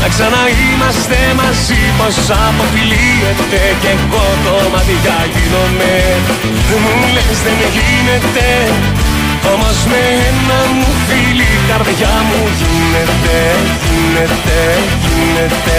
να ξαναείμαστε μαζί πως αποφυλίεται και εγώ το μάτια γίνομαι. Μου λες δεν γίνεται όμως με ένα μου φίλι η καρδιά μου γίνεται, γίνεται, γίνεται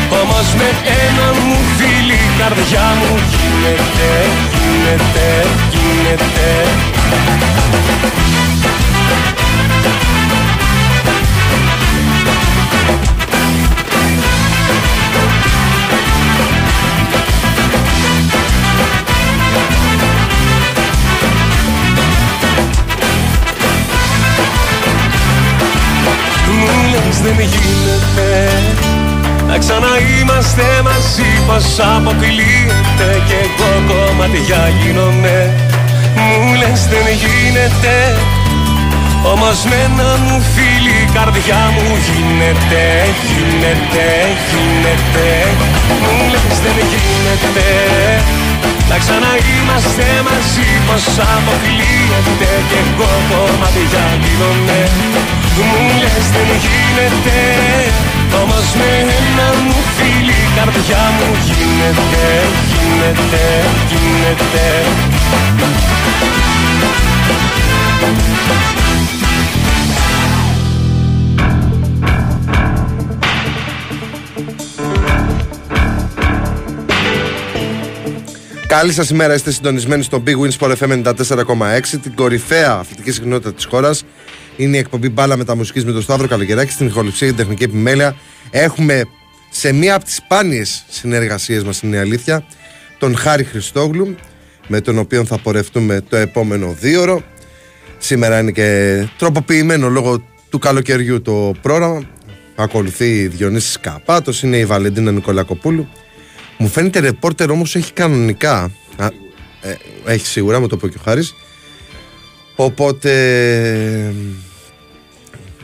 Όμως με ένα μου φίλι η καρδιά μου. Γίνεται Γίνεται, γίνεται δεν γίνεται Να ξαναείμαστε μαζί πως αποκλείεται Κι εγώ κομματιά γίνομαι. Μου λες δεν γίνεται όμως με ένα μου φίλι η καρδιά μου γίνεται, γίνεται, γίνεται. Μου λες δεν γίνεται να ξαναείμαστε μαζί πως αποκλείεται Κι εγώ κομματιά γίνομαι. Μου λες δεν γίνεται Όμως με ένα μου φίλι η καρδιά μου γίνεται Γίνεται, γίνεται Καλή σας ημέρα, είστε συντονισμένοι στο Big Wins Sport FM 94,6, την κορυφαία αθλητική συχνότητα της χώρας. Είναι η εκπομπή μπάλα με τα μουσικής με τον Σταύρο Καλογεράκη στην ηχοληψία και την τεχνική επιμέλεια. Έχουμε σε μία από τις σπάνιες συνεργασίες μας, είναι η αλήθεια, τον Χάρη Χριστόγλου, με τον οποίο θα πορευτούμε το επόμενο δίωρο. Σήμερα είναι και τροποποιημένο λόγω του καλοκαιριού το πρόγραμμα. Ακολουθεί Διονύσης Καπάτος, είναι η Βαλεντίνα Νικολακοπούλου. Μου φαίνεται ρεπόρτερ όμως έχει κανονικά. Ε, έχει σίγουρα, μου το πω και ο Χάρης. Οπότε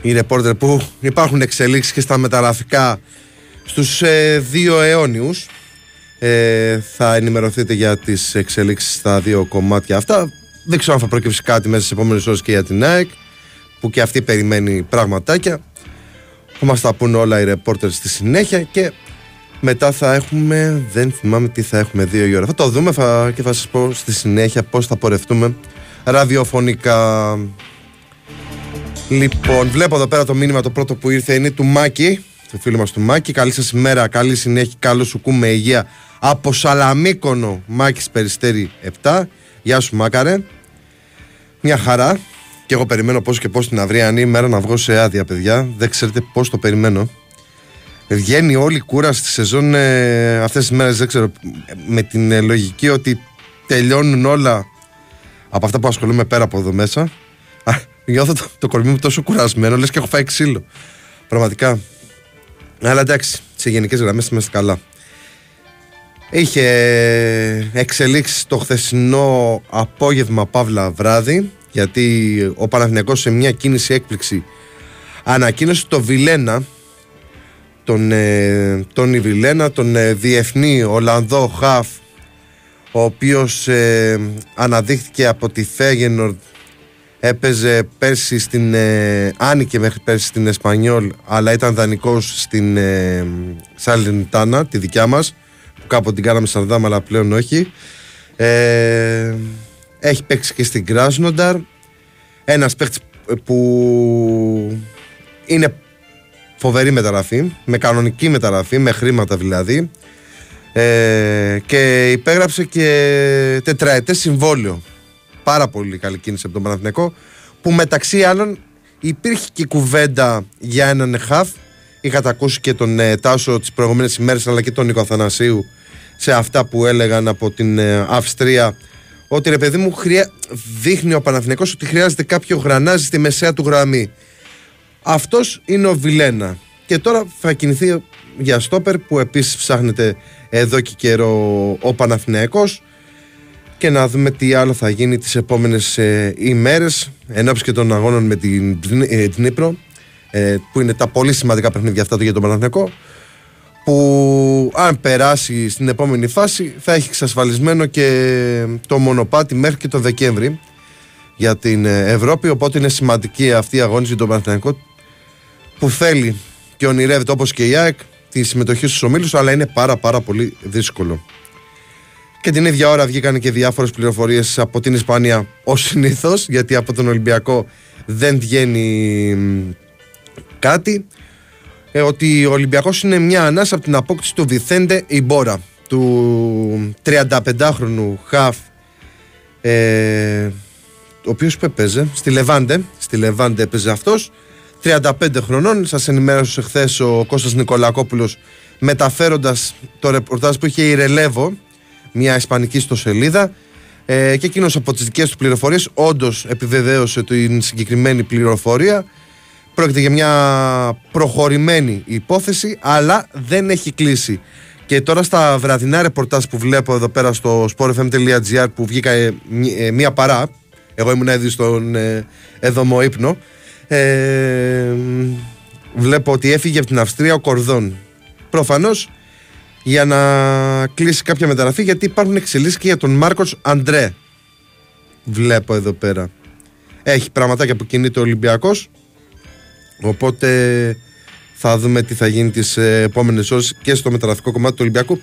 οι ρεπόρτερ που υπάρχουν εξελίξεις και στα μεταγραφικά στους ε, δύο αιώνιους ε, θα ενημερωθείτε για τις εξελίξεις στα δύο κομμάτια αυτά δεν ξέρω αν θα προκύψει κάτι μέσα στις επόμενες ώρες και για την ΑΕΚ που και αυτή περιμένει πραγματάκια θα μας τα πούνε όλα οι ρεπόρτερ στη συνέχεια και μετά θα έχουμε, δεν θυμάμαι τι θα έχουμε δύο η ώρα. Θα το δούμε θα, και θα σας πω στη συνέχεια πώς θα πορευτούμε ραδιοφωνικά. Λοιπόν, βλέπω εδώ πέρα το μήνυμα το πρώτο που ήρθε είναι του Μάκη, του φίλου μας του Μάκη. Καλή σας ημέρα, καλή συνέχεια, καλό σου κούμε υγεία. Από Σαλαμίκονο, Μάκης Περιστέρη 7. Γεια σου Μάκαρε. Μια χαρά. Και εγώ περιμένω πώς και πώς την αυριανή ημέρα να βγω σε άδεια, παιδιά. Δεν ξέρετε πώς το περιμένω. Βγαίνει όλη η κούρα στη σεζόν ε, αυτές τις μέρες, δεν ξέρω, με την ε, λογική ότι τελειώνουν όλα από αυτά που ασχολούμαι πέρα από εδώ μέσα. Νιώθω το, το κορμί μου τόσο κουρασμένο, λες και έχω φάει ξύλο. Πραγματικά. Αλλά εντάξει, σε γενικές γραμμές είμαστε καλά. Είχε εξελίξει το χθεσινό απόγευμα Παύλα βράδυ γιατί ο Παναθηναϊκός σε μια κίνηση έκπληξη ανακοίνωσε το Βιλένα τον, ε, τον Βιλένα, τον ε, διεθνή Ολλανδό Χαφ ο οποίος ε, αναδείχθηκε από τη Φέγενορ έπαιζε πέρσι στην ε, άνοικε μέχρι πέρσι στην Εσπανιόλ αλλά ήταν δανεικός στην ε, Σαλενιτάνα τη δικιά μας που κάποτε την κάναμε Σαρδάμα αλλά πλέον όχι. Ε, έχει παίξει και στην Κράσνονταρ. Ένας παίκτης που είναι φοβερή μεταγραφή με κανονική μεταγραφή, με χρήματα δηλαδή ε, και υπέγραψε και τετραετές συμβόλαιο. Πάρα πολύ καλή κίνηση από τον Παναθηναϊκό που μεταξύ άλλων υπήρχε και κουβέντα για έναν εχάφ είχατε ακούσει και τον ε, Τάσο τις προηγούμενες ημέρες αλλά και τον Νίκο Αθανασίου σε αυτά που έλεγαν από την ε, Αυστρία ότι ρε παιδί μου χρεια... δείχνει ο Παναθηναϊκός ότι χρειάζεται κάποιο γρανάζι στη μεσαία του γραμμή. Αυτός είναι ο Βιλένα. Και τώρα θα κινηθεί για στόπερ που επίσης ψάχνεται εδώ και καιρό ο Παναθηναϊκός. Και να δούμε τι άλλο θα γίνει τις επόμενες ε, ημέρες ενώπιση και των αγώνων με την ε, Νύπρο ε, που είναι τα πολύ σημαντικά παιχνίδια αυτά για τον Παναθηναϊκό που αν περάσει στην επόμενη φάση θα έχει εξασφαλισμένο και το μονοπάτι μέχρι και το Δεκέμβρη για την ε, Ευρώπη. Οπότε είναι σημαντική αυτή η αγώνιση για τον Παναθηναϊκό που θέλει και ονειρεύεται όπως και η ΑΕΚ τη συμμετοχή στους ομίλους αλλά είναι πάρα πάρα πολύ δύσκολο. Και την ίδια ώρα βγήκαν και διάφορες πληροφορίες από την Ισπανία ως συνήθως, γιατί από τον Ολυμπιακό δεν βγαίνει κάτι ε, ότι ο Ολυμπιακός είναι μια ανάσα από την απόκτηση του Βιθέντε Ιμπόρα του 35χρονου Χαφ ε, ο οποίος που έπαιζε στη Λεβάντε στη Λεβάντε έπαιζε αυτός 35 χρονών. Σας ενημέρωσε χθες ο Κώστας Νικολακόπουλος μεταφέροντας το ρεπορτάζ που είχε η Ρελεύο μια ισπανική ιστοσελίδα ε, και εκείνος από τις δικές του πληροφορίες όντως επιβεβαίωσε την συγκεκριμένη πληροφορία. Πρόκειται για μια προχωρημένη υπόθεση αλλά δεν έχει κλείσει. Και τώρα στα βραδινά ρεπορτάζ που βλέπω εδώ πέρα στο sportfm.gr που βγήκα ε, ε, μία παρά εγώ ήμουν ήδη στον ε, εδωμό ύπνο ε, βλέπω ότι έφυγε από την Αυστρία ο Κορδόν προφανώς για να κλείσει κάποια μεταγραφή γιατί υπάρχουν εξελίξεις και για τον Μάρκος Αντρέ. Βλέπω εδώ πέρα. Έχει πραγματάκια που κινείται ο Ολυμπιακός. Οπότε θα δούμε τι θα γίνει τις ε, επόμενες ώρες και στο μεταγραφικό κομμάτι του Ολυμπιακού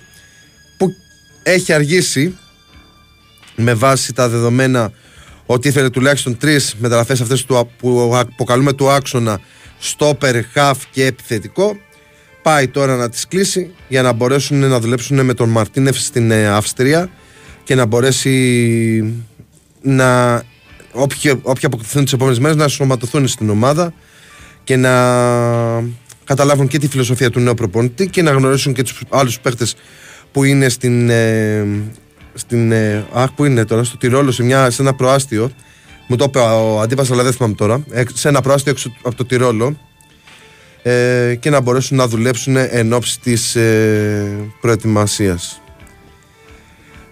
που έχει αργήσει με βάση τα δεδομένα ότι ήθελε τουλάχιστον τρεις μεταγραφές αυτές που αποκαλούμε του άξονα στόπερ, χαφ και επιθετικό πάει τώρα να τις κλείσει για να μπορέσουν να δουλέψουν με τον Μαρτίνεφ στην ε, Αυστρία και να μπορέσει να όποιοι, όποιοι αποκτηθούν τις επόμενες μέρες να σωματωθούν στην ομάδα και να καταλάβουν και τη φιλοσοφία του νέου προπονητή και να γνωρίσουν και τους άλλους παίχτες που είναι στην, ε, στην ε, αχ που είναι τώρα στο Τυρόλο σε, μια, σε ένα προάστιο μου το είπε ο Αντίπας αλλά δεν θυμάμαι τώρα σε ένα προάστιο έξω από το Τυρόλο ε, και να μπορέσουν να δουλέψουν εν ώψη της ε, προετοιμασίας.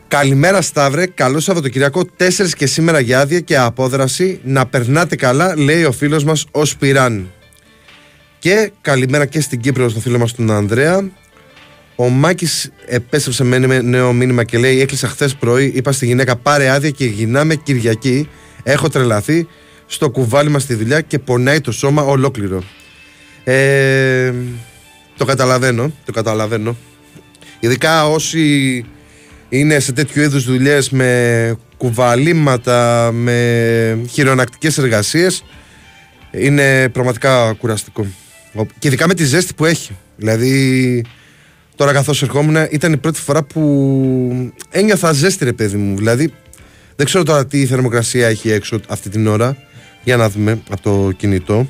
Καλημέρα Σταύρε, καλό Σαββατοκυριακό, 4 και σήμερα για άδεια και απόδραση, να περνάτε καλά, λέει ο φίλος μας ο Σπυράν. Και καλημέρα και στην Κύπρο στο φίλο μας τον Ανδρέα. Ο Μάκης επέστρεψε με νέο μήνυμα και λέει: Έκλεισα χθες πρωί. Είπα στη γυναίκα: Πάρε άδεια και γυρνάμε Κυριακή. Έχω τρελαθεί στο κουβάλι μας στη δουλειά και πονάει το σώμα ολόκληρο. Ε, το καταλαβαίνω, το καταλαβαίνω. Ειδικά όσοι είναι σε τέτοιου είδους δουλειές με κουβαλήματα, με χειρονακτικές εργασίες, είναι πραγματικά κουραστικό. Και ειδικά με τη ζέστη που έχει. Δηλαδή, τώρα καθώς ερχόμουν, ήταν η πρώτη φορά που ένιωθα ζέστη, ρε παιδί μου. Δηλαδή, δεν ξέρω τώρα τι θερμοκρασία έχει έξω αυτή την ώρα. Για να δούμε από το κινητό.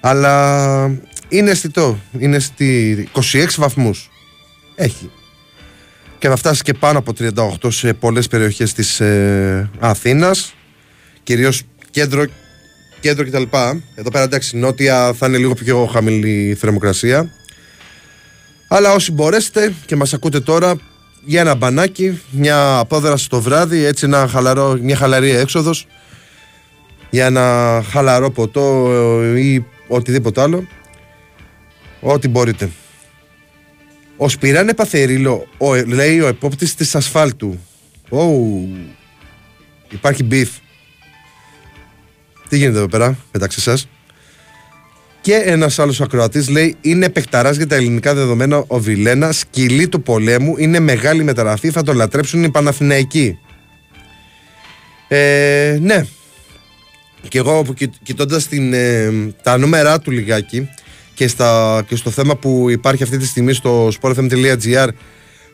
Αλλά είναι αισθητό. Είναι στη 26 βαθμούς. Έχει. Και θα φτάσει και πάνω από 38 σε πολλές περιοχές της ε, Αθήνας. Κυρίως κέντρο, κέντρο κτλ. Εδώ πέρα εντάξει νότια θα είναι λίγο πιο χαμηλή η θερμοκρασία. Αλλά όσοι μπορέσετε και μας ακούτε τώρα για ένα μπανάκι, μια απόδραση το βράδυ, έτσι ένα χαλαρό, μια χαλαρή έξοδος για ένα χαλαρό ποτό ή οτιδήποτε άλλο ό,τι μπορείτε. Ο Σπυράν Επαθερίλο λέει ο επόπτης της ασφάλτου. Oh, υπάρχει beef τι γίνεται εδώ πέρα μεταξύ σας; Και ένας άλλος ακροατής λέει: Είναι παιχταράς για τα ελληνικά δεδομένα ο Βιλένα, σκυλί του πολέμου, είναι μεγάλη μεταγραφή, θα τον λατρέψουν οι Παναθηναϊκοί. Ε, ναι. Και εγώ κοιτώντας ε, τα νούμερά του λιγάκι και, στα, και στο θέμα που υπάρχει αυτή τη στιγμή στο sportfm.gr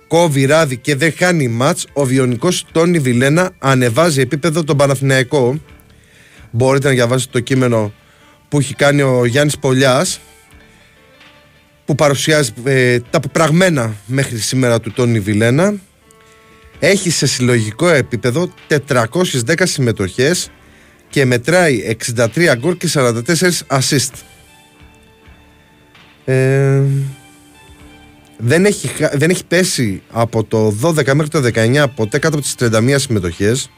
κόβει ράδι και δεν χάνει μάτς ο Βιονικός Τόνι Βιλένα ανεβάζει επίπεδο τον Παναθηναϊκό μπορείτε να διαβάσετε το κείμενο που έχει κάνει ο Γιάννης Πολιάς που παρουσιάζει ε, τα πραγμένα μέχρι σήμερα του Τόνι Βιλένα έχει σε συλλογικό επίπεδο 410 συμμετοχές και μετράει 63 γκολ και 44 assist. Ε, δεν, έχει, δεν έχει πέσει από το 12 μέχρι το 19 ποτέ κάτω από τις 31 συμμετοχές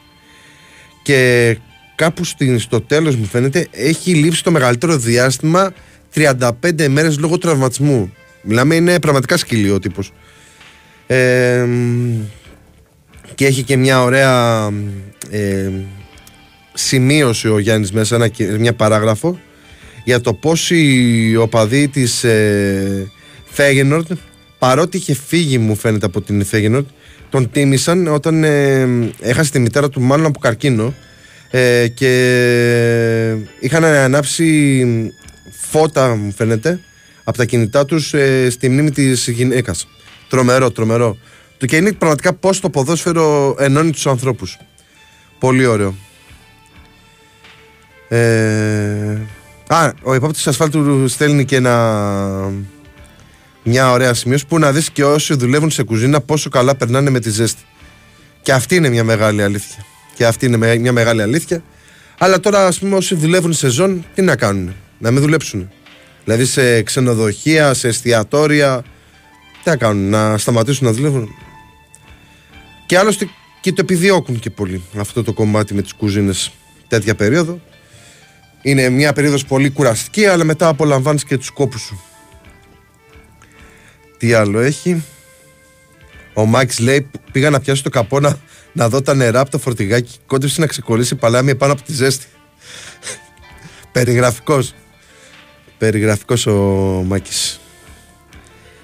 και κάπου στην, στο τέλος μου φαίνεται έχει λείψει το μεγαλύτερο διάστημα 35 μέρες λόγω τραυματισμού. Μιλάμε είναι πραγματικά σκυλί ο τύπος. Ε, και έχει και μια ωραία ε, σημείωση ο Γιάννης μέσα, ένα, μια παράγραφο για το πώς οι οπαδοί της ε, Φέγενορτ παρότι είχε φύγει μου φαίνεται από την Φέγενορτ τον τίμησαν όταν ε, έχασε τη μητέρα του μάλλον από καρκίνο ε, και είχαν ανάψει φώτα μου φαίνεται από τα κινητά τους ε, στη μνήμη της γυναίκας. Τρομερό τρομερό. Το και είναι πραγματικά πώς το ποδόσφαιρο ενώνει τους ανθρώπους. Πολύ ωραίο. Ε, α, ο υπόπτης ασφάλτου στέλνει και ένα μια ωραία σημείωση που να δεις και όσοι δουλεύουν σε κουζίνα πόσο καλά περνάνε με τη ζέστη και αυτή είναι μια μεγάλη αλήθεια και αυτή είναι μια μεγάλη αλήθεια. Αλλά τώρα, ας πούμε, όσοι δουλεύουν σε ζών, τι να κάνουν, να μην δουλέψουν. Δηλαδή σε ξενοδοχεία, σε εστιατόρια, τι να κάνουν, να σταματήσουν να δουλεύουν. Και άλλωστε και το επιδιώκουν και πολύ αυτό το κομμάτι με τις κουζίνες τέτοια περίοδο. Είναι μια περίοδος πολύ κουραστική, αλλά μετά απολαμβάνεις και τους κόπους σου. Τι άλλο έχει; Ο Μάκης λέει πήγα να πιάσω το καπόνα να δω τα νερά από το φορτηγάκι. Κόντυψε να ξεκολλήσει παλάμια πάνω από τη ζέστη. Περιγραφικός. Περιγραφικός ο Μάκης.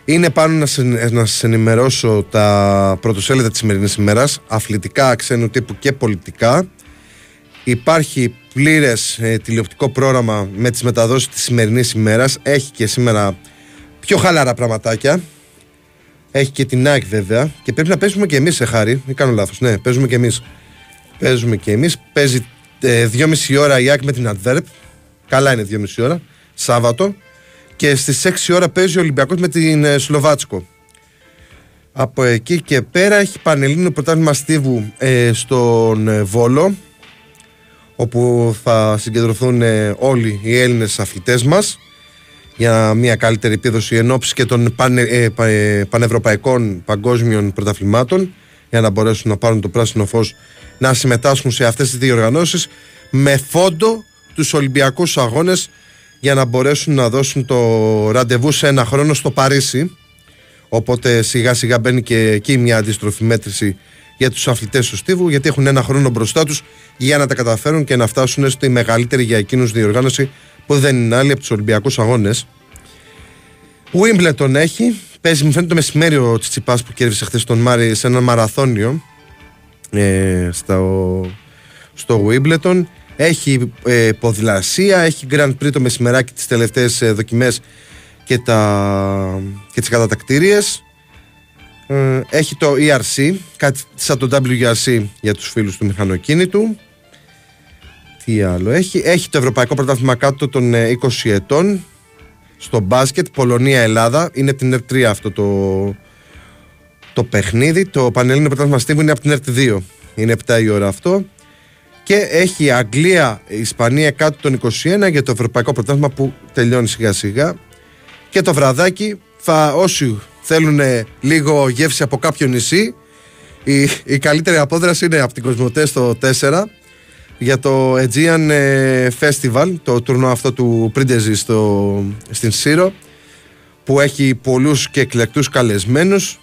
Είναι πάνω να, σε, να σας ενημερώσω τα πρωτοσέλιδα της σημερινής ημέρας, αθλητικά, ξένου τύπου και πολιτικά. Υπάρχει πλήρες ε, τηλεοπτικό πρόγραμμα με τις μεταδόσεις της σημερινής ημέρας. Έχει και σήμερα πιο χαλαρά πραγματάκια. Έχει και την ΑΕΚ βέβαια. Και πρέπει να παίζουμε και εμείς, σε χάρη. Μην κάνω λάθος. Ναι, παίζουμε και εμείς. Παίζουμε και εμείς. Παίζει ε, δυόμιση ώρα η ΑΕΚ με την Adverb. Καλά είναι δυόμιση ώρα. Σάββατο. Και στις 6 ώρα παίζει ο Ολυμπιακός με την ε, Σλοβάτσκο. Από εκεί και πέρα έχει πανελλήνιο πρωτάθλημα Στίβου ε, στον ε, Βόλο όπου θα συγκεντρωθούν ε, όλοι οι Έλληνες αθλητές μας για μια καλύτερη επίδοση εν και των πανε, ε, ε, πανευρωπαϊκών παγκόσμιων πρωταθλημάτων για να μπορέσουν να πάρουν το πράσινο φως να συμμετάσχουν σε αυτές τις διοργανώσεις με φόντο τους Ολυμπιακούς Αγώνες για να μπορέσουν να δώσουν το ραντεβού σε ένα χρόνο στο Παρίσι. Οπότε σιγά σιγά μπαίνει και εκεί μια αντίστροφη μέτρηση για τους αθλητές του Στίβου γιατί έχουν ένα χρόνο μπροστά τους για να τα καταφέρουν και να φτάσουν στη μεγαλύτερη για εκείνους διοργάνωση που δεν είναι άλλη από τους Ολυμπιακούς Αγώνες. Wimbledon έχει. Παίζει, μου φαίνεται το μεσημέρι ο Τσιτσιπάς που κέρδισε χθες τον Μάρι σε ένα μαραθώνιο ε, στο, στο Wimbledon. Έχει ε, ποδηλασία, έχει Grand Prix το μεσημεράκι τις τελευταίες ε, δοκιμές και, τα, και τις κατατακτήριες. Ε, έχει το ERC, κάτι σαν το WRC για τους φίλους του μηχανοκίνητου. Τι άλλο έχει. Έχει το Ευρωπαϊκό Πρωτάθλημα κάτω των 20 ε, ετών. στο μπάσκετ, Πολωνία-Ελλάδα. Είναι την ΕΡΤ 3 αυτό το, το παιχνίδι. Το Πανελλήνιο Πρωτάθλημα Στίβου είναι από την ΕΡΤ 2. Είναι 7 η ώρα αυτό. Και έχει Αγγλία-Ισπανία κάτω των 21 για το Ευρωπαϊκό Πρωτάθλημα που τελειώνει σιγά σιγά. Και το βραδάκι θα όσοι θέλουν λίγο γεύση από κάποιο νησί η, η καλύτερη απόδραση είναι από την Κοσμοτέ στο 4 για το Aegean ε, Festival, το τουρνό αυτό του Πρίντεζη στο, στην Σύρο που έχει πολλούς και εκλεκτούς καλεσμένους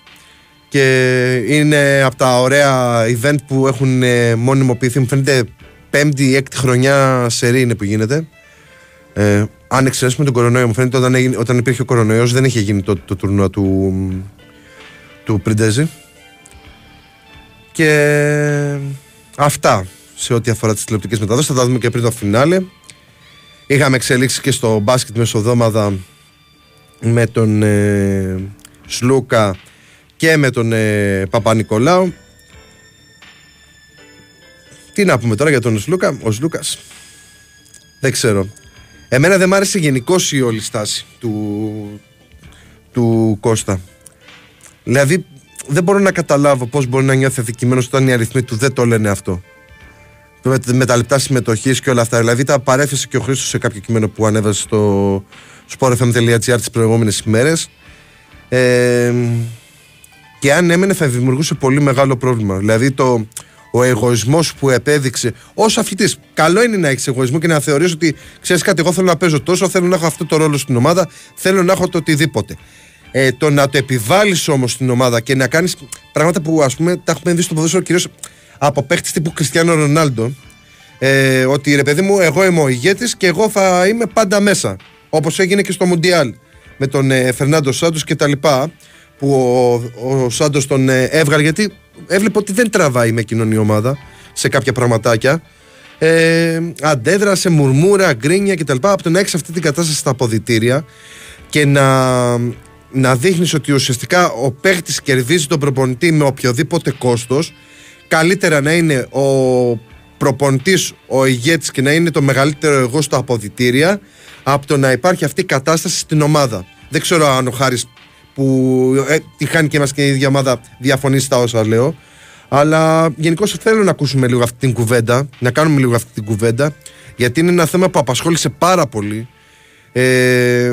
και είναι από τα ωραία event που έχουν ε, μονιμοποιηθεί. Μου φαίνεται πέμπτη ή έκτη χρονιά σερή είναι που γίνεται. Ε, αν εξαιρέσουμε τον κορονοϊό μου φαίνεται όταν, έγινε, όταν υπήρχε ο κορονοϊός δεν είχε γίνει το, το τουρνό του, του Πριντέζη και αυτά σε ό,τι αφορά τις τηλεοπτικές μεταδόσεις. Θα τα δούμε και πριν το φινάλε. Είχαμε εξελίξει και στο μπάσκετ μεσοδόμαδα με τον ε, Σλούκα και με τον ε, Παπα-Νικολάου. Τι να πούμε τώρα για τον Σλούκα; Ο Σλούκας. Δεν ξέρω. Εμένα δεν μ' άρεσε γενικώς η όλη στάση του, του Κώστα. Δηλαδή δεν μπορώ να καταλάβω πώς μπορεί να νιώθει αδικημένος όταν οι αριθμοί του δεν το λένε αυτό. Με, με τα λεπτά συμμετοχής και όλα αυτά. Δηλαδή τα παρέθεσε και ο Χρήστος σε κάποιο κείμενο που ανέβασε στο sportfm.gr τις προηγούμενες ημέρες. Ε, και αν έμενε θα δημιουργούσε πολύ μεγάλο πρόβλημα. Δηλαδή το, ο εγωισμός που επέδειξε ως αθλητής. Καλό είναι να έχεις εγωισμό και να θεωρείς ότι ξέρεις κάτι, εγώ θέλω να παίζω τόσο, θέλω να έχω αυτό το ρόλο στην ομάδα, θέλω να έχω το οτιδήποτε. Ε, το να το επιβάλλεις όμως στην ομάδα και να κάνεις πράγματα που ας πούμε τα έχουμε δει στο ποδόσφαιρο κυρίως από παίχτης τύπου Κριστιανό Ρονάλντο. Ε, ότι ρε παιδί μου, εγώ είμαι ο ηγέτης και εγώ θα είμαι πάντα μέσα. Όπως έγινε και στο Μουντιάλ με τον ε, Φερνάντο Σάντος και τα λοιπά. Που ο, ο Σάντος τον ε, έβγαλε γιατί έβλεπε ότι δεν τραβάει με εκείνον η ομάδα σε κάποια πραγματάκια. Ε, αντέδρασε, μουρμούρα, γκρίνια κτλ. Από το να έχεις αυτή την κατάσταση στα αποδητήρια και να να δείχνεις ότι ουσιαστικά ο παίχτης κερδίζει τον προπονητή με οποιοδήποτε κόστος, καλύτερα να είναι ο προπονητής, ο ηγέτης και να είναι το μεγαλύτερο εγώ στα αποδητήρια, από το να υπάρχει αυτή η κατάσταση στην ομάδα. Δεν ξέρω αν ο Χάρης που ε, τη χάνει και μας και η ίδια ομάδα διαφωνεί στα όσα λέω. Αλλά γενικώς θέλω να ακούσουμε λίγο αυτή την κουβέντα, να κάνουμε λίγο αυτή την κουβέντα, γιατί είναι ένα θέμα που απασχόλησε πάρα πολύ. Ε,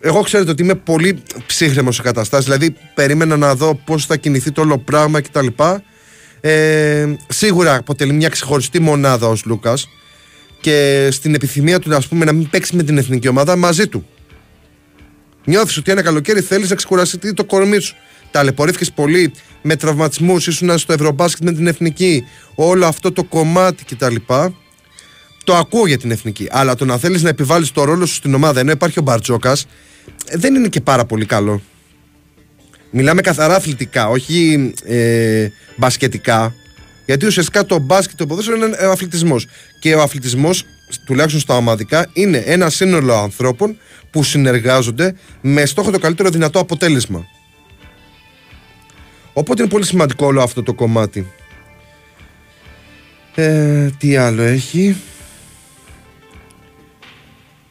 εγώ ξέρετε ότι είμαι πολύ ψύχρεμος σε καταστάσεις. Δηλαδή, περίμενα να δω πώς θα κινηθεί το όλο πράγμα κτλ. Ε, σίγουρα αποτελεί μια ξεχωριστή μονάδα ο Λούκας και στην επιθυμία του ας πούμε, να μην παίξει με την εθνική ομάδα μαζί του. Νιώθεις ότι ένα καλοκαίρι θέλεις να ξεκουραστεί το κορμί σου. Ταλαιπωρήθηκες πολύ με τραυματισμούς, ήσουν στο Ευρωμπάσκετ με την εθνική, όλο αυτό το κομμάτι κτλ. Το ακούω για την εθνική. Αλλά το να θέλεις να επιβάλλεις το ρόλο σου στην ομάδα ενώ υπάρχει ο Μπαρτζόκας, δεν είναι και πάρα πολύ καλό. Μιλάμε καθαρά αθλητικά, όχι ε, μπασκετικά. Γιατί ουσιαστικά το μπάσκετ, το ποδόσφαιρο είναι ο αθλητισμός. Και ο αθλητισμός, τουλάχιστον στα ομαδικά, είναι ένα σύνολο ανθρώπων που συνεργάζονται με στόχο το καλύτερο δυνατό αποτέλεσμα. Οπότε είναι πολύ σημαντικό όλο αυτό το κομμάτι. Ε, τι άλλο έχει;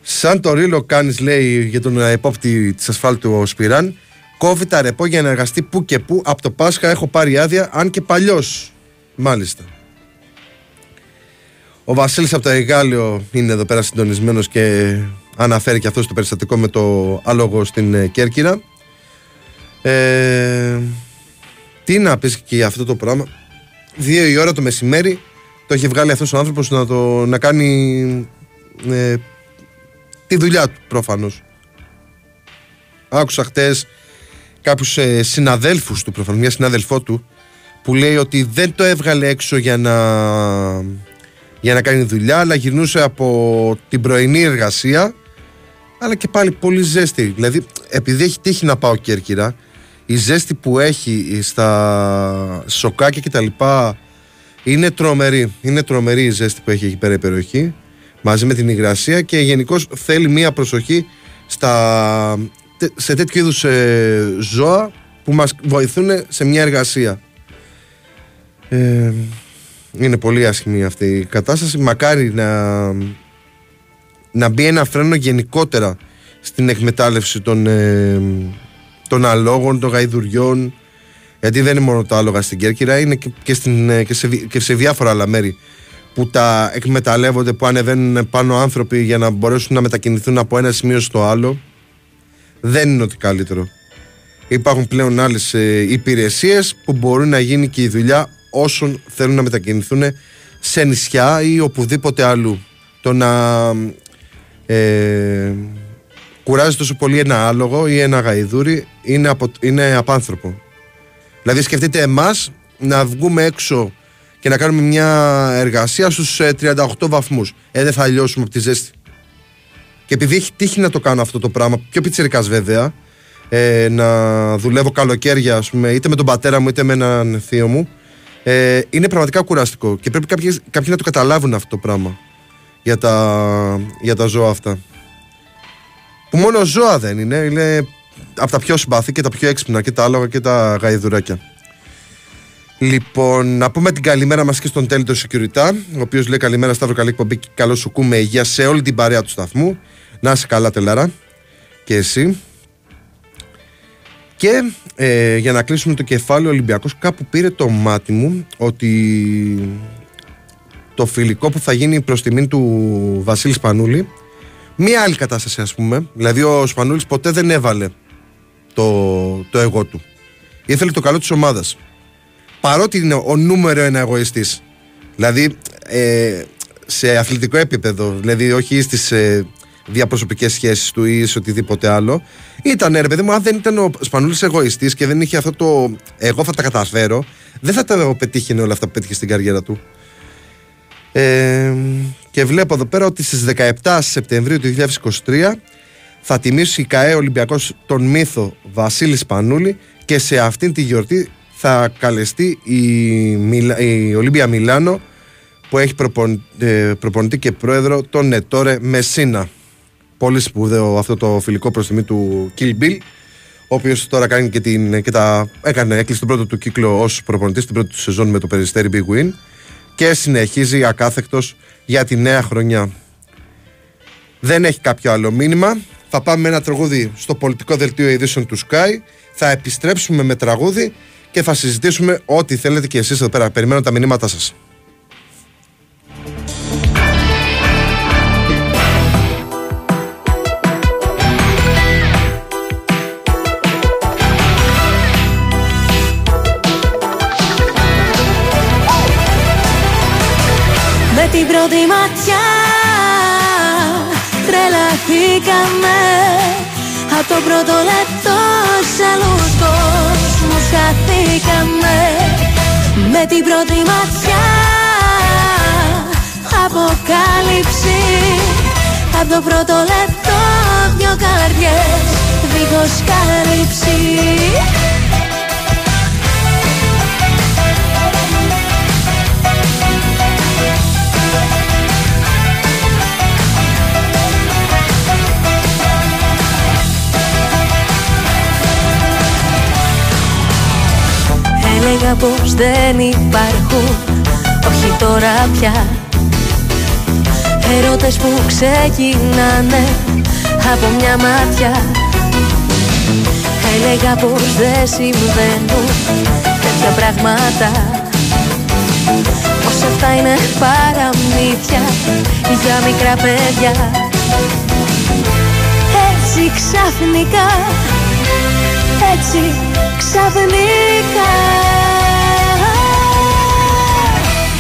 Σαν το ρίλο κάνεις, λέει για τον επόπτη της ασφάλτου ο Σπυράν, κόβει τα ρεπό για να εργαστεί που και που. Από το Πάσχα έχω πάρει άδεια, αν και παλιός. Μάλιστα. Ο Βασίλης από το Εγάλιο είναι εδώ πέρα συντονισμένος και αναφέρει και αυτός το περιστατικό με το άλογο στην ε, Κέρκυρα. Ε, τι να πεις και για αυτό το πράγμα. Δύο η ώρα το μεσημέρι το έχει βγάλει αυτός ο άνθρωπος να, το, να κάνει ε, τη δουλειά του προφανώς. Άκουσα χτες κάποιους ε, συναδέλφους του προφανώ, μια συνάδελφό του, που λέει ότι δεν το έβγαλε έξω για να, για να κάνει δουλειά, αλλά γυρνούσε από την πρωινή εργασία. Αλλά και πάλι πολύ ζέστη. Δηλαδή, επειδή έχει τύχει να πάω Κέρκυρα, η ζέστη που έχει στα σοκάκια κτλ. Είναι τρομερή. Είναι τρομερή η ζέστη που έχει εκεί πέρα η περιοχή μαζί με την υγρασία και γενικώς θέλει μία προσοχή στα, σε τέτοιου είδους ε, ζώα που μας βοηθούν σε μια εργασία. Ε, είναι πολύ άσχημη αυτή η κατάσταση. Μακάρι να, να μπει ένα φρένο γενικότερα στην εκμετάλλευση των, ε, των αλόγων, των γαϊδουριών γιατί δεν είναι μόνο τα άλογα στην Κέρκυρα είναι και, στην, ε, και, σε, και σε διάφορα άλλα μέρη που τα εκμεταλλεύονται, που ανεβαίνουν πάνω άνθρωποι για να μπορέσουν να μετακινηθούν από ένα σημείο στο άλλο δεν είναι ότι καλύτερο. Υπάρχουν πλέον άλλες υπηρεσίες που μπορούν να γίνει και η δουλειά όσων θέλουν να μετακινηθούν σε νησιά ή οπουδήποτε αλλού. Το να ε, κουράζει τόσο πολύ ένα άλογο ή ένα γαϊδούρι είναι, απο, είναι απάνθρωπο. Δηλαδή σκεφτείτε εμάς να βγούμε έξω και να κάνουμε μια εργασία στους 38 ε, βαθμούς. Ε, δεν θα λιώσουμε από τη ζέστη. Και επειδή έχει τύχει να το κάνω αυτό το πράγμα, πιο πιτσιρικάς βέβαια, ε, να δουλεύω καλοκαίρια, ας πούμε, είτε με τον πατέρα μου είτε με έναν θείο μου, ε, είναι πραγματικά κουραστικό. Και πρέπει κάποιοι, κάποιοι να το καταλάβουν αυτό το πράγμα για τα, για τα ζώα αυτά. Που μόνο ζώα δεν είναι, είναι από τα πιο συμπαθή και τα πιο έξυπνα και τα άλογα και τα γαϊδουράκια. Λοιπόν, να πούμε την καλημέρα μας και στον τέλειο του Security, ο οποίος λέει καλημέρα Σταύρο, καλή εκπομπή και καλό σου κούμε υγεία σε όλη την παρέα του σταθμού. Να είσαι καλά, τελάρα. Και εσύ. Και ε, για να κλείσουμε το κεφάλαιο, ο Ολυμπιακός κάπου πήρε το μάτι μου ότι το φιλικό που θα γίνει προς τιμήν του Βασίλη Σπανούλη, μία άλλη κατάσταση, ας πούμε. Δηλαδή, ο Σπανούλης ποτέ δεν έβαλε το, το εγώ του. Ήθελε το καλό της ομάδας. Παρότι είναι ο νούμερο ένα εγωιστής. Δηλαδή, ε, σε αθλητικό επίπεδο, δηλαδή όχι στις ε, διαπροσωπικέ σχέσεις του ή σε οτιδήποτε άλλο. Ήταν ρε παιδί μου, αν δεν ήταν ο Σπανούλης εγωιστής και δεν είχε αυτό το εγώ θα τα καταφέρω, δεν θα τα πετύχει όλα αυτά που πέτυχε στην καριέρα του. Ε, και βλέπω εδώ πέρα ότι στις 17 Σεπτεμβρίου του 2023 θα τιμήσει η ΚαΕ Ολυμπιακός τον μύθο Βασίλη Σπανούλη και σε αυτήν τη γιορτή θα καλεστεί η, Μιλα... η Ολύμπια Μιλάνο που έχει ε, προπονητή και πρόεδρο τον Νετόρε Μεσίνα. Πολύ σπουδαίο αυτό το φιλικό προς τιμή του Kill Bill ο οποίος τώρα κάνει και, την, και τα, έκανε, έκλεισε τον πρώτο του κύκλο ως προπονητής στην πρώτη του σεζόν με το περιστέρι Big Win και συνεχίζει ακάθεκτος για τη νέα χρονιά. Δεν έχει κάποιο άλλο μήνυμα. Θα πάμε με ένα τραγούδι στο πολιτικό δελτίο ειδήσεων του Sky. Θα επιστρέψουμε με τραγούδι και θα συζητήσουμε ό,τι θέλετε και εσείς εδώ πέρα. Περιμένω τα μηνύματά σας. Πρώτη ματιά. Τρελαθήκαμε. Από το πρώτο λεπτό σε άλλους κόσμους χαθήκαμε. Με την πρώτη ματιά. Αποκάλυψη. Από το πρώτο λεπτό δυο καρδιές. Δίχως κάλυψη Έλεγα πως δεν υπάρχουν. Όχι τώρα πια. Ερώτες που ξεκινάνε Από μια μάτια. Έλεγα πως δεν συμβαίνουν Τέτοια πράγματα. Πως αυτά είναι παραμύθια Για μικρά παιδιά. Έτσι ξαφνικά Έτσι ξαφνικά.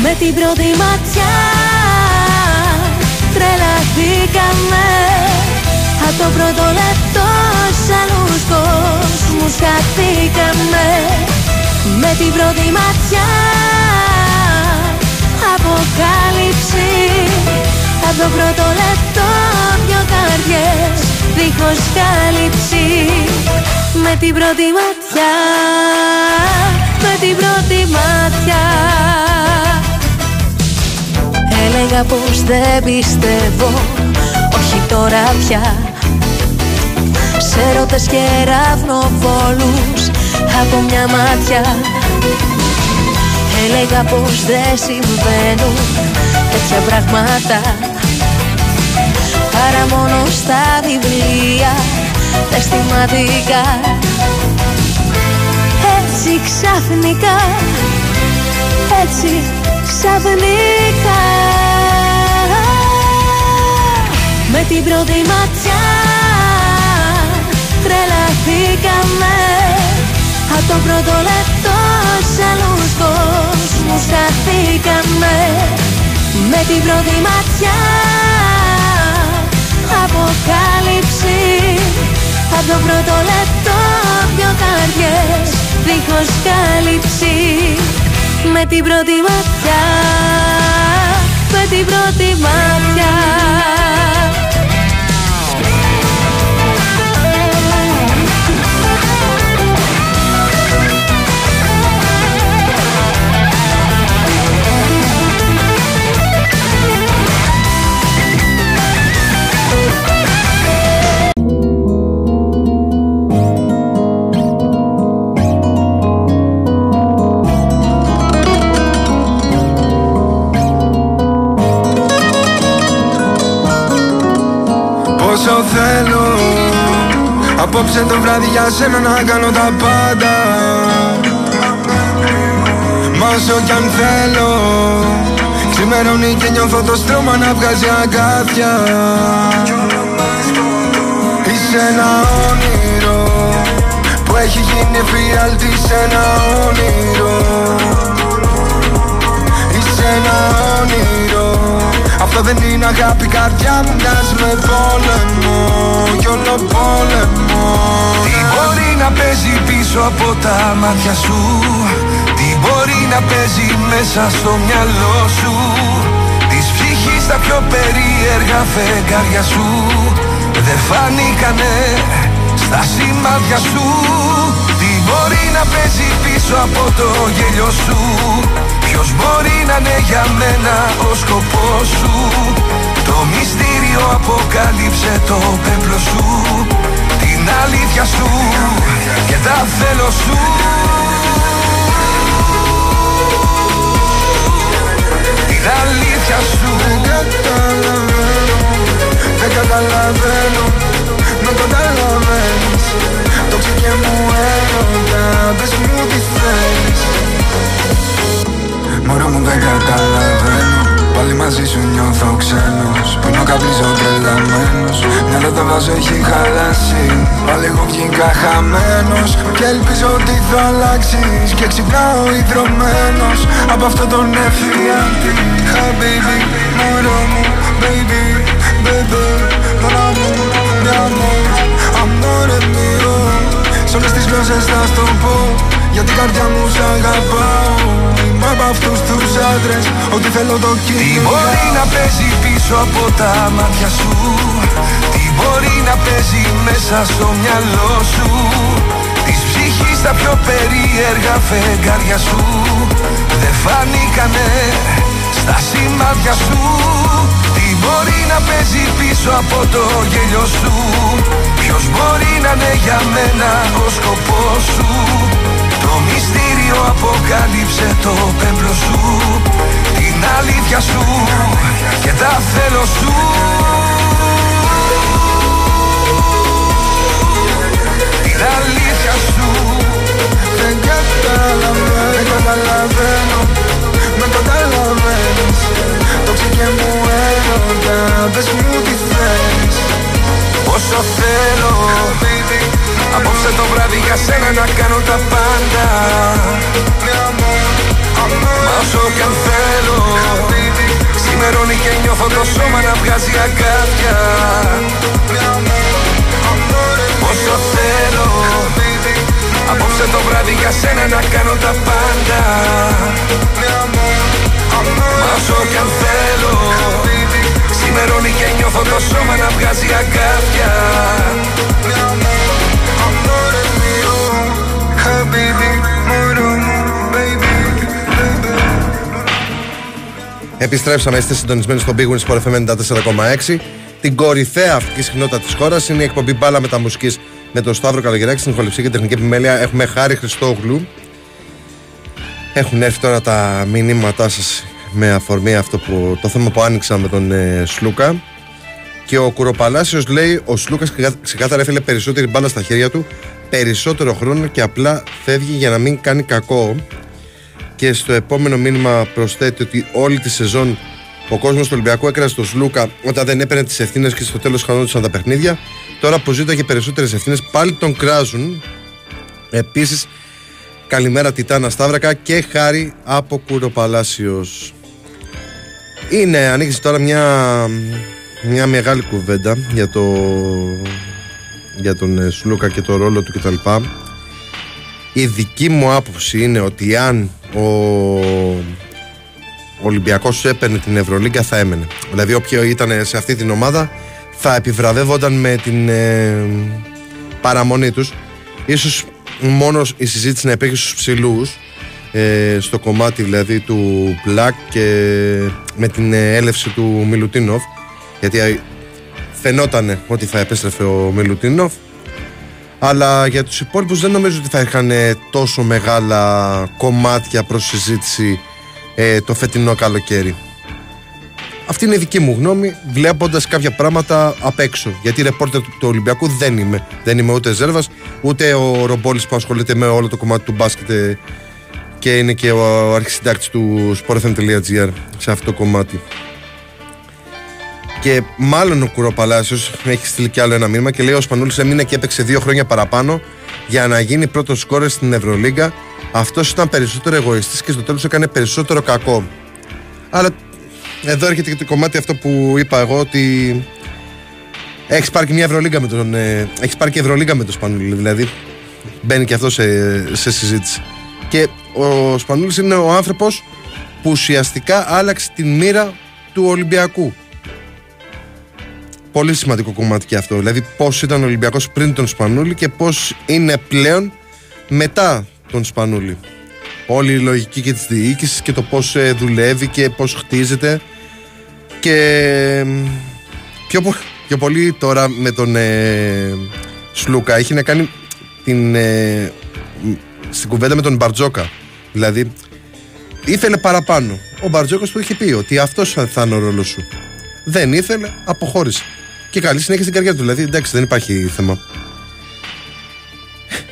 Με την πρώτη ματιά τρελαθήκαμε. Από το πρώτο λεπτό σ' άλλους κόσμους χαθήκαμε. Με την πρώτη ματιά αποκάλυψη. Από το πρώτο λεπτό δυο καρδιές δίχως κάλυψη με την πρώτη ματιά Με την πρώτη ματιά. Έλεγα πως δεν πιστεύω Όχι τώρα πια. Σε ρωτές και ραυνοβόλους Από μια μάτια. Έλεγα πως δεν συμβαίνουν Τέτοια πράγματα. Παρά μόνο στα βιβλία. τα αισθηματικά έτσι ξαφνικά έτσι ξαφνικά. Με την πρώτη ματιά τρελαθήκαμε. Από το πρώτο λεπτό σε άλλους κόσμους χαθήκαμε με την πρώτη ματιά αποκάλυψη από το πρώτο λεπτό δυο καρδιές δίχως κάλυψη. Με την πρώτη ματιά με την πρώτη ματιά Απόψε το βράδυ για σένα να κάνω τα πάντα. Μα όσο κι αν θέλω Ξημερώνει και νιώθω το στρώμα να βγάζει αγκάθια. Είσαι ένα όνειρο Που έχει γίνει εφιάλτη σε ένα όνειρο. Είσαι ένα όνειρο αυτό δεν είναι αγάπη, καρδιά μου μοιάζει με πόλεμο. Κι όλο πόλεμο. Τι μπορεί να παίζει πίσω από τα μάτια σου; Τι μπορεί να παίζει μέσα στο μυαλό σου; Της ψυχής τα πιο περίεργα φεγγάρια σου Δεν φάνηκανε στα σημάδια σου. Τι μπορεί να παίζει πίσω από το γέλιο σου; Ποιος μπορεί να είναι για μένα ο σκοπός σου; Το μυστήριο αποκάλυψε το πέπλο σου. Την αλήθεια σου και τα θέλω σου. Την αλήθεια σου. Δεν καταλαβαίνω, δεν καταλαβαίνω Με καταλαβαίνεις. Το ψυχέ μου έρωτα, πες μου τι θέλεις Μωρό μου δεν καταλαβαίνω. Πάλι μαζί σου νιώθω ξένος. Πίνω καπνίζω τρελαμένος. Μυαλό το βάζω έχει χαλάσει. Πάλι εγώ βγήκα χαμένος. Και ελπίζω ότι θα αλλάξεις. Και ξυπνάω ιδρωμένος Από αυτό τον εφιάλτη Χαμπίμπι, μωρό μου Baby, baby Μωρό μου, mi amor Amore mio Σ' όλες τις γλώσσες θα στο πω Για την καρδιά μου σ' αγαπάω. Είμαι από αυτούς τους άντρες Ό,τι θέλω το κυνηγάω Τι μπορεί να παίζει πίσω από τα μάτια σου; Τι μπορεί να παίζει μέσα στο μυαλό σου; Της ψυχής τα πιο περίεργα φεγγάρια σου. Δεν φάνηκανε στα σημάδια σου. Τι μπορεί να παίζει πίσω από το γέλιο σου. Ποιος μπορεί να είναι για μένα ο σκοπός σου; Το μυστήριο αποκάλυψε το πέμπλο σου. Την αλήθεια σου και τα θέλω σου. Την αλήθεια σου. Δεν καταλαβαίνω, δεν καταλαβαίνω Με καταλαβαίνεις Το ψυχέ μου έρωτα Πες μου τι θέλεις Όσο θέλω Απόψε το βράδυ για σένα να κάνω τα πάντα. Μα όσο κι αν θέλω Σημερώνει και νιώθω το σώμα να βγάζει αγκάθια. Όσο θέλω Απόψε το βράδυ για σένα να κάνω τα πάντα Μα όσο κι αν θέλω Σημερώνει και νιώθω το σώμα να βγάζει αγκάθια Επιστρέψαμε, είστε συντονισμένοι στο Big Wins Sport FM 94,6. Την κορυφαία αυτική συχνότητα της χώρας είναι η εκπομπή Μπάλα Μεταμουσική με τον Σταύρο Καλογεράκη στην ηχοληψία και τεχνική επιμέλεια. Έχουμε Χάρη Χριστόγλου. Έχουν έρθει τώρα τα μηνύματά σας με αφορμή αυτό που, το θέμα που άνοιξα με τον ε, Σλούκα. Και ο Κουροπαλάσιος λέει: Ο Σλούκας ξεκάθαρα έφερε περισσότερη μπάλα στα χέρια του, περισσότερο χρόνο και απλά φεύγει για να μην κάνει κακό. Και στο επόμενο μήνυμα προσθέτει ότι όλη τη σεζόν ο κόσμος του Ολυμπιακού έκρασε τον Σλούκα όταν δεν έπαιρνε τις ευθύνες και στο τέλος χανόντουσαν τα παιχνίδια. Τώρα που ζήταγε περισσότερες ευθύνες, πάλι τον κράζουν. Επίσης, καλημέρα Τιτάνα Σταύρακα και χάρη από Κουροπαλάσιος. Είναι, ανοίξει τώρα μια, μια μεγάλη κουβέντα για, το, για τον ε, Σλούκα και το ρόλο του κτλ. Η δική μου άποψη είναι ότι αν ο Ολυμπιακός έπαιρνε την Ευρωλίγκα θα έμενε. Δηλαδή όποιο ήταν σε αυτή την ομάδα θα επιβραβεύονταν με την ε, παραμονή τους. Ίσως μόνος η συζήτηση να υπήρχε στους ψηλούς ε, στο κομμάτι δηλαδή του Πλακ και με την έλευση του Μιλουτίνοφ γιατί φαινόταν ότι θα επέστρεφε ο Μιλουτίνοφ αλλά για τους υπόλοιπους δεν νομίζω ότι θα είχαν τόσο μεγάλα κομμάτια προς συζήτηση ε, το φετινό καλοκαίρι. Αυτή είναι η δική μου γνώμη, βλέποντας κάποια πράγματα απ' έξω. Γιατί ρεπόρτερ του, του Ολυμπιακού δεν είμαι. Δεν είμαι ούτε Ζέρβας, ούτε ο Ρομπόλης που ασχολείται με όλο το κομμάτι του μπάσκετ ε, και είναι και ο αρχισυντάκτης του sportfm.gr σε αυτό το κομμάτι. Και μάλλον ο Κουροπαλάσιος έχει στείλει κι άλλο ένα μήνυμα και λέει: Ο Σπανούλης έμεινε και έπαιξε δύο χρόνια παραπάνω για να γίνει πρώτος σκόρε στην Ευρωλίγκα. Αυτός ήταν περισσότερο εγωιστής και στο τέλος έκανε περισσότερο κακό. Αλλά εδώ έρχεται και το κομμάτι αυτό που είπα εγώ ότι έχεις πάρει και μια Ευρωλίγκα με τον. Ε, έχεις πάρει και Ευρωλίγκα με τον Σπανούλη. Δηλαδή μπαίνει και αυτό σε, σε συζήτηση. Και ο Σπανούλης είναι ο άνθρωπος που ουσιαστικά άλλαξε την μοίρα του Ολυμπιακού. Πολύ σημαντικό κομμάτι και αυτό. Δηλαδή πώς ήταν ο Ολυμπιακός πριν τον Σπανούλη και πώς είναι πλέον μετά τον Σπανούλη. Όλη η λογική και της διοίκησης και το πώς ε, δουλεύει και πώς χτίζεται και πιο, πιο πολύ τώρα με τον ε, Σλούκα έχει να κάνει την, ε, στην κουβέντα με τον Μπαρτζόκα. Δηλαδή, ήθελε παραπάνω. Ο Μπαρτζόκα του είχε πει ότι αυτός θα είναι ο ρόλος σου. Δεν ήθελε, αποχώρησε. Και καλή συνέχεια στην καρδιά του. Δηλαδή, εντάξει, δεν υπάρχει θέμα.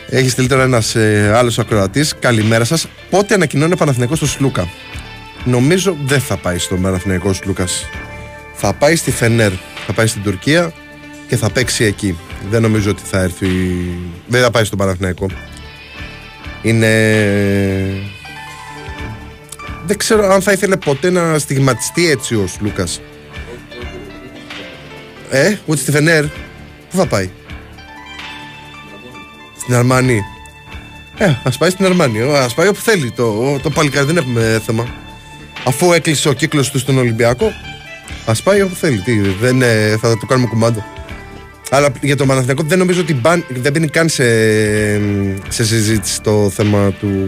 Έχεις στείλει τώρα ένας ε, άλλος ακροατής. Καλημέρα σας. Πότε ανακοινώνει ο Παναθηναϊκός στο Σλούκα; Νομίζω δεν θα πάει στο Παναθηναϊκός Λούκα. Θα πάει στη Φενέρ. Θα πάει στην Τουρκία και θα παίξει εκεί. Δεν νομίζω ότι θα έρθει. Δεν θα πάει στον Παναθηναϊκό. Είναι. Δεν ξέρω αν θα ήθελε ποτέ να στιγματιστεί έτσι ο Λούκας. Ε, ούτε στη Φενέρ. Πού θα πάει; Στην Αρμανή. Ε, ας πάει στην Αρμανή. Α πάει όπου θέλει. Το, το παλικάρι δεν έχουμε θέμα. Αφού έκλεισε ο κύκλος του στον Ολυμπιακό, ας πάει όπου θέλει. Τι, δεν, ε, θα του κάνουμε κουμάντο. Αλλά για το Παναθηναϊκό δεν νομίζω ότι μπαν, δεν μπαίνει καν σε, σε συζήτηση το θέμα του,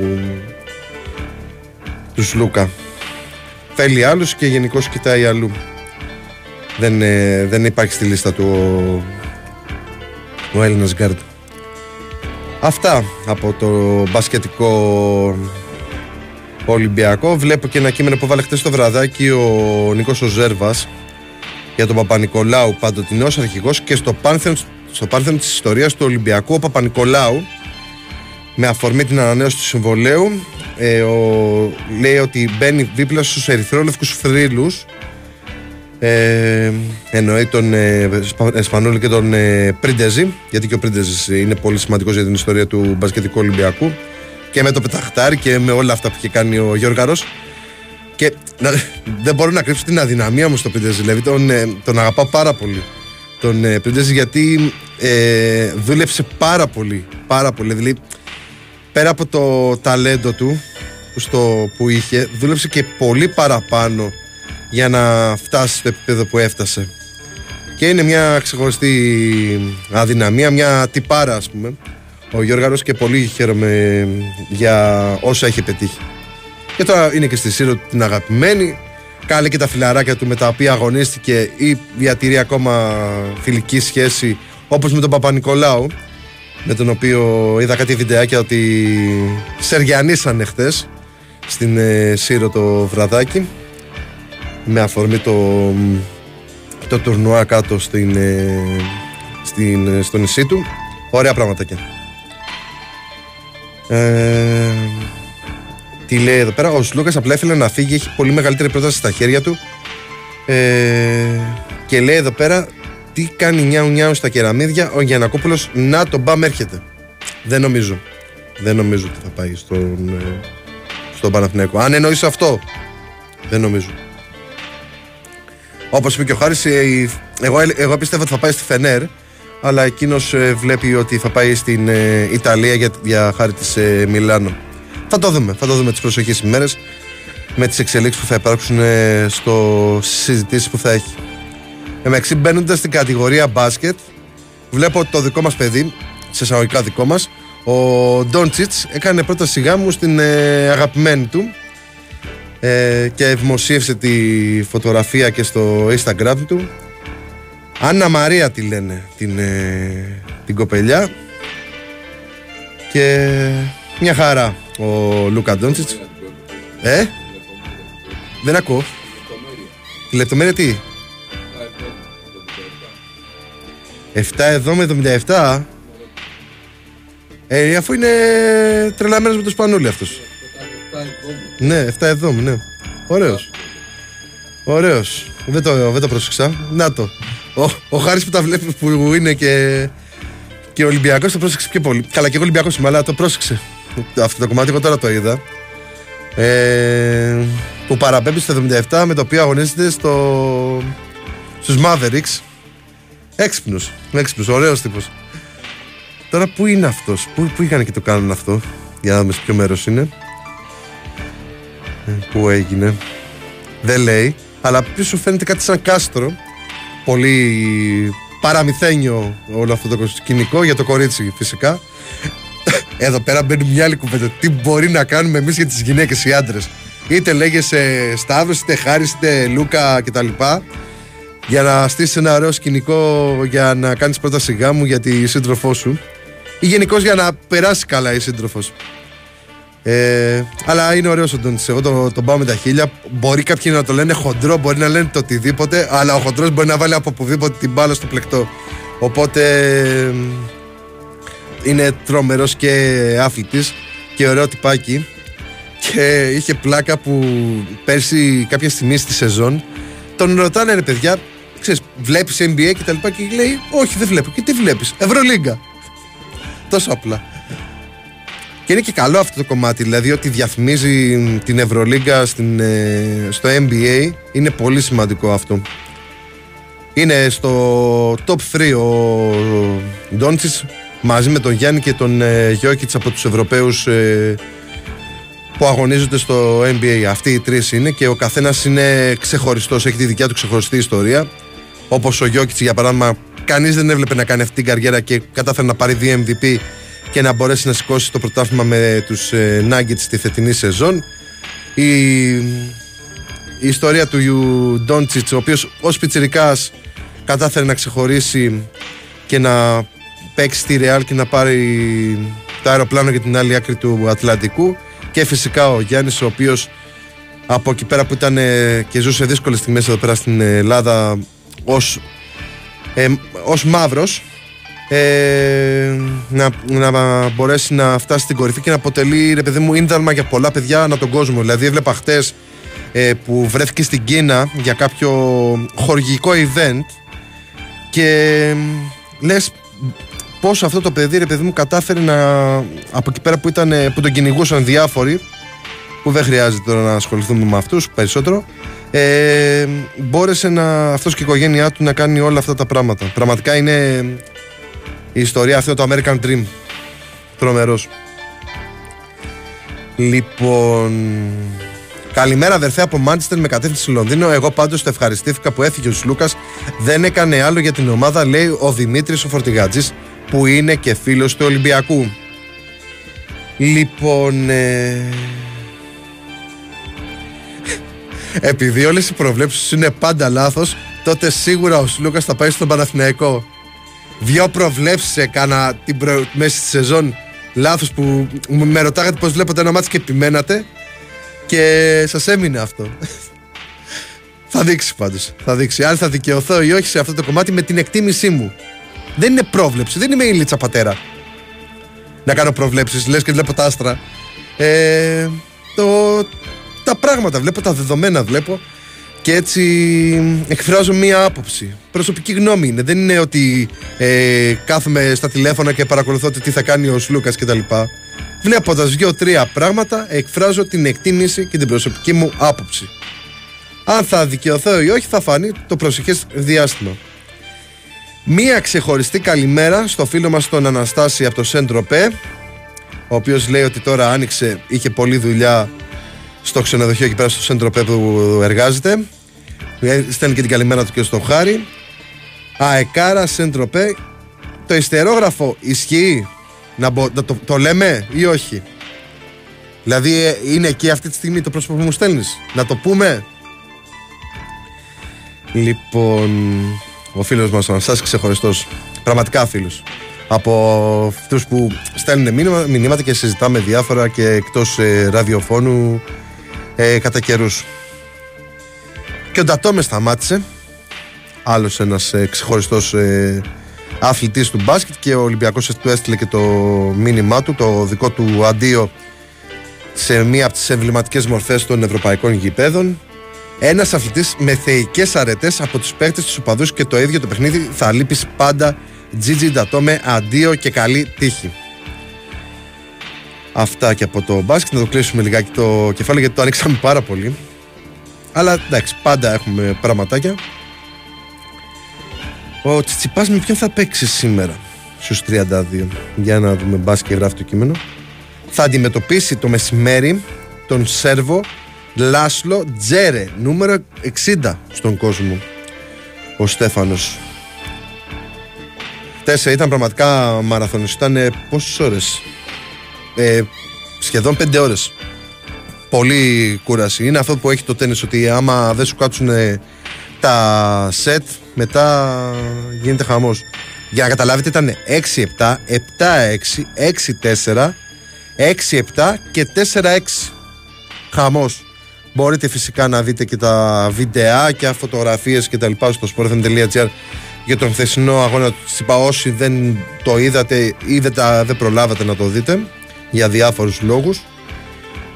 του Σλούκα. Θέλει άλλους και γενικώς κοιτάει αλλού. Δεν, ε, δεν υπάρχει στη λίστα του ο, ο Έλληνας Γκάρντ. Αυτά από το μπασκετικό Ολυμπιακό. Βλέπω και ένα κείμενο που βάλε χτες το βραδάκι ο Νίκος ο Ζέρβας για τον Παπα-Νικολάου παντοτινός αρχηγός και στο πάνθεν, στο πάνθεν της ιστορίας του Ολυμπιακού ο Παπα-Νικολάου με αφορμή την ανανέωση του συμβολέου ε, ο, λέει ότι μπαίνει δίπλα στους ερυθρόλευκους θρύλους ε, εννοεί τον ε, Σπανούλη και τον ε, Πρίντεζη γιατί και ο Πρίντεζης είναι πολύ σημαντικός για την ιστορία του μπασκετικού Ολυμπιακού και με το πεταχτάρι και με όλα αυτά που έχει κάνει ο Γιώργαρος και να, δεν μπορώ να κρύψω την αδυναμία μου στο Πρίντεζ. Δηλαδή τον, ε, τον αγαπάω πάρα πολύ. Τον ε, γιατί ε, δούλεψε πάρα πολύ. Πάρα πολύ. Δηλαδή πέρα από το ταλέντο του στο, που είχε, δούλεψε και πολύ παραπάνω για να φτάσει στο επίπεδο που έφτασε. Και είναι μια ξεχωριστή αδυναμία, μια τυπάρα ας πούμε. Ο Γιώργαρος και πολύ χαίρομαι για όσα έχει πετύχει. Και τώρα είναι και στη Σύρο την αγαπημένη. Κάλε και τα φιλαράκια του με τα οποία αγωνίστηκε ή διατηρεί ακόμα φιλική σχέση όπως με τον Παπα-Νικολάου με τον οποίο είδα κάτι βιντεάκια ότι σεργιανίσανε χτες στην ε, Σύρο το βραδάκι με αφορμή το, το τουρνουά κάτω στην, ε, στην, ε, στο νησί του. Ωραία πραγματάκια. Ε, τι λέει εδώ πέρα, ο Σλούκα απλά ήθελε να φύγει, έχει πολύ μεγαλύτερη πρόταση στα χέρια του. Ε, και λέει εδώ πέρα, τι κάνει νιάου νιάου στα κεραμίδια, ο Γιανακόπουλος να τον μπαμ έρχεται. Δεν νομίζω. Δεν νομίζω ότι θα πάει στον, ε, στον Παναθηναϊκό. Αν εννοείς αυτό, δεν νομίζω. Όπως είπε και ο Χάρης, ε, εγώ, εγώ πιστεύω ότι θα πάει στη Φενέρ, αλλά εκείνος βλέπει ότι θα πάει στην ε, Ιταλία για, για χάρη της ε, Μιλάνο. Θα το δούμε, θα το δούμε τις προσεχείς ημέρες με τις εξελίξεις που θα υπάρξουν ε, στο συζητήσεις που θα έχει. Εμεξή μπαίνοντας στην κατηγορία μπάσκετ, βλέπω ότι το δικό μας παιδί, σε εισαγωγικά δικό μας, ο Ντόντσιτς έκανε πρώτα σιγά μου στην ε, αγαπημένη του ε, και δημοσίευσε τη φωτογραφία και στο Instagram του. Άννα Μαρία τη λένε την, ε, την κοπελιά και μια χαρά ο Λούκα Ντόντσιτς. Ε, δεν ακούω. Τη λεπτομέρεια τι; 7 εδώ με 77 Ε, αφού είναι τρελαμένος με το σπανούλι αυτός. Ναι, 7 εδώ, ναι. Ωραίος. Ωραίος. Δεν το, δεν το πρόσεξα. Να το. Ο, ο Χάρης που τα βλέπει που είναι και Και ο Ολυμπιακός το πρόσεξε πιο πολύ. Καλά και εγώ Ολυμπιακός είμαι αλλά το πρόσεξε Αυτό το κομμάτι εγώ τώρα το είδα. Ε, που παραπέμπει στο 77 με το οποίο αγωνίζεται στο, στους Mavericks. Έξυπνος, έξυπνος, ωραίος τύπος. Τώρα που είναι αυτός που, που είχαν και το κάνουν αυτό για να δούμε σε ποιο μέρος είναι. Ε, που έγινε. Δεν λέει αλλά πίσω φαίνεται κάτι σαν κάστρο. Πολύ παραμυθένιο όλο αυτό το σκηνικό για το κορίτσι φυσικά εδώ πέρα μπαίνει μια άλλη κουβέντα. Τι μπορεί να κάνουμε εμείς για τις γυναίκες, οι άντρες; Είτε λέγεσαι Σταύρο, είτε Χάρης, είτε Λούκα κτλ. Για να στήσεις ένα ωραίο σκηνικό για να κάνεις πρώτα σιγά μου για τη σύντροφό σου. Ή γενικώς για να περάσει καλά η σύντροφό σου. Ε, αλλά είναι ωραίο ο Ντόντι. Εγώ τον, τον πάω με τα χίλια. Μπορεί κάποιοι να το λένε χοντρό, μπορεί να λένε το οτιδήποτε, αλλά ο χοντρός μπορεί να βάλει από οπουδήποτε την μπάλα στο πλεκτό. Οπότε είναι τρομερός και άθλητης και ωραίο τυπάκι. Και είχε πλάκα που πέρσι κάποια στιγμή στη σεζόν τον ρωτάνε ρε παιδιά ξέρεις, βλέπεις NBA και τα λοιπά και λέει όχι δεν βλέπω και τι βλέπεις Ευρωλίγκα τόσο απλά. Και είναι και καλό αυτό το κομμάτι δηλαδή ότι διαφημίζει την Ευρωλίγκα στην, ε, στο NBA είναι πολύ σημαντικό αυτό. Είναι στο top 3 ο Ντόντσις μαζί με τον Γιάννη και τον ε, Γιώκητς από τους Ευρωπαίους ε, που αγωνίζονται στο NBA. Αυτοί οι τρεις είναι και ο καθένας είναι ξεχωριστός, έχει τη δικιά του ξεχωριστή ιστορία. Όπως ο Γιώκητς για παράδειγμα, κανείς δεν έβλεπε να κάνει αυτή την καριέρα και κατάφερε να πάρει δύο MVP και να μπορέσει να σηκώσει το πρωτάθλημα με τους ε, Nuggets στη φετινή σεζόν. Η, η ιστορία του Ντόντσιτς, ο οποίος ως πιτσιρικάς κατάφερε να ξεχωρίσει και να παίξει στη Ρεάλ και να πάρει το αεροπλάνο για την άλλη άκρη του Ατλαντικού. Και φυσικά ο Γιάννης ο οποίος από εκεί πέρα που ήταν ε, και ζούσε δύσκολες στιγμές εδώ πέρα στην Ελλάδα ως, ε, ως μαύρος ε, να, να μπορέσει να φτάσει στην κορυφή και να αποτελεί ρε παιδί μου ίνδαλμα για πολλά παιδιά ανά τον κόσμο. Δηλαδή έβλεπα χτες ε, που βρέθηκε στην Κίνα για κάποιο χορηγικό event και λες πώς αυτό το παιδί, ρε παιδί μου, κατάφερε να. από εκεί πέρα που, ήταν, που τον κυνηγούσαν διάφοροι, που δεν χρειάζεται τώρα να ασχοληθούμε με αυτούς περισσότερο, ε, μπόρεσε να, αυτός και η οικογένειά του να κάνει όλα αυτά τα πράγματα. Πραγματικά είναι η ιστορία αυτή το American Dream. Τρομερός. Λοιπόν. Καλημέρα, αδερφέ από Μάντσεστερ με κατεύθυνση Λονδίνο. Εγώ πάντως το ευχαριστήθηκα που έφυγε ο Λούκας. Δεν έκανε άλλο για την ομάδα, λέει ο Δημήτρης ο Φορτηγάτζης που είναι και φίλος του Ολυμπιακού. Λοιπόν, ε... επειδή όλες οι προβλέψεις είναι πάντα λάθος, τότε σίγουρα ο Σλούκας θα πάει στον Παναθηναϊκό. Δυο προβλέψεις έκανα την προ... μέση στη σεζόν λάθος που με ρωτάγατε πώς βλέπετε ένα μάτι και επιμένατε και σας έμεινε αυτό. Θα δείξει πάντως. Θα δείξει. Αν θα δικαιωθώ ή όχι σε αυτό το κομμάτι με την εκτίμησή μου. Δεν είναι πρόβλεψη, δεν είμαι η Λίτσα πατέρα. Να κάνω προβλέψεις, λες και βλέπω τα άστρα. Ε, το, τα πράγματα βλέπω, τα δεδομένα βλέπω και έτσι εκφράζω μία άποψη. Προσωπική γνώμη είναι. Δεν είναι ότι ε, κάθομαι στα τηλέφωνα και παρακολουθώ τι θα κάνει ο Σλούκας κτλ. Βλέποντας δύο-τρία πράγματα, εκφράζω την εκτίμηση και την προσωπική μου άποψη. Αν θα δικαιωθώ ή όχι, θα φανεί το προσεχές διάστημα. Μία ξεχωριστή καλημέρα στο φίλο μας τον Αναστάση από το Σέντρο Πέ, ο οποίος λέει ότι τώρα άνοιξε, είχε πολλή δουλειά στο ξενοδοχείο εκεί πέρα στο Σέντρο Πέ που εργάζεται. Στέλνει και την καλημέρα του και στο Χάρη. Αεκάρα, Σέντρο Πέ. Το ιστερόγραφο ισχύει να, μπο, να το, το λέμε ή όχι; Δηλαδή ε, είναι εκεί αυτή τη στιγμή το πρόσωπο που μου στέλνεις. Να το πούμε; Λοιπόν, ο φίλος μας ο Αναστάσης ξεχωριστός. Πραγματικά φίλος. Από αυτούς που στέλνουν μήνυμα, μηνύματα και συζητάμε διάφορα και εκτός ε, ραδιοφώνου ε, κατά καιρούς. Και ο Ντατό με σταμάτησε. Άλλος ένας ε, ξεχωριστός ε, αθλητής του μπάσκετ και ο Ολυμπιακός του έστειλε και το μήνυμά του, το δικό του αντίο σε μία από τις εμβληματικές μορφές των ευρωπαϊκών γηπέδων. Ένας αθλητής με θεϊκές αρετές από τους παίκτες τους οπαδούς και το ίδιο το παιχνίδι θα λείπεις πάντα Gigi Ντατό με αντίο και καλή τύχη. Αυτά και από το μπάσκετ. Να το κλείσουμε λιγάκι το κεφάλι γιατί το ανοίξαμε πάρα πολύ. Αλλά εντάξει, πάντα έχουμε πραγματάκια. Ο Τσιτσιπάς με ποιον θα παίξει σήμερα στους 32. Για να δούμε μπάσκετ γράφει το κείμενο. Θα αντιμετωπίσει το μεσημέρι τον Σέρβο Λάσλο Τζέρε, νούμερο 60 στον κόσμο. Ο Στέφανος. Τέσσερα ήταν πραγματικά μαραθώνιος. Ήταν πόσες ώρες; Ε, σχεδόν 5 ώρες. Πολύ κούραση. Είναι αυτό που έχει το τέννις ότι άμα δεν σου κάτσουν τα σετ μετά γίνεται χαμός. Για να καταλάβετε ήταν 6-7, 7-6, 6-4, 6-7 και 4-6. Χαμός. Μπορείτε φυσικά να δείτε και τα βιντεάκια, φωτογραφίες και τα λοιπά στο sportfm.gr για τον χθεσινό αγώνα του. Τσιπά όσοι δεν το είδατε ή δεν, τα, δεν προλάβατε να το δείτε για διάφορους λόγους.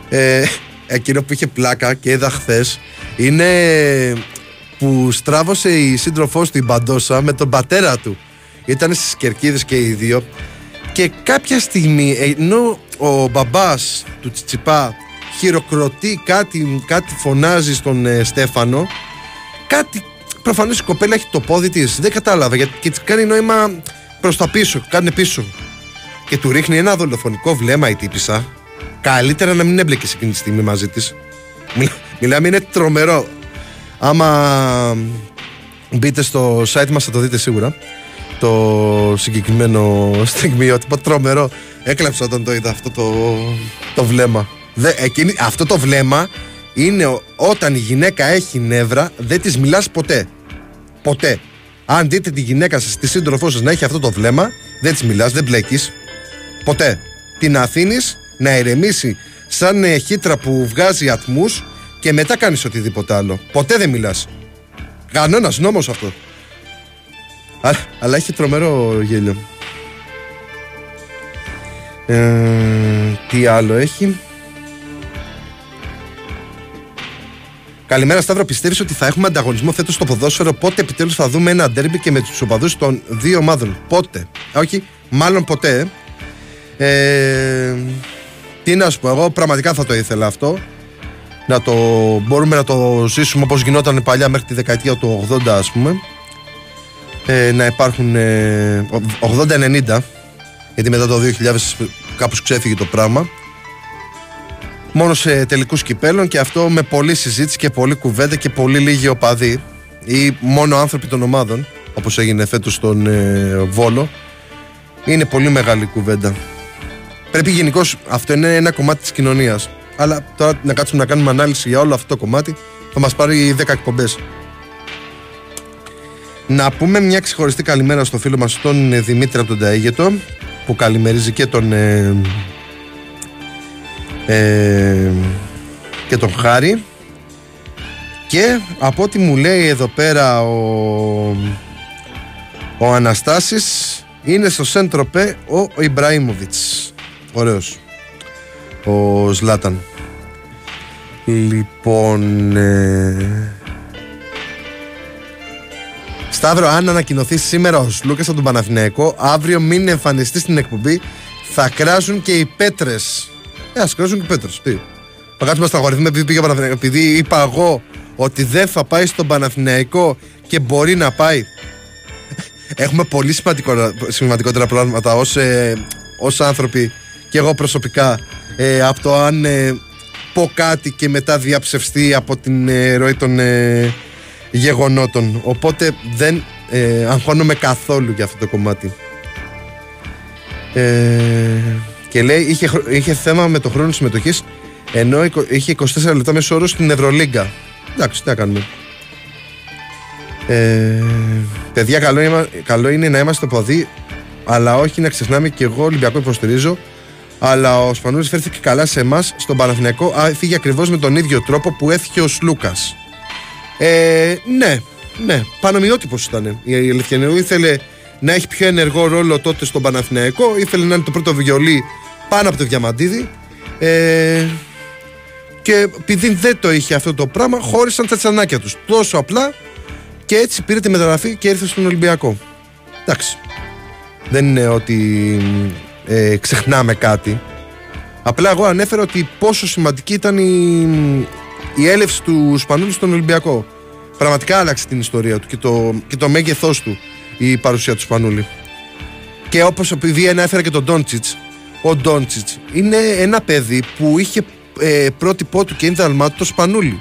Ε, εκείνο που είχε πλάκα και είδα χθες είναι που στράβωσε η σύντροφός του η Μπαντόσα με τον πατέρα του. Ήταν στις κερκίδες και οι δύο. Και κάποια στιγμή ενώ ο μπαμπάς του Τσιπά χειροκροτεί κάτι, κάτι φωνάζει στον ε, Στέφανο κάτι προφανώς η κοπέλα έχει το πόδι της, δεν κατάλαβα γιατί και της κάνει νόημα προς τα πίσω, κάνει πίσω. Και του ρίχνει ένα δολοφονικό βλέμμα η τύπησα. Καλύτερα να μην έμπλεκε εκείνη τη στιγμή μαζί της. Μιλάμε, είναι τρομερό. Άμα μπείτε στο site μας θα το δείτε σίγουρα το συγκεκριμένο στιγμιότυπο τρομερό έκλαψα όταν το είδα αυτό το, το βλέμμα Δε, εκείνη, αυτό το βλέμμα είναι όταν η γυναίκα έχει νεύρα δεν της μιλάς ποτέ Ποτέ. Αν δείτε τη γυναίκα σας, τη σύντροφό σας να έχει αυτό το βλέμμα, δεν της μιλάς, δεν μπλέκεις. Ποτέ. Την αφήνεις να ηρεμήσει σαν ε, χύτρα που βγάζει ατμούς και μετά κάνεις οτιδήποτε άλλο. Ποτέ δεν μιλάς. Κανόνα νόμος αυτό. Α, αλλά έχει τρομερό γέλιο. Ε, τι άλλο έχει; Καλημέρα, Σταύρο. Πιστεύεις ότι θα έχουμε ανταγωνισμό φέτος στο ποδόσφαιρο; Πότε επιτέλους θα δούμε ένα ντέρμπι και με τους οπαδούς των δύο ομάδων; Πότε. Όχι, μάλλον ποτέ. Ε, τι να σου πω, εγώ πραγματικά θα το ήθελα αυτό. Να το μπορούμε να το ζήσουμε όπως γινόταν παλιά μέχρι τη δεκαετία του 80 ας πούμε. Ε, να υπάρχουν ε, 80-90 γιατί μετά το 2000 κάπως ξέφυγε το πράγμα μόνο σε τελικούς κυπέλων και αυτό με πολλή συζήτηση και πολλή κουβέντα και πολύ λίγοι οπαδοί ή μόνο άνθρωποι των ομάδων, όπως έγινε φέτος στον ε, Βόλο. Είναι πολύ μεγάλη κουβέντα. Πρέπει γενικώ αυτό είναι ένα κομμάτι της κοινωνίας. Αλλά τώρα να κάτσουμε να κάνουμε ανάλυση για όλο αυτό το κομμάτι θα μας πάρει 10 εκπομπές. Να πούμε μια ξεχωριστή καλημέρα στο φίλο μας τον ε, Δημήτρη από τον Ταίγετο που καλημερίζει και τον ε, ε, και τον Χάρη Και από ό,τι μου λέει εδώ πέρα ο, ο Αναστάσης είναι στο Σέντροπε ο Ιμπραήμοβιτς. Ωραίος. Ο Ζλάταν. Λοιπόν... Ε... Σταύρο, αν ανακοινωθείς σήμερα ο Λούκα από τον Παναθηναϊκό, αύριο μην εμφανιστείς στην εκπομπή, θα κράζουν και οι πέτρες. Ε, ας κράζουν και οι πέτρε. Τι. Θα κάτσουμε στα γοριθμία επειδή πήγε Παναθηναϊκό. Επειδή είπα εγώ ότι δεν θα πάει στον Παναθηναϊκό και μπορεί να πάει. Έχουμε πολύ σημαντικότερα πράγματα ως ε, ως άνθρωποι και εγώ προσωπικά ε, από το αν ε, πω κάτι και μετά διαψευστεί από την ε, ροή των ε, γεγονότων. Οπότε δεν ε, αγχώνομαι καθόλου για αυτό το κομμάτι. Ε, και λέει είχε, είχε θέμα με το χρόνο συμμετοχής ενώ είχε 24 λεπτά μέσω όρο στην Ευρωλίγκα. Εντάξει, τι να κάνουμε. Ε, παιδιά, καλό, καλό είναι να είμαστε ποδοί, αλλά όχι να ξεχνάμε και εγώ Ολυμπιακό υποστηρίζω. Αλλά ο Σπανούλης φέρθηκε καλά σε εμάς στον Παναθηναϊκό. Φύγει ακριβώς με τον ίδιο τρόπο που έφυγε ο Σλούκας. Ε, ναι, ναι, πανομοιότυπος ήταν. Η Ελευθερινού ήθελε να έχει πιο ενεργό ρόλο τότε στον Παναθηναϊκό, ήθελε να είναι το πρώτο βιολί πάνω από το Διαμαντίδη. Ε, και επειδή δεν το είχε αυτό το πράγμα, χώρισαν τα τσανάκια τους. Τόσο απλά και έτσι πήρε τη μεταγραφή και ήρθε στον Ολυμπιακό. Εντάξει. Δεν είναι ότι ε, ξεχνάμε κάτι. Απλά εγώ ανέφερα ότι πόσο σημαντική ήταν η, η έλευση του Σπανούλη στον Ολυμπιακό. Πραγματικά άλλαξε την ιστορία του και το, και το μέγεθός του η παρουσία του Σπανούλη. Και όπως επειδή ανέφερα και τον Ντόντσιτς, ο Ντόντσιτς είναι ένα παιδί που είχε ε, πρότυπό του και είναι του το Σπανούλη.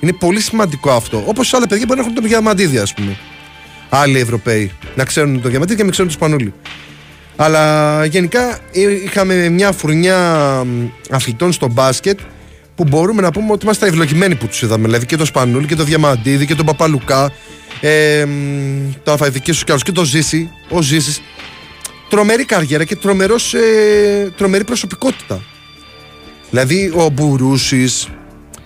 Είναι πολύ σημαντικό αυτό. Όπως άλλα παιδιά μπορεί να έχουν τον Διαμαντίδη, ας πούμε. Άλλοι Ευρωπαίοι να ξέρουν τον Διαμαντίδη και να μην ξέρουν τον Σπανούλη. Αλλά γενικά είχαμε μια φουρνιά αθλητών στο μπάσκετ που μπορούμε να πούμε ότι είμαστε ευλογημένοι που τους είδαμε. Δηλαδή και το Σπανούλη και το Διαμαντίδη και τον Παπαλουκά. Ε, το Αφαϊδική σου και το Ζήση. Ο Ζήσης. Τρομερή καριέρα και τρομερός, ε, τρομερή προσωπικότητα. Δηλαδή ο Μπουρούσης.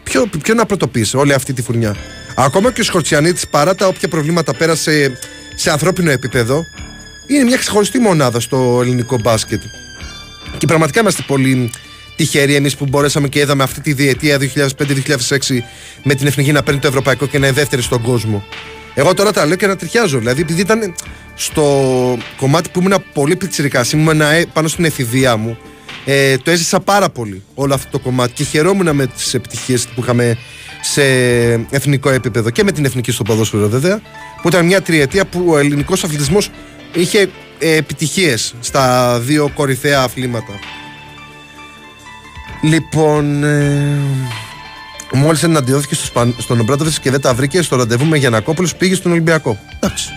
Ποιο, ποιο να πρωτοποιήσει όλη αυτή τη φουρνιά. Ακόμα και ο Σκορτσιανίτης παρά τα όποια προβλήματα πέρασε σε ανθρώπινο επίπεδο, είναι μια ξεχωριστή μονάδα στο ελληνικό μπάσκετ. Και πραγματικά είμαστε πολύ τυχεροί εμείς που μπορέσαμε και είδαμε αυτή τη διετία 2005-2006 με την εθνική να παίρνει το ευρωπαϊκό και να είναι δεύτερη στον κόσμο. Εγώ τώρα τα λέω και να τριχιάζω. Δηλαδή, επειδή ήταν στο κομμάτι που ήμουν πολύ πιτσυρικά, ήμουν ε, πάνω στην εφηβεία μου, ε, το έζησα πάρα πολύ όλο αυτό το κομμάτι και χαιρόμουν με τις επιτυχίες που είχαμε σε εθνικό επίπεδο και με την εθνική στο ποδόσφαιρο βέβαια, που ήταν μια τριετία που ο ελληνικός αθλητισμός είχε ε, επιτυχίες στα δύο κορυφαία αθλήματα. Λοιπόν, ε, μόλις εναντιώθηκε στο, στον Ομπράτοβιτς και δεν τα βρήκε στο ραντεβού με Γιανακόπουλος πήγε στον Ολυμπιακό. Εντάξει.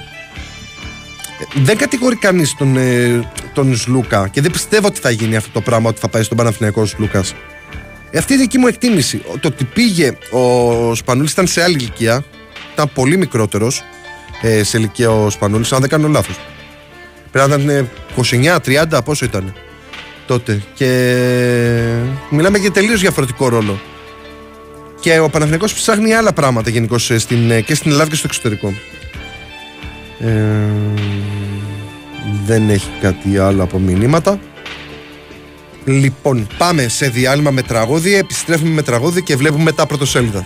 Ε, δεν κατηγορεί κανείς τον, ε, τον Σλούκα και δεν πιστεύω ότι θα γίνει αυτό το πράγμα ότι θα πάει στον Παναθηναϊκό Σλούκας. Ε, αυτή είναι η δική μου εκτίμηση. Το ότι πήγε ο Σπανούλης ήταν σε άλλη ηλικία, ήταν πολύ μικρότερος ε, σε ηλικία ο Σπανούλης, αν δεν κάνω λάθος. Πρέπει να ήταν 29-30, πόσο ήταν τότε. Και μιλάμε για τελείως διαφορετικό ρόλο. Και ο Παναθηναϊκός ψάχνει άλλα πράγματα γενικώ ε, ε, και στην Ελλάδα και στο εξωτερικό. Ε, δεν έχει κάτι άλλο από μηνύματα. Λοιπόν, πάμε σε διάλειμμα με τραγούδι, επιστρέφουμε με τραγούδι και βλέπουμε τα πρωτοσέλιδα.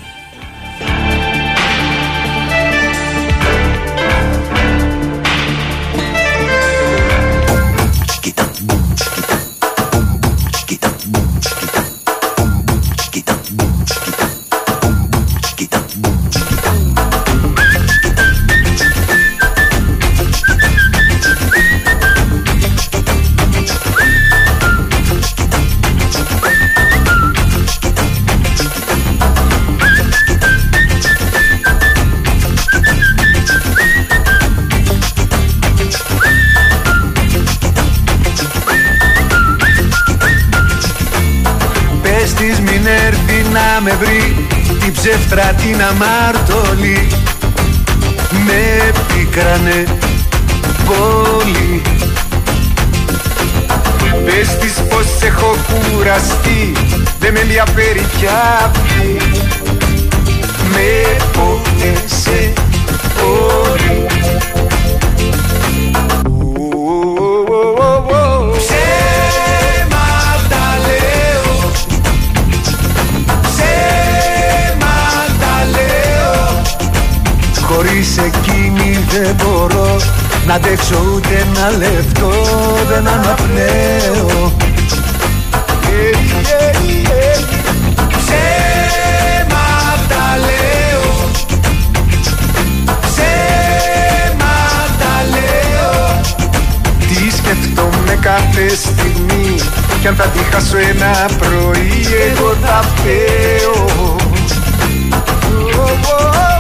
Ψεύτρα την αμάρτωλη. Με πίκρανε πολύ. Πες της πως έχω κουραστεί δεν με ενδιαφέρει πια με ποτέ σε Χωρίς εκείνη δεν μπορώ να αντέξω ούτε ένα λεπτό δεν αναπνέω. Yeah, yeah, yeah. Ψέματα λέω. Ψέματα λέω. Τι σκεφτόμαι κάθε στιγμή Κι αν θα τη χάσω ένα πρωί εγώ θα φταίω Πες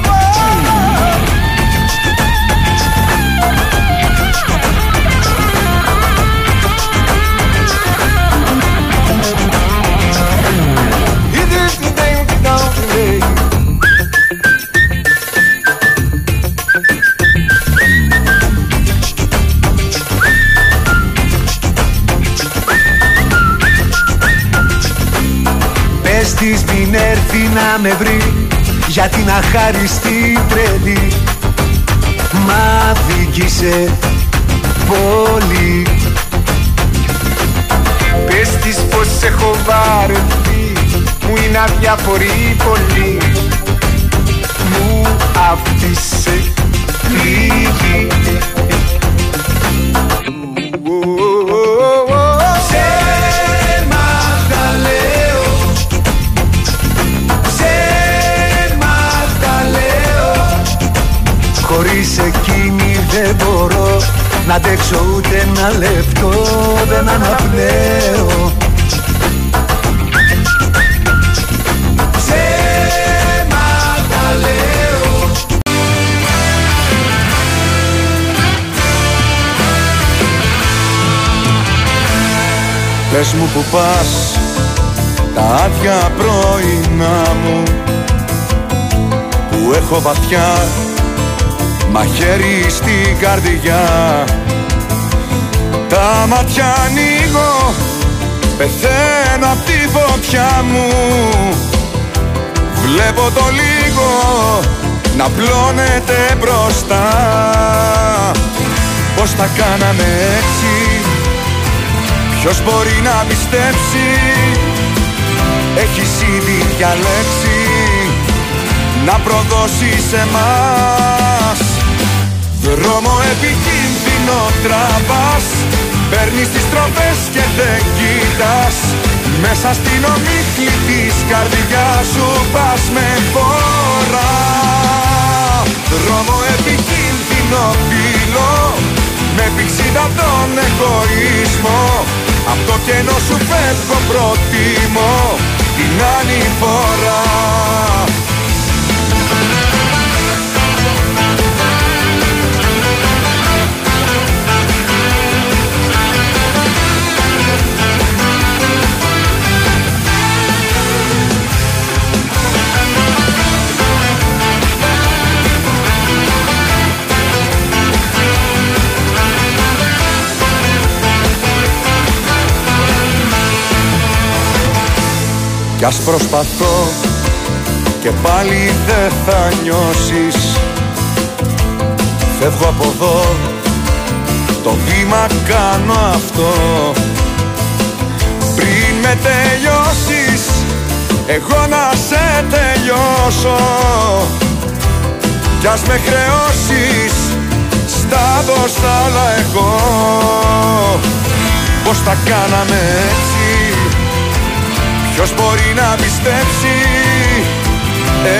μην έρθει να με βρει Για την αχάριστη τρελή. Μ' αδίκησε πολύ. Πες της πως έχω βαρεθεί Μου είναι αδιαφορή πολύ. Μου άφησε λίγη Να αντέξω ούτε ένα λεπτό Δεν αναπνέω. Ψέματα λέω. Πες μου που πας τα άδεια πρωινά μου που έχω βαθιά μαχαίρι στην καρδιά. Τα μάτια ανοίγω πεθαίνω απ' τη φωτιά μου. Βλέπω το λίγο να πλώνεται μπροστά. Πως τα κάναμε έτσι Ποιος μπορεί να πιστέψει; Έχεις ήδη διαλέξει Να προδώσει σε μας Δρόμο επικίνδυνο τραβάς Παίρνεις τις τροπές και δεν κοιτάς. Μέσα στην ομίχλη της καρδιάς σου πας με φορά. Δρόμο επικίνδυνο φύλλο με πηξίδα τον εγωισμό. Απ' το κενό σου φεύγω προτιμώ Την άλλη Κι ας προσπαθώ και πάλι δεν θα νιώσεις. Φεύγω από εδώ, το βήμα κάνω αυτό. Πριν με τελειώσεις, εγώ να σε τελειώσω. Κι ας με χρεώσεις, στα δώσ' άλλα εγώ. Πώς τα κάναμε έτσι; Ποιος μπορεί να πιστέψει;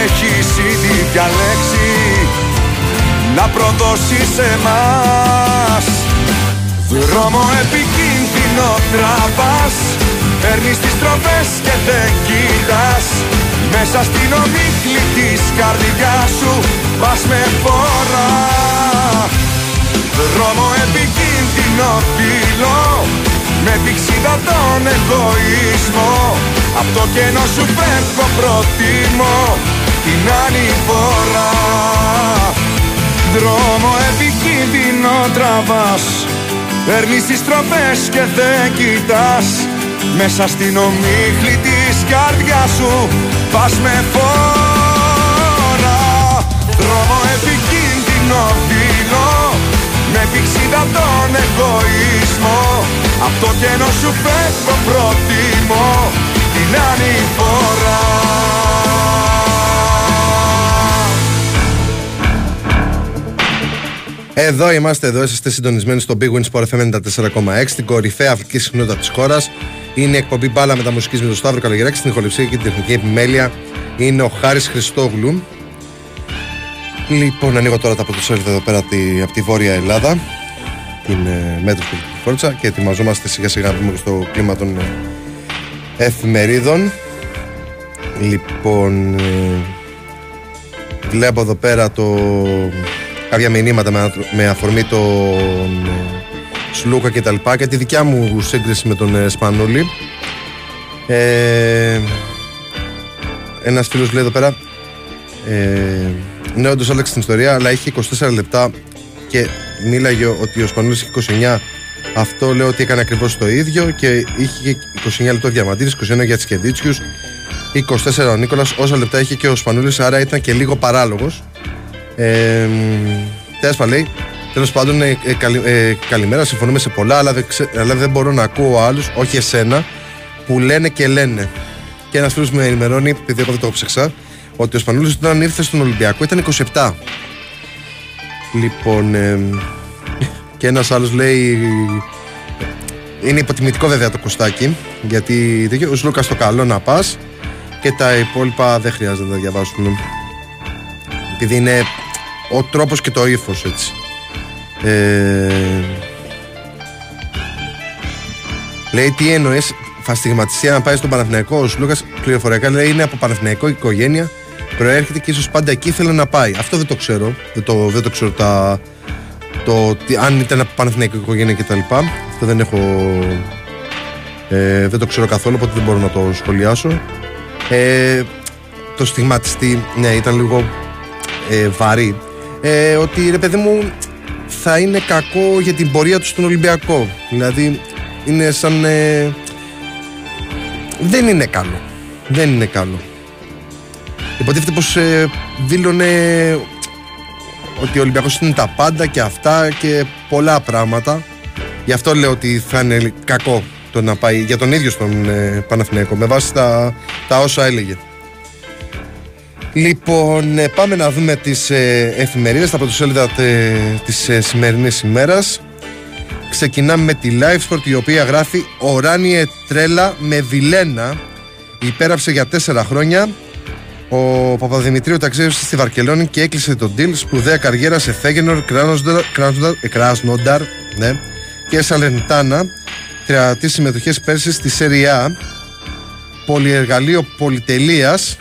Έχεις ήδη διαλέξει Να προδώσει σε μας. Δρόμο επικίνδυνο τραβάς Παίρνεις τις τροπές και δεν κοιτάς. Μέσα στην ομίχλη της καρδιάς σου Πας με φορά. Δρόμο επικίνδυνο φύλλο Με πηξίδα τον εγωισμό. Απ' το κενό σου φεύγω προτιμώ Την άλλη φορά. Δρόμο επικίνδυνο τραβάς. Παίρνεις τις τροπές και δεν κοιτάς. Μέσα στην ομίχλη της καρδιάς σου Πας με φορά. Δρόμο επικίνδυνο δεινό Με πηξίδα τον εγωισμό Απ' το κενό σου φεύγω προτιμώ Την ανηφορά Εδώ είμαστε, εδώ είστε συντονισμένοι στο Big Win Sport FM 94,6, την κορυφαία αθλητική συχνότητα της χώρας. Είναι η εκπομπή μπάλα με τα μουσικής με τον Σταύρο Καλογεράκη, στην ηχοληψία και την τεχνική επιμέλεια είναι ο Χάρης Χριστόγλου. Λοιπόν, ανοίγω τώρα τα πρωτοσέλιδα εδώ πέρα από τη Βόρεια Ελλάδα, την ε, μέτρο του Φόρτσα και ετοιμαζόμαστε σιγά σιγά να μπούμε στο κλίμα των ε, εφημερίδων. Λοιπόν, ε, βλέπω εδώ πέρα το κάποια μηνύματα με, με αφορμή τον ε, Σλούκα και τα λοιπά και τη δικιά μου σύγκριση με τον ε, Σπανούλη. Ε, ένας φίλος λέει εδώ πέρα ε, ναι όντως άλλαξε την ιστορία αλλά είχε 24 λεπτά και μίλαγε ότι ο Σπανούλης είχε 29 αυτό λέω ότι έκανε ακριβώς το ίδιο και είχε 29 λεπτό διαμαντήρης 21 για τις Κεντίτσιους 24 ο Νίκολας όσα λεπτά είχε και ο Σπανούλης άρα ήταν και λίγο παράλογος ε, Τέσπα λέει Τέλος πάντων, ε, ε, καλη, ε, καλημέρα. Συμφωνούμε σε πολλά, αλλά δεν, ξε, αλλά δεν μπορώ να ακούω άλλους, όχι εσένα, που λένε και λένε. Και ένας φίλος με ενημερώνει, επειδή εγώ δεν το ψεξά, ότι ο Σπανούλης όταν ήρθε στον Ολυμπιακό ήταν 27. Λοιπόν, ε, και ένας άλλος λέει. Είναι υποτιμητικό βέβαια το κοστάκι, γιατί ο Λούκα το καλό να πας και τα υπόλοιπα δεν χρειάζεται να τα διαβάσουμε. Επειδή είναι ο τρόπος και το ύφος έτσι. Ε, λέει τι εννοείς, θα στιγματιστεί να πάει στον Παναθηναϊκό. Ο Λούκα πληροφοριακά λέει είναι από Παναθηναϊκό οικογένεια. Προέρχεται και ίσως πάντα εκεί θέλει να πάει. Αυτό δεν το ξέρω. Δεν το, δεν το ξέρω τα, το, αν ήταν από Παναθηναϊκό οικογένεια κτλ. Αυτό δεν έχω. Ε, δεν το ξέρω καθόλου, οπότε δεν μπορώ να το σχολιάσω. Ε, το στιγματιστή, ναι, ήταν λίγο ε, βαρύ ε, ότι ρε παιδί μου θα είναι κακό για την πορεία του στον Ολυμπιακό. Δηλαδή είναι σαν. Ε, δεν είναι καλό. Δεν είναι καλό. Υποτίθεται πως ε, δήλωνε ότι ο Ολυμπιακός είναι τα πάντα και αυτά και πολλά πράγματα. Γι' αυτό λέω ότι θα είναι κακό το να πάει για τον ίδιο στον ε, Παναθηναϊκό με βάση τα, τα όσα έλεγε. Λοιπόν, ε, πάμε να δούμε τις ε, εφημερίδες, τα πρωτοσέλιδα τε, της ε, σημερινής ημέρας. Ξεκινάμε με τη Sport η οποία γράφει «Οράνιε τρέλα με Βιλένα». Υπέραψε για τέσσερα χρόνια. Ο Παπαδημητρίου ταξίδευσε στη Βαρκελόνη και έκλεισε τον deal. Σπουδαία καριέρα σε Φέγενορ, Κράσνονταρ ναι, και Σαλεντάνα. 30 συμμετοχές πέρσι στη Σεριά. Πολυεργαλείο πολυτελείας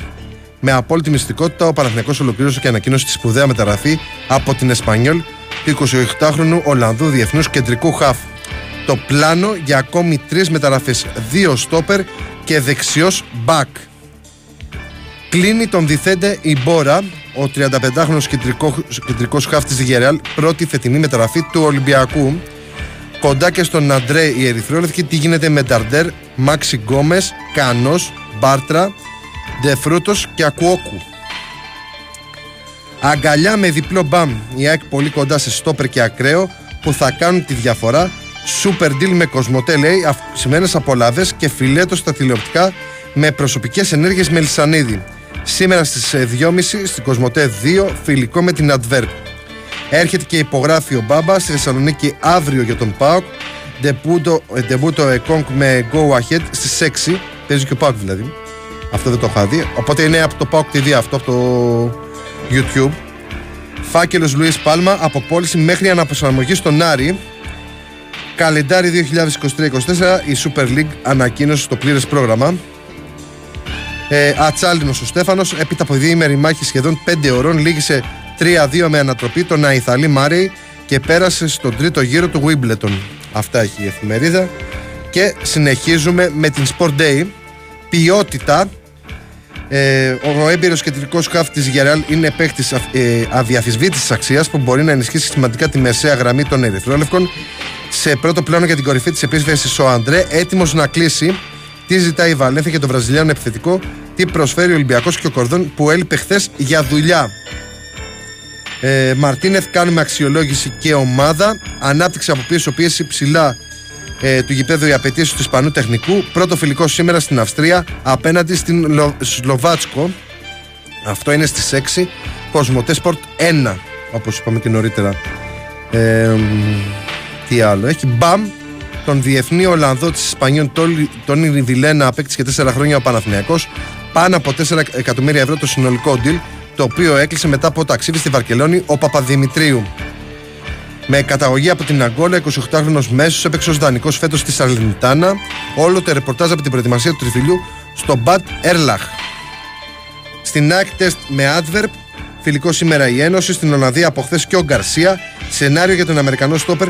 με απόλυτη μυστικότητα, ο Παναθηναϊκός ολοκλήρωσε και ανακοίνωσε τη σπουδαία μεταγραφή από την Εσπανιόλ του 28χρονου Ολλανδού διεθνούς κεντρικού χαφ. Το πλάνο για ακόμη τρεις μεταγραφές, δύο στόπερ και δεξιός μπακ. Κλείνει τον διθέντε η Μπόρα, ο 35χρονο κεντρικός χαφ της Γερεάλ, πρώτη φετινή μεταγραφή του Ολυμπιακού. Κοντά και στον Αντρέ η Ερυθρόλευκη, τι γίνεται με Νταρντέρ, Μάξι Γκόμες, Κανός, Μπάρτρα, Ντεφρούτος και Ακουόκου. Αγκαλιά με διπλό μπαμ. Η ΑΕΚ πολύ κοντά σε στόπερ και ακραίο που θα κάνουν τη διαφορά. Super deal με Κοσμοτέ λέει, αυξημένε απολαύες και φιλέτος στα τηλεοπτικά με προσωπικές ενέργειες με Λισανίδη. Σήμερα στις 2.30 στην Κοσμοτέ 2, φιλικό με την Adverb. Έρχεται και υπογράφει ο Μπάμπας στη Θεσσαλονίκη αύριο για τον Πάοκ. Ντεμπούτο Εκόνκ με Go Ahead στις 6. Παίζει και ο Πάοκ δηλαδή. Αυτό δεν το είχα δει. Οπότε είναι από το PAOK TV αυτό, από το YouTube. Φάκελος Λουίς Πάλμα από πώληση μέχρι αναπροσαρμογή στον Άρη. Καλεντάρι 2023-2024 η Super League ανακοίνωσε το πλήρες πρόγραμμα. Ε, Ατσάλινος ο Στέφανος έπειτα από διήμερη μάχη σχεδόν 5 ώρων λήγησε 3-2 με ανατροπή τον Αϊθαλή Μάρεϊ και πέρασε στον τρίτο γύρο του Wimbledon. Αυτά έχει η εφημερίδα. Και συνεχίζουμε με την Sport Day. Ποιότητα ε, ο έμπειρο κεντρικός χάφ της Γεράλ είναι παίχτη ε, αδιαφυσβήτηση αξίας που μπορεί να ενισχύσει σημαντικά τη μεσαία γραμμή των Ερυθρόλευκων. Σε πρώτο πλάνο για την κορυφή της επίθεσης ο Αντρέ, έτοιμος να κλείσει. Τι ζητάει η Βαλένθια και το Βραζιλιάνο επιθετικό, τι προσφέρει ο Ολυμπιακός και ο Κορδόν που έλειπε χθες για δουλειά. Ε, Μαρτίνεθ κάνουμε αξιολόγηση και ομάδα. Ανάπτυξη από πίσω πίεση ψηλά ε, του γηπέδου οι απαιτήσεις του Ισπανού τεχνικού. Πρώτο φιλικό σήμερα στην Αυστρία απέναντι στην Λο, Σλοβάτσκο. Αυτό είναι στις 6. Κοσμοτέ Sport 1, όπως είπαμε και νωρίτερα. Ε, τι άλλο. Έχει μπαμ τον διεθνή Ολλανδό της Ισπανίων, τον Ριβιλένα, απέκτησε και 4 χρόνια ο Παναθηναϊκός. Πάνω από 4 εκατομμύρια ευρώ το συνολικό deal, το οποίο έκλεισε μετά από ταξίδι στη Βαρκελόνη ο Παπαδημητρίου. Με καταγωγή από την Αγκόλα, 28χρονο μέσος έπαιξε ως δανεικός φέτος στη Σαλενιτάνα. Όλο το ρεπορτάζ από την προετοιμασία του τριφυλιού στο Μπατ Έρλαχ. Στην ΑΕΚ τεστ με Adverb, φιλικό σήμερα η Ένωση. Στην Ολλανδία από χθες και ο Γκαρσία. Σενάριο για τον Αμερικανό στόπερ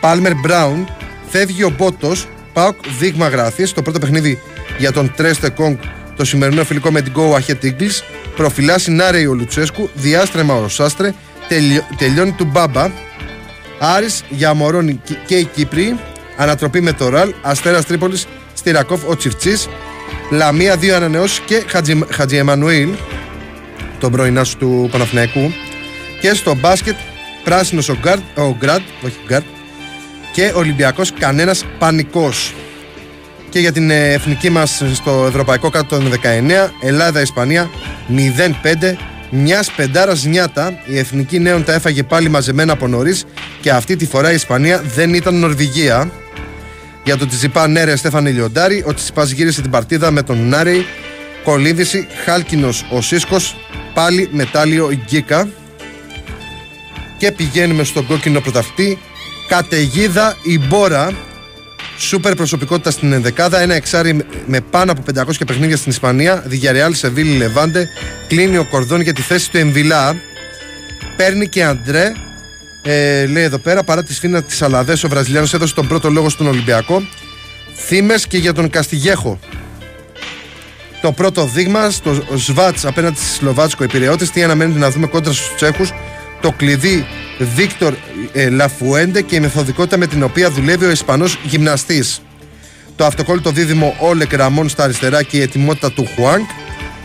Πάλμερ Μπράουν. Φεύγει ο Μπότος. Πάοκ δείγμα γράφεις. Το πρώτο παιχνίδι για τον Τρέστε Κόγκ το σημερινό φιλικό με την Go Ahead Eagles. Προφυλά Νάρεϊ ο Λουτσέσκου. Διάστρεμα ο Σάστρε. Τελειώνει του Μπάμπα. Άρης για Μωρόνι και η Κύπρη. Ανατροπή με το Ραλ. Αστέρας Τρίπολης. Στυρακόφ ο Τσιφτσή. Λαμία δύο ανανεώσεις και Χατζη, Χατζη Εμμανουήλ. Τον πρωινά του Παναθηναϊκού. Και στο μπάσκετ πράσινος ο, Γκάρτ, ο Γκραντ, όχι Γκάρτ, και Ολυμπιακός κανένας πανικός. Και για την ε, εθνική μας στο Ευρωπαϊκό κάτω των 19, Ελλάδα-Ισπανία 0-5 μιας πεντάρας νιάτα. Η εθνική νέων τα έφαγε πάλι μαζεμένα από νωρίς και αυτή τη φορά η Ισπανία δεν ήταν Νορβηγία. Για τον Τσιπά Νέρε Στέφανε Λιοντάρη, ο Τσιπά γύρισε την παρτίδα με τον Νάρεϊ. Κολύδηση, χάλκινος ο Σίσκος, πάλι μετάλλιο Γκίκα. Και πηγαίνουμε στον κόκκινο πρωταυτή. Καταιγίδα η Μπόρα Σούπερ προσωπικότητα στην ενδεκάδα. Ένα εξάρι με πάνω από 500 παιχνίδια στην Ισπανία. Διγιαρεάλ Σεβίλη Λεβάντε. Κλείνει ο κορδόν για τη θέση του Εμβιλά. Παίρνει και Αντρέ. Ε, λέει εδώ πέρα παρά τη σφίνα της Αλαβέ, ο Βραζιλιάνος έδωσε τον πρώτο λόγο στον Ολυμπιακό. Θύμε και για τον Καστιγέχο. Το πρώτο δείγμα στο Σβάτς απέναντι στη Σλοβάτσκο Επιραιώτη. Τι αναμένεται να δούμε κόντρα στους Τσέχους. Το κλειδί Βίκτορ ε, Λαφουέντε και η μεθοδικότητα με την οποία δουλεύει ο Ισπανός γυμναστής. Το αυτοκόλλητο δίδυμο Όλεκ Ραμόν στα αριστερά και η ετοιμότητα του Χουάνκ.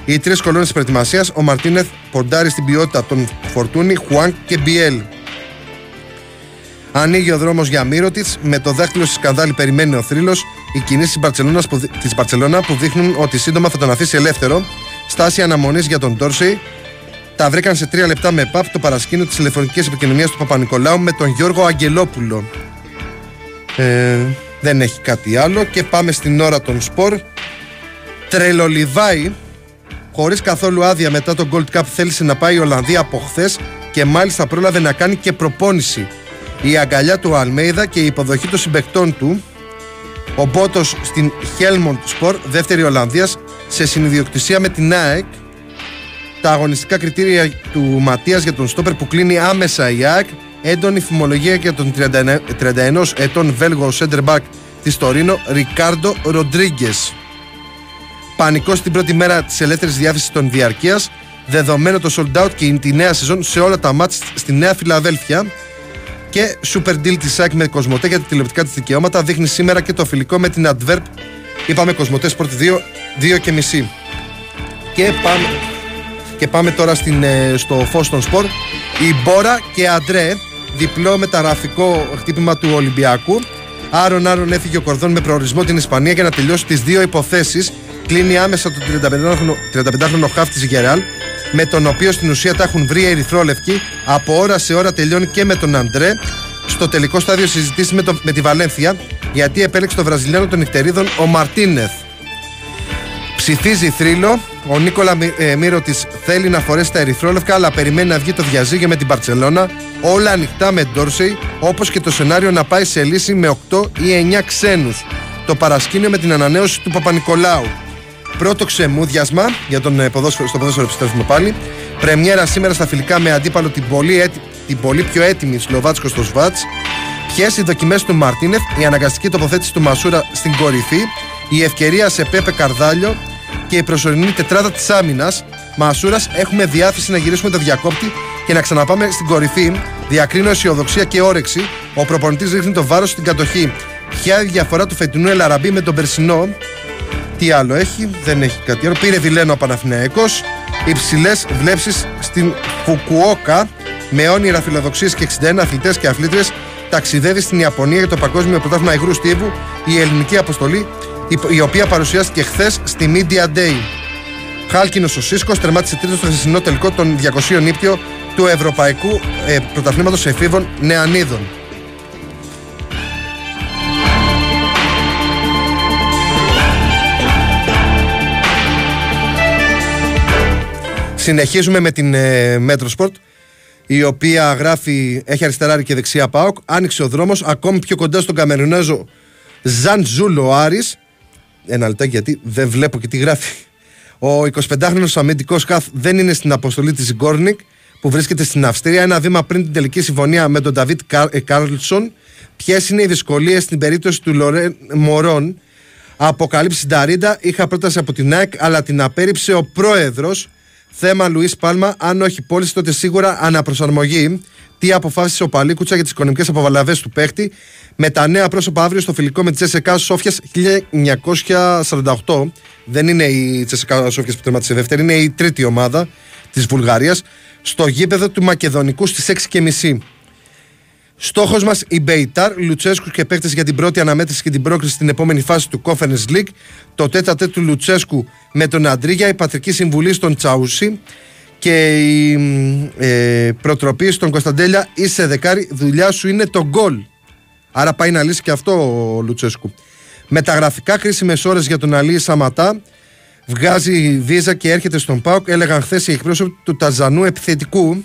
Οι τρεις κολόνες της προετοιμασίας, ο Μαρτίνεθ ποντάρει στην ποιότητα των Φορτούνη, Χουάνκ και Μπιέλ. Ανοίγει ο δρόμος για τη, με το δάχτυλο στη σκανδάλη περιμένει ο θρύλος. Οι κινήσεις της Μπαρσελόνα που δείχνουν ότι σύντομα θα τον αφήσει ελεύθερο. Στάση αναμονής για τον Τόρσεϊ τα βρήκαν σε τρία λεπτά με ΠΑΠ το παρασκήνιο της τηλεφωνικής επικοινωνίας του Παπα-Νικολάου με τον Γιώργο Αγγελόπουλο. Ε, δεν έχει κάτι άλλο και πάμε στην ώρα των σπορ. Τρελολιβάει, χωρίς καθόλου άδεια μετά τον Gold Cup, θέλησε να πάει η Ολλανδία από χθες και μάλιστα πρόλαβε να κάνει και προπόνηση. Η αγκαλιά του Αλμέιδα και η υποδοχή των συμπεκτών του. Ο Μπότος στην Helmond Sport, δεύτερη Ολλανδίας, σε συνειδιοκτησία με την ΑΕΚ τα αγωνιστικά κριτήρια του Ματίας για τον Στόπερ που κλείνει άμεσα η ΑΕΚ. Έντονη φημολογία για τον 31 ετών Βέλγο Σέντερμπακ της Τωρίνο Ρικάρντο Ροντρίγκες. Πανικός στην πρώτη μέρα της ελεύθερης διάθεσης των διαρκείας. Δεδομένο το sold out και τη νέα σεζόν σε όλα τα μάτς στη Νέα Φιλαδέλφια. Και super deal της ΑΕΚ με Κοσμοτέ για τα τηλεοπτικά της δικαιώματα δείχνει σήμερα και το φιλικό με την Adverb. Είπαμε Κοσμοτέ Sport 2, 2 και μισή. Και πάμε, και πάμε τώρα στην, ε, στο φω των σπορ. Η Μπόρα και Αντρέ, διπλό μεταγραφικό χτύπημα του Ολυμπιακού. Άρον Άρον έφυγε ο Κορδόν με προορισμό την Ισπανία για να τελειώσει τις δύο υποθέσεις. Κλείνει άμεσα τον 35χρονο, 35χρονο χάφ της Γεράλ, με τον οποίο στην ουσία τα έχουν βρει ερυθρόλευκοι. Από ώρα σε ώρα τελειώνει και με τον Αντρέ. Στο τελικό στάδιο συζητήσει με, το, με τη Βαλένθια, γιατί επέλεξε το Βραζιλιάνο των νυχτερίδων ο Μαρτίνεθ. Ψηφίζει θρύλο. Ο Νίκολα ε, Μύρο της θέλει να φορέσει τα ερυθρόλευκα, αλλά περιμένει να βγει το διαζύγιο με την Παρσελώνα. Όλα ανοιχτά με Ντόρσεϊ, όπως και το σενάριο να πάει σε λύση με 8 ή 9 ξένους. Το παρασκήνιο με την ανανέωση του Παπα-Νικολάου. Πρώτο ξεμούδιασμα για τον ε, ποδόσφαιρο, στο ποδόσφαιρο επιστρέφουμε πάλι. Πρεμιέρα σήμερα στα φιλικά με αντίπαλο την πολύ, έτι, την πολύ πιο έτοιμη Σλοβάτσκος στο Σβάτς. Ποιες οι δοκιμές του Μαρτίνεθ, η αναγκαστική τοποθέτηση του Μασούρα στην κορυφή, η ευκαιρία σε Πέπε Καρδάλιο και η προσωρινή τετράδα της άμυνας. Μασούρας έχουμε διάθεση να γυρίσουμε το διακόπτη και να ξαναπάμε στην κορυφή. Διακρίνω αισιοδοξία και όρεξη. Ο προπονητής ρίχνει το βάρος στην κατοχή. Ποια η διαφορά του φετινού Ελαραμπή με τον περσινό; Τι άλλο έχει, δεν έχει κάτι άλλο. Πήρε Βιλένο ο Παναθηναϊκός. Υψηλές βλέψεις στην Φουκουόκα. Με όνειρα φιλοδοξίες και 61 αθλητές και αθλήτρε ταξιδεύει στην Ιαπωνία για το Παγκόσμιο Πρωτάθλημα Υγρού Στίβου η ελληνική αποστολή, η οποία παρουσιάστηκε χθες στη Media Day. Χάλκινος ο Σίσκος τερμάτισε τρίτο στο χθεσινό τελικό των 200 νύπτιο του Ευρωπαϊκού ε, Πρωταθλήματος Εφήβων Νεανίδων. Συνεχίζουμε με την ε, Metrosport η οποία γράφει, έχει αριστερά και δεξιά ΠΑΟΚ. Άνοιξε ο δρόμος ακόμη πιο κοντά στον Καμερουνέζο Ζαν Ζούλο Άρης. Ένα λεπτάκι γιατί δεν βλέπω και τι γράφει. Ο 25χρονος αμυντικός Καθ δεν είναι στην αποστολή της Γκόρνικ που βρίσκεται στην Αυστρία. Ένα βήμα πριν την τελική συμφωνία με τον Νταβίτ Κάρλσον. Ποιες είναι οι δυσκολίες στην περίπτωση του Λορέν Μορόν. Αποκάλυψη Νταρίντα. Είχα πρόταση από την ΑΕΚ, αλλά την απέρριψε ο πρόεδρος Θέμα Λουίς Πάλμα, αν όχι πώληση, τότε σίγουρα αναπροσαρμογή. Τι αποφάσισε ο Παλίκουτσας για τις οικονομικές απολαβές του παίχτη με τα νέα πρόσωπα αύριο στο φιλικό με τη ΤΣΣΚΑ Σόφιας 1948. Δεν είναι η Τσέσσεκα Σόφιας που τερμάτισε δεύτερη, είναι η τρίτη ομάδα της Βουλγαρίας. Στο γήπεδο του Μακεδονικού στις 6.30. Στόχος μας η Μπέιταρ, Λουτσέσκους και παίκτες για την πρώτη αναμέτρηση και την πρόκριση στην επόμενη φάση του Conference League. Το τέτα του Λουτσέσκου με τον Αντρίγια, η πατρική συμβουλή στον Τσαούσι και η ε, προτροπή στον Κωνσταντέλια. Είσαι δεκάρι, δουλειά σου είναι το γκολ. Άρα πάει να λύσει και αυτό ο Λουτσέσκου. Μεταγραφικά κρίσιμε ώρες για τον Αλή Σαματά. Βγάζει βίζα και έρχεται στον Πάοκ. Έλεγαν χθες οι εκπρόσωποι του Ταζανού επιθετικού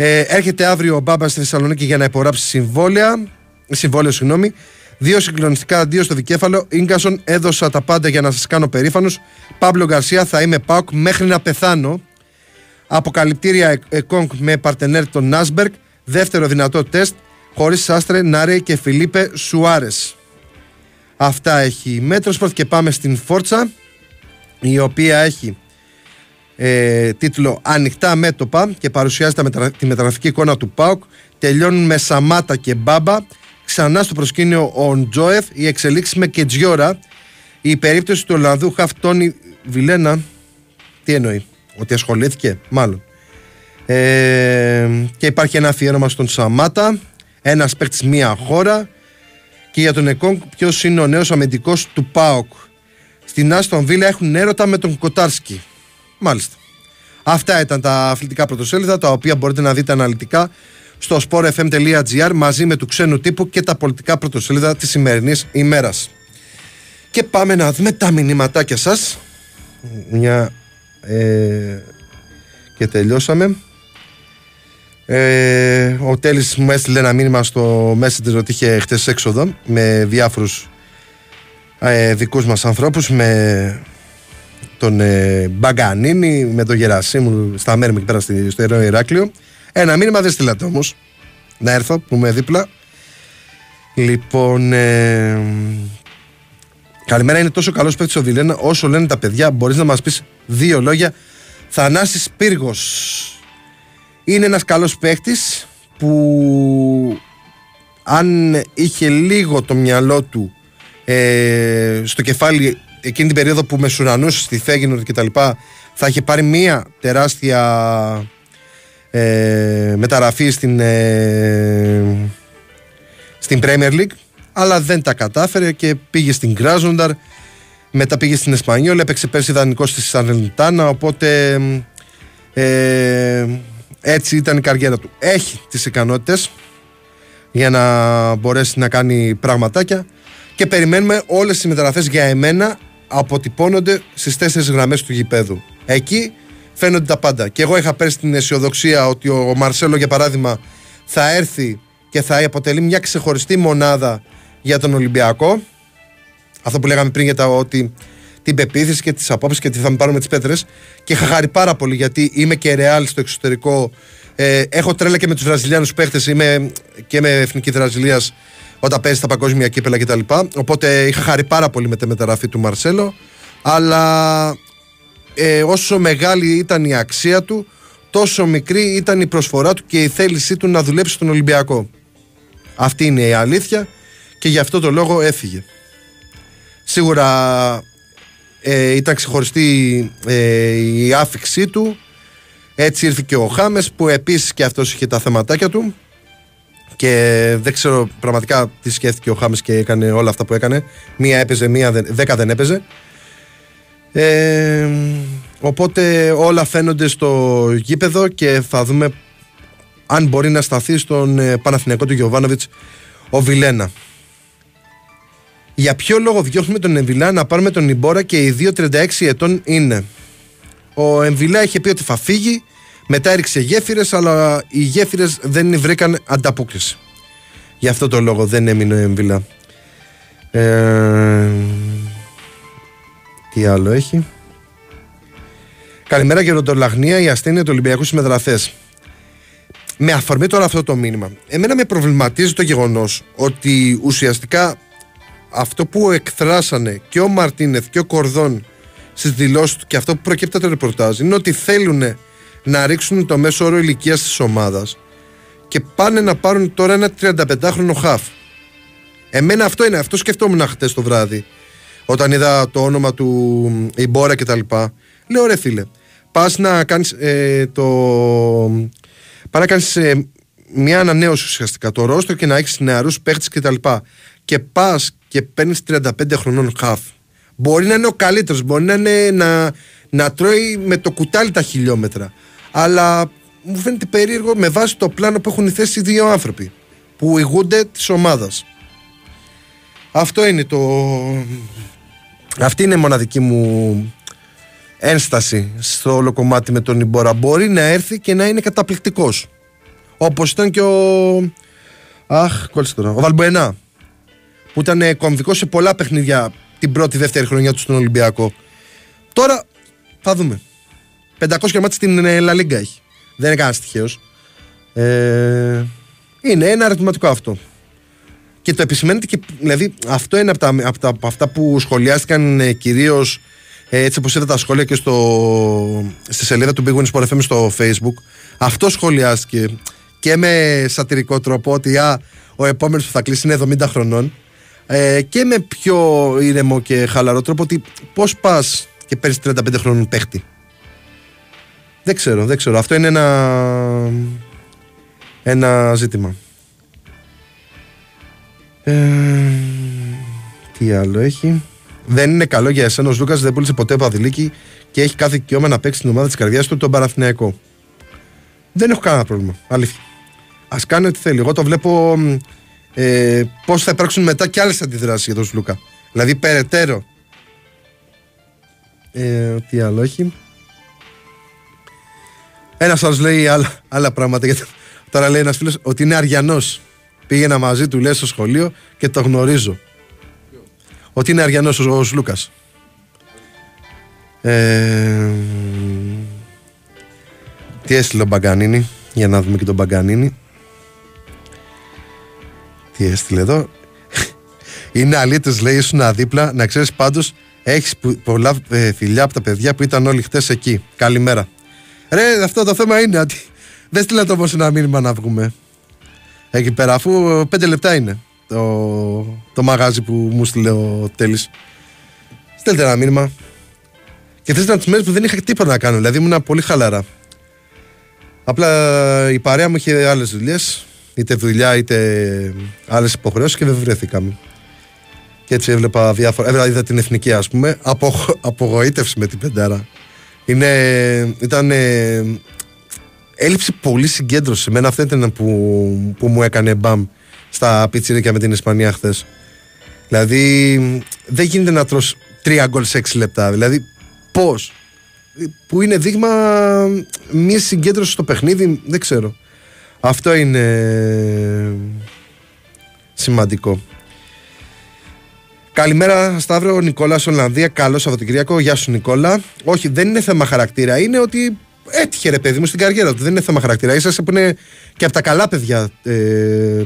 ε, έρχεται αύριο ο Μπάμπας στη Θεσσαλονίκη για να υπογράψει συμβόλαια. Συμβόλαιο, συγγνώμη. Δύο συγκλονιστικά αντίο στο δικέφαλο. γκασον έδωσα τα πάντα για να σας κάνω περήφανος. Παύλο Γκαρσία, θα είμαι Πάουκ μέχρι να πεθάνω. Αποκαλυπτήρια Εκόνγκ με παρτενέρ τον Νάσμπεργκ. Δεύτερο δυνατό τεστ χωρίς Σάστρε, Νάρε και Φιλίπε Σουάρες. Αυτά έχει η Metrosport και πάμε στην Φόρτσα η οποία έχει ε, τίτλο Ανοιχτά μέτωπα και παρουσιάζεται τη μεταγραφική εικόνα του ΠΑΟΚ. Τελειώνουν με Σαμάτα και Μπάμπα. Ξανά στο προσκήνιο ο Ντζόεφ. Η εξέλιξη με Κετζιόρα. Η περίπτωση του Ολλανδού χαφ Τόνι Βιλένα. Τι εννοεί, ότι ασχολήθηκε, μάλλον. Ε, και υπάρχει ένα αφιέρωμα στον Σαμάτα. Ένας παίκτης μία χώρα. Και για τον Εκόνγκ, ποιος είναι ο νέος αμυντικός του ΠΑΟΚ. Στην Άστον Βίλα έχουν έρωτα με τον Κοτάρσκι. Μάλιστα. Αυτά ήταν τα αθλητικά πρωτοσέλιδα, τα οποία μπορείτε να δείτε αναλυτικά στο sportfm.gr μαζί με του ξένου τύπου και τα πολιτικά πρωτοσέλιδα της σημερινής ημέρας. Και πάμε να δούμε τα μηνύματάκια σας. Μια... Ε, και τελειώσαμε. Ε, ο Τέλης μου έστειλε ένα μήνυμα στο Messenger ότι είχε χτες έξοδο με διάφορους ε, δικούς μας ανθρώπους με τον ε, Μπαγκανίνη, με τον Γερασίμου στα μέρη μου εκεί πέρα στο Ιερό Ηράκλειο. Ένα μήνυμα δεν στείλατε όμως. Να έρθω που είμαι δίπλα. Λοιπόν. Ε, καλημέρα, είναι τόσο καλός παίκτης ο Βιλένα όσο λένε τα παιδιά. Μπορείς να μας πεις δύο λόγια. Θανάσης Πύργος είναι ένας καλός παίκτης που αν είχε λίγο το μυαλό του ε, στο κεφάλι εκείνη την περίοδο που μεσουρανούσε στη Φέγγινορ και τα λοιπά θα είχε πάρει μία τεράστια ε, μεταγραφή στην, ε, στην Premier League αλλά δεν τα κατάφερε και πήγε στην Κράζονταρ μετά πήγε στην Εσπανιόλ έπαιξε πέρσι δανεικό στη Σαρλιτάνα οπότε ε, έτσι ήταν η καριέρα του έχει τις ικανότητες για να μπορέσει να κάνει πραγματάκια και περιμένουμε όλες τις μεταγραφές για εμένα αποτυπώνονται στις τέσσερις γραμμές του γηπέδου. Εκεί φαίνονται τα πάντα. Και εγώ είχα πέρσει την αισιοδοξία ότι ο Μαρσέλο, για παράδειγμα, θα έρθει και θα αποτελεί μια ξεχωριστή μονάδα για τον Ολυμπιακό. Αυτό που λέγαμε πριν για τα ότι την πεποίθηση και τις απόψεις και τι θα με πάρουμε τις πέτρες. Και είχα χάρη πάρα πολύ γιατί είμαι και ρεάλ στο εξωτερικό. Ε, έχω τρέλα και με τους Βραζιλιάνους παίχτες. Είμαι και με εθνική Βραζιλίας όταν παίζει στα παγκόσμια κύπελα κτλ. Οπότε είχα χαρεί πάρα πολύ με τη μεταγραφή του Μαρσέλο. Αλλά ε, όσο μεγάλη ήταν η αξία του, τόσο μικρή ήταν η προσφορά του και η θέλησή του να δουλέψει στον Ολυμπιακό. Αυτή είναι η αλήθεια και γι' αυτό το λόγο έφυγε. Σίγουρα ε, ήταν ξεχωριστή ε, η άφηξή του Έτσι ήρθε και ο Χάμες που επίσης και αυτός είχε τα θεματάκια του. Και δεν ξέρω πραγματικά τι σκέφτηκε ο Χάμες και έκανε όλα αυτά που έκανε. Μία έπαιζε, μία δεν, δέκα δεν έπαιζε. Ε, οπότε όλα φαίνονται στο γήπεδο και θα δούμε αν μπορεί να σταθεί στον ε, Παναθηναϊκό του Γιωβάνοβιτς ο Βιλένα. Για ποιο λόγο διώχνουμε τον Εμβιλά να πάρουμε τον Ιμπόρα και οι δύο 36 ετών είναι; Ο Εμβιλά είχε πει ότι θα φύγει, μετά έριξε γέφυρες, αλλά οι γέφυρες δεν βρήκαν ανταπόκριση. Γι' αυτό το λόγο δεν έμεινε ο Εμβιλά. Ε, τι άλλο έχει; Καλημέρα και ροντολαγνία, η ασθένεια του Ολυμπιακού συμμετραθέ. Με αφορμή τώρα αυτό το μήνυμα, εμένα με προβληματίζει το γεγονός ότι ουσιαστικά αυτό που εκθράσανε και ο Μαρτίνεθ και ο Κορδόν στις δηλώσεις του και αυτό που προκύπτει από το ρεπορτάζ είναι ότι θέλουν να ρίξουν το μέσο όρο ηλικίας της ομάδας και πάνε να πάρουν τώρα ένα 35χρονο χαφ. Εμένα αυτό είναι, αυτό σκεφτόμουν χτες το βράδυ. Όταν είδα το όνομα του Ιμπόρα και τα λοιπά. Λέω ρε φίλε, πας να κάνεις ε, το. Πά να κάνεις ε, μια ανανέωση ουσιαστικά το ρόστρο και να έχεις νεαρούς παίχτες κτλ. Και, τα λοιπά. Και πας και παίρνεις 35 χρονών χαφ. Μπορεί να είναι ο καλύτερος, μπορεί να, είναι, να, να τρώει με το κουτάλι τα χιλιόμετρα. Αλλά μου φαίνεται περίεργο με βάση το πλάνο που έχουν θέσεις οι δύο άνθρωποι που ηγούνται της ομάδας. Αυτό είναι το. Αυτή είναι η μοναδική μου ένσταση στο όλο κομμάτι με τον Ιμπόρα. Μπορεί να έρθει και να είναι καταπληκτικός. Όπως ήταν και ο. Αχ, κόλλησε τώρα. Ο Βαλμποενά που ήταν κομβικό σε πολλά παιχνίδια την πρώτη-δεύτερη χρονιά του στον Ολυμπιακό. Τώρα θα δούμε. 500 μάτια στην La Liga έχει. Δεν είναι κανένας τυχαίος. Ε, είναι ένα αριθματικό αυτό. Και το επισημαίνεται και. Δηλαδή, αυτό είναι από, τα, από, τα, από αυτά που σχολιάστηκαν ε, κυρίως ε, έτσι όπως είδα τα σχόλια και στο, στη σελίδα του Big Win Sport FM στο Facebook. Αυτό σχολιάστηκε και με σατυρικό τρόπο ότι α, ο επόμενος που θα κλείσει είναι 70 χρονών ε, και με πιο ήρεμο και χαλαρό τρόπο ότι πώς πας και παίρνεις 35 χρόνων παίχτη. Δεν ξέρω, δεν ξέρω. Αυτό είναι ένα, ένα ζήτημα. Ε, τι άλλο έχει. Δεν είναι καλό για εσένα. Ο Λούκας δεν πούλησε ποτέ παδηλίκη και έχει κάθε δικαίωμα να παίξει την ομάδα της καρδιάς του, τον Παραθυναϊκό. Δεν έχω κανένα πρόβλημα. Αλήθεια. Α κάνει ό,τι θέλει. Εγώ το βλέπω ε, πώς θα υπάρξουν μετά και άλλες αντιδράσεις για τον Σλούκα. Δηλαδή περαιτέρω. Ε, τι άλλο έχει. Ένας άλλος λέει άλλα, άλλα πράγματα. Γιατί τώρα λέει ένας φίλος ότι είναι Αριανός. Πήγαινα μαζί του, λέει στο σχολείο και το γνωρίζω. Ότι είναι Αριανός ο, ο Λούκα. Ε, τι έστειλε ο Μπαγκανίνη, για να δούμε και τον Μπαγκανίνη. Τι έστειλε εδώ; Είναι αλήτες, λέει, ήσουν αδίπλα. Να ξέρεις πάντως, έχεις πολλά ε, φιλιά από τα παιδιά που ήταν όλοι χτες εκεί. Καλημέρα. Ρε, αυτό το θέμα είναι ότι δεν στείλα το όμως ένα μήνυμα να βγούμε. Εκεί πέρα, αφού πέντε λεπτά είναι το, το μαγάζι που μου στείλε ο Τέλης. Στέλνετε ένα μήνυμα. Και θες να τι μέρε που δεν είχα τίποτα να κάνω. Δηλαδή ήμουν πολύ χαλαρά. Απλά η παρέα μου είχε άλλες δουλειές είτε δουλειά είτε άλλες υποχρεώσεις και δεν βρεθήκαμε. Και έτσι έβλεπα διάφορα. Έβλεπα, είδα την εθνική, ας πούμε. Απο, απογοήτευση με την πεντάρα. Είναι, ήταν ε, έλλειψη πολύ συγκέντρωση. Εμένα αυτό ήταν που, που μου έκανε μπαμ στα πιτσιρίκια με την Ισπανία χθες. Δηλαδή, δεν γίνεται να τρως τρία γκολ σε έξι λεπτά. Δηλαδή, πώς; Που είναι δείγμα μια συγκέντρωση στο παιχνίδι, δεν ξέρω. Αυτό είναι σημαντικό. Καλημέρα Σταύρο, ο Νικόλας Ολλανδία. Καλό Σαββατοκυριακό. Γεια σου Νικόλα. Όχι, δεν είναι θέμα χαρακτήρα. Είναι ότι έτυχε ρε παιδί μου στην καριέρα του. Δεν είναι θέμα χαρακτήρα. Είσαστε που είναι και από τα καλά παιδιά. Ε,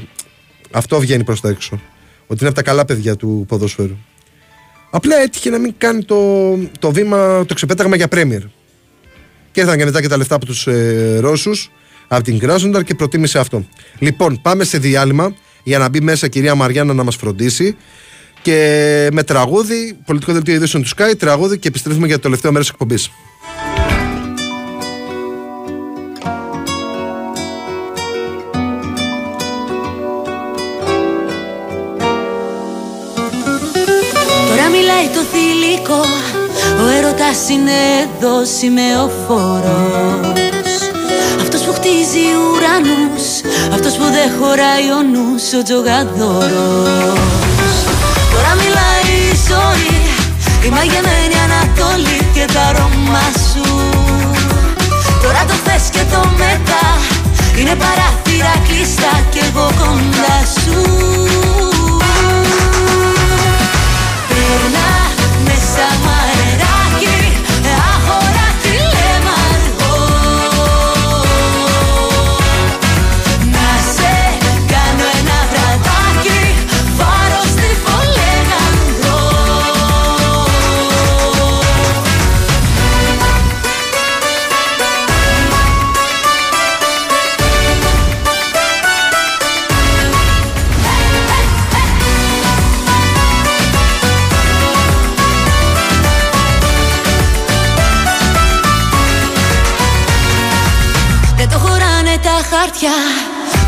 αυτό βγαίνει προς τα έξω. Ότι είναι από τα καλά παιδιά του ποδοσφαίρου. Απλά έτυχε να μην κάνει το, το βήμα, το ξεπέταγμα για Πρέμιερ. Και ήρθαν και μετά και τα λεφτά από τους ε, Ρώσους από την Κράσνονταρ και προτίμησε αυτό. Λοιπόν, πάμε σε διάλειμμα για να μπει μέσα η κυρία Μαριάννα να μας φροντίσει. Και με τραγούδι, πολιτικό δελτίο ειδήσεων του Sky, τραγούδι και επιστρέφουμε για το τελευταίο μέρος της εκπομπής. Τώρα μιλάει το θηλυκό, ο έρωτας είναι εδώ σημεοφόρος χτίζει ουρανούς Αυτός που δεν χωράει ο νους Ο τζογαδόρος. Τώρα μιλάει η ζωή Η μαγεμένη Ανατολή και τα αρώμα σου. Τώρα το θες και το μετά Είναι παράθυρα κλειστά και εγώ κοντά σου. Περνά χωράνε τα χάρτια.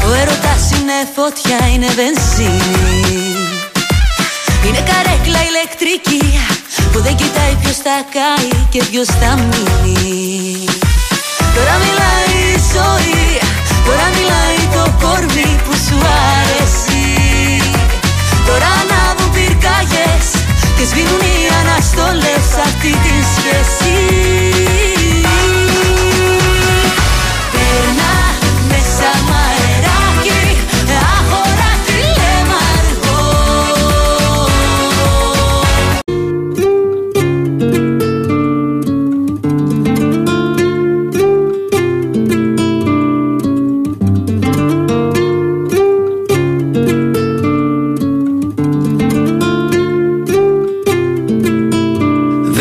Ο έρωτας είναι φωτιά, είναι βενζίνη. Είναι καρέκλα ηλεκτρική Που δεν κοιτάει ποιος θα κάει και ποιος θα μείνει. Τώρα μιλάει η ζωή Τώρα μιλάει το κορμί που σου αρέσει. Τώρα ανάβουν πυρκάγες Και σβήνουν οι αναστολές αυτή τη σχέση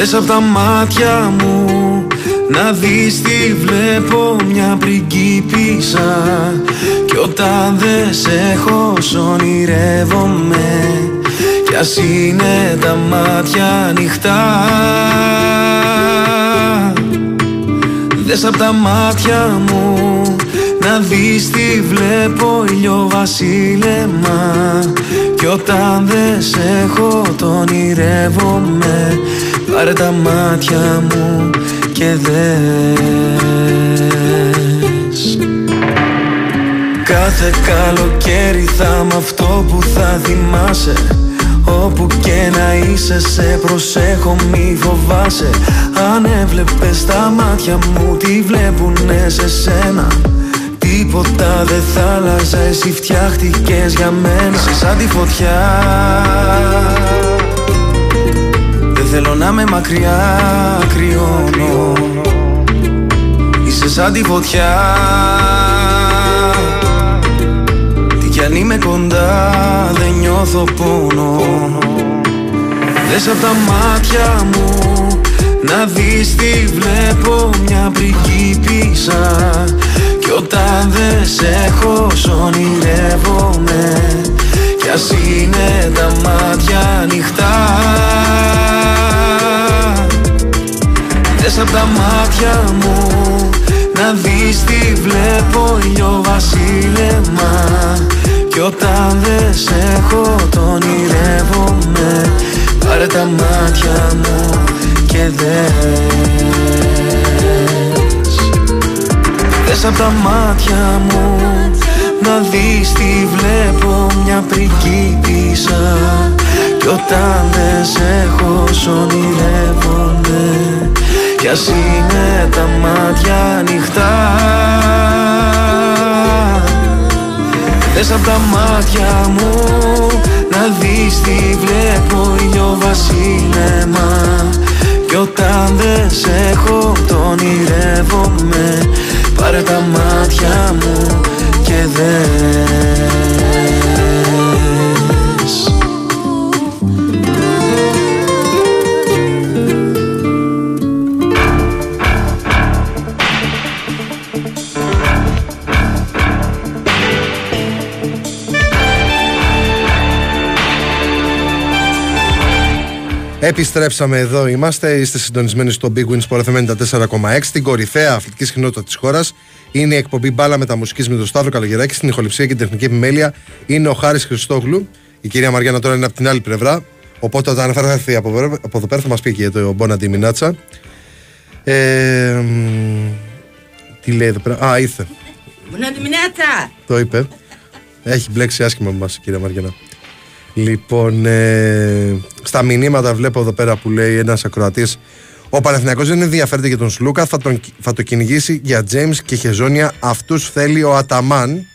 Δες απ' τα μάτια μου να δεις τι βλέπω μια πριγκίπισσα. Κι όταν δεν σε έχω σ' ονειρεύομαι. Κι ας είναι τα μάτια ανοιχτά. Δες απ' τα μάτια μου να δεις τι βλέπω ηλιοβασίλεμα Κι όταν δεν σε έχω το ονειρεύομαι Πάρε τα μάτια μου και δες. Κάθε καλοκαίρι θα μ' αυτό που θα θυμάσαι. Όπου και να είσαι σε προσέχω μη φοβάσαι. Αν έβλεπες τα μάτια μου τι βλέπουνε σε σένα Τίποτα δεν θα άλλαζε εσύ φτιάχτηκες για μένα Είσαι σαν τη φωτιά. Δεν θέλω να με μακριά κρυώνω Είσαι σαν τη φωτιά. Τι κι αν είμαι κοντά δεν νιώθω πόνο. Δες απ' τα μάτια μου να δεις τι βλέπω μια πριγκίπισσα Κι όταν δεν σε έχω σ' ονειρεύομαι Κι ας είναι τα μάτια ανοιχτά. Δες απ' τα μάτια μου να δεις τι βλέπω ηλιοβασίλεμα Κι όταν δεν σε έχω το ονειρεύομαι Πάρε τα μάτια μου και δες Δες απ' τα μάτια μου να δεις τι βλέπω μια πριγκίπισσα. Κι όταν δεν σε έχω σ' ονειρεύομαι. Κι ας είναι τα μάτια ανοιχτά. Δες απ' τα μάτια μου να δεις τι βλέπω ηλιοβασίλεμα Κι όταν δεν σε έχω το ονειρεύομαι Πάρε τα μάτια μου και δες Επιστρέψαμε εδώ, είμαστε. Είστε συντονισμένοι στο Big Wins Sport FM 94,6. Την κορυφαία αθλητική συχνότητα της χώρας. Είναι η εκπομπή μπάλα με τα μουσικής με τον Σταύρο Καλογεράκη. Στην ηχοληψία και την τεχνική επιμέλεια είναι ο Χάρης Χριστόγλου. Η κυρία Μαριάννα τώρα είναι από την άλλη πλευρά. Οπότε όταν θα έρθει από, εδώ- από εδώ πέρα θα μας πει και το Μπόνα τη Μινάτσα. Ε, μ, τι λέει εδώ πέρα; Α, ήρθε. Μπουνά τη μηνάτσα! Το είπε. Έχει μπλέξει άσχημα με μας, κύριε Μαριανά. Λοιπόν, ε, στα μηνύματα βλέπω εδώ πέρα που λέει ένας ακροατής ο Παναθηναϊκός δεν ενδιαφέρεται για τον Σλούκα, θα, τον, θα το κυνηγήσει για Τζέιμς και Χεζόνια. Αυτούς θέλει ο Αταμάν.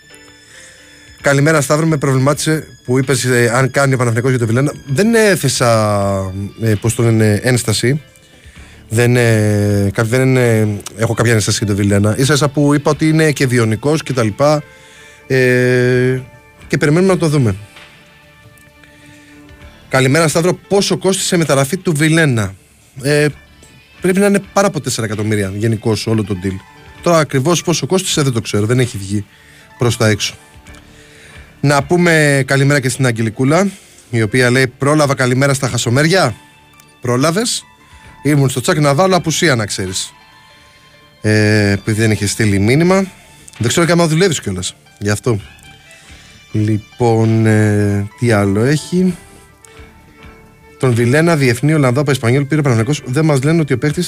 Καλημέρα Σταύρο, με προβλημάτισε που είπες ε, αν κάνει ο Παναθηναϊκός για τον Βιλένα. Δεν έθεσα, ε, πώς το λένε, ένσταση. Δεν, ε, κα- δεν ε, έχω κάποια ένσταση για τον Βιλένα. Ίσα ίσα που είπα ότι είναι και διονικός και τα λοιπά. Ε, και περιμένουμε να το δούμε. Καλημέρα Σταύρο, πόσο κόστησε η μεταγραφή του Βιλένα; Ε, πρέπει να είναι πάρα από 4 εκατομμύρια γενικώς όλο το deal. Τώρα ακριβώς πόσο κόστησε δεν το ξέρω, δεν έχει βγει προς τα έξω. Να πούμε καλημέρα και στην Αγγελικούλα, η οποία λέει: Πρόλαβα καλημέρα στα χασομέρια. Πρόλαβες. Ήμουν στο τσάκ να βάλω απουσία, να ξέρεις. Ε, επειδή δεν είχε στείλει μήνυμα. Δεν ξέρω και άμα δουλεύεις κιόλας. Γι' αυτό. Λοιπόν, ε, τι άλλο έχει. Τον Βιλένα, διεθνή Ολλανδό από Ισπανιόλ, πήρε Παναγενικός. Δεν μας λένε ότι ο παίχτη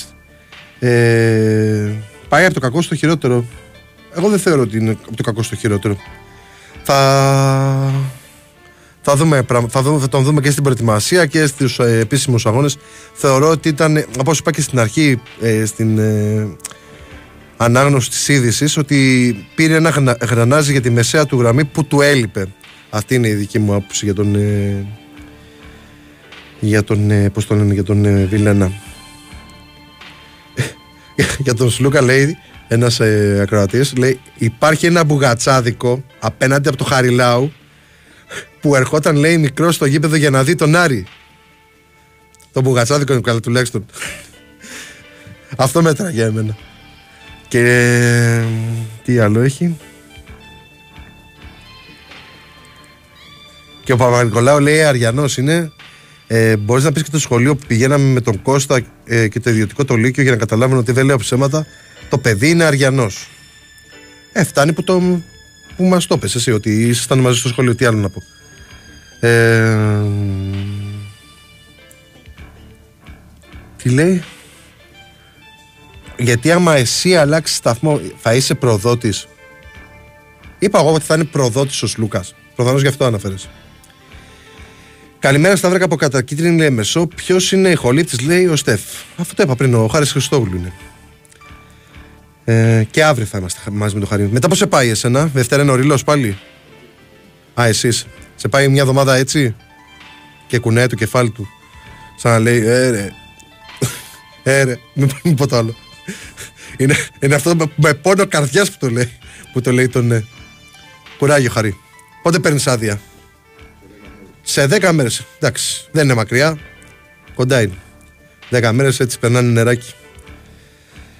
ε, πάει από το κακό στο χειρότερο. Εγώ δεν θεωρώ ότι είναι από το κακό στο χειρότερο. Θα, θα, δούμε, πραγ- θα, δούμε, θα τον δούμε και στην προετοιμασία και στους ε, επίσημους αγώνες. Θεωρώ ότι ήταν, όπως είπα και στην αρχή, ε, στην ε, ανάγνωση της είδησης ότι πήρε ένα γνα- γρανάζι για τη μεσαία του γραμμή που του έλειπε. Αυτή είναι η δική μου άποψη για τον, ε, για τον, ε, πώς το λένε, για τον ε, Βιλένα. για τον Σλούκα λέει ένας ε, ακροατής λέει υπάρχει ένα μπουγατσάδικο απέναντι από το Χαριλάου που ερχόταν λέει μικρός στο γήπεδο για να δει τον Άρη το μπουγατσάδικο είναι καλά τουλάχιστον. Αυτό μέτρα για εμένα. Και ε, τι άλλο έχει. Και ο Παπα-Νικολάου λέει Αριανός είναι ε, Μπορείς να πεις και το σχολείο που πηγαίναμε με τον Κώστα ε, και το ιδιωτικό το Λύκειο για να καταλάβουν ότι δεν λέω ψέματα. Το παιδί είναι αριανός. Ε, φτάνει που, το, που μας το πες εσύ, ότι ήσασταν μαζί στο σχολείο. Τι άλλο να πω. Ε, τι λέει; Γιατί άμα εσύ αλλάξεις σταθμό, θα είσαι προδότης. Είπα εγώ ότι θα είναι προδότης ο Λούκα. Προφανώς γι' αυτό αναφέρεσαι. Καλημέρα Σταύρακα από κατακίτρινη λέει Μεσό. Ποιος είναι η χολήτη, λέει ο Στεφ. Αυτό το είπα πριν, ο Χάρης Χριστόγλου είναι. Ε, και αύριο θα είμαστε μαζί με τον Χαρή. Μετά πώς σε πάει εσένα, Δευτέρα είναι ο Ρήλος πάλι; Α, εσύ. Σε πάει μια εβδομάδα έτσι; Και κουνάει το κεφάλι του. Σαν να λέει, ε, ρε. Ε, ρε. Μην, μην πω το άλλο. Είναι, είναι αυτό με, με πόνο καρδιάς που το λέει. Που το λέει τον ναι. Κουράγιο, Χαρή. Πότε παίρνεις άδεια; Σε 10 μέρες. Εντάξει, δεν είναι μακριά. Κοντά είναι. 10 μέρες έτσι περνάνε νεράκι.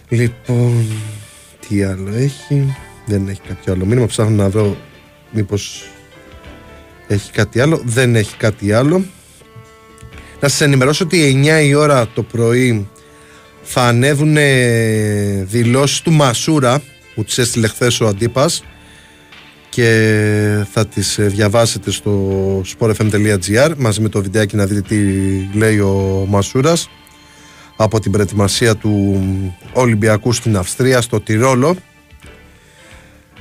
Λοιπόν, τι άλλο έχει. Δεν έχει κάποιο άλλο μήνυμα. Ψάχνω να βρω μήπως έχει κάτι άλλο. Δεν έχει κάτι άλλο. Να σας ενημερώσω ότι 9 η ώρα το πρωί θα ανέβουν ε, δηλώσεις του Μασούρα που τις έστειλε χθες ο Αντίπας και θα τις ε, διαβάσετε στο sportfm.gr μαζί με το βιντεάκι να δείτε τι λέει ο Μασούρας από την προετοιμασία του Ολυμπιακού στην Αυστρία στο Τυρόλο.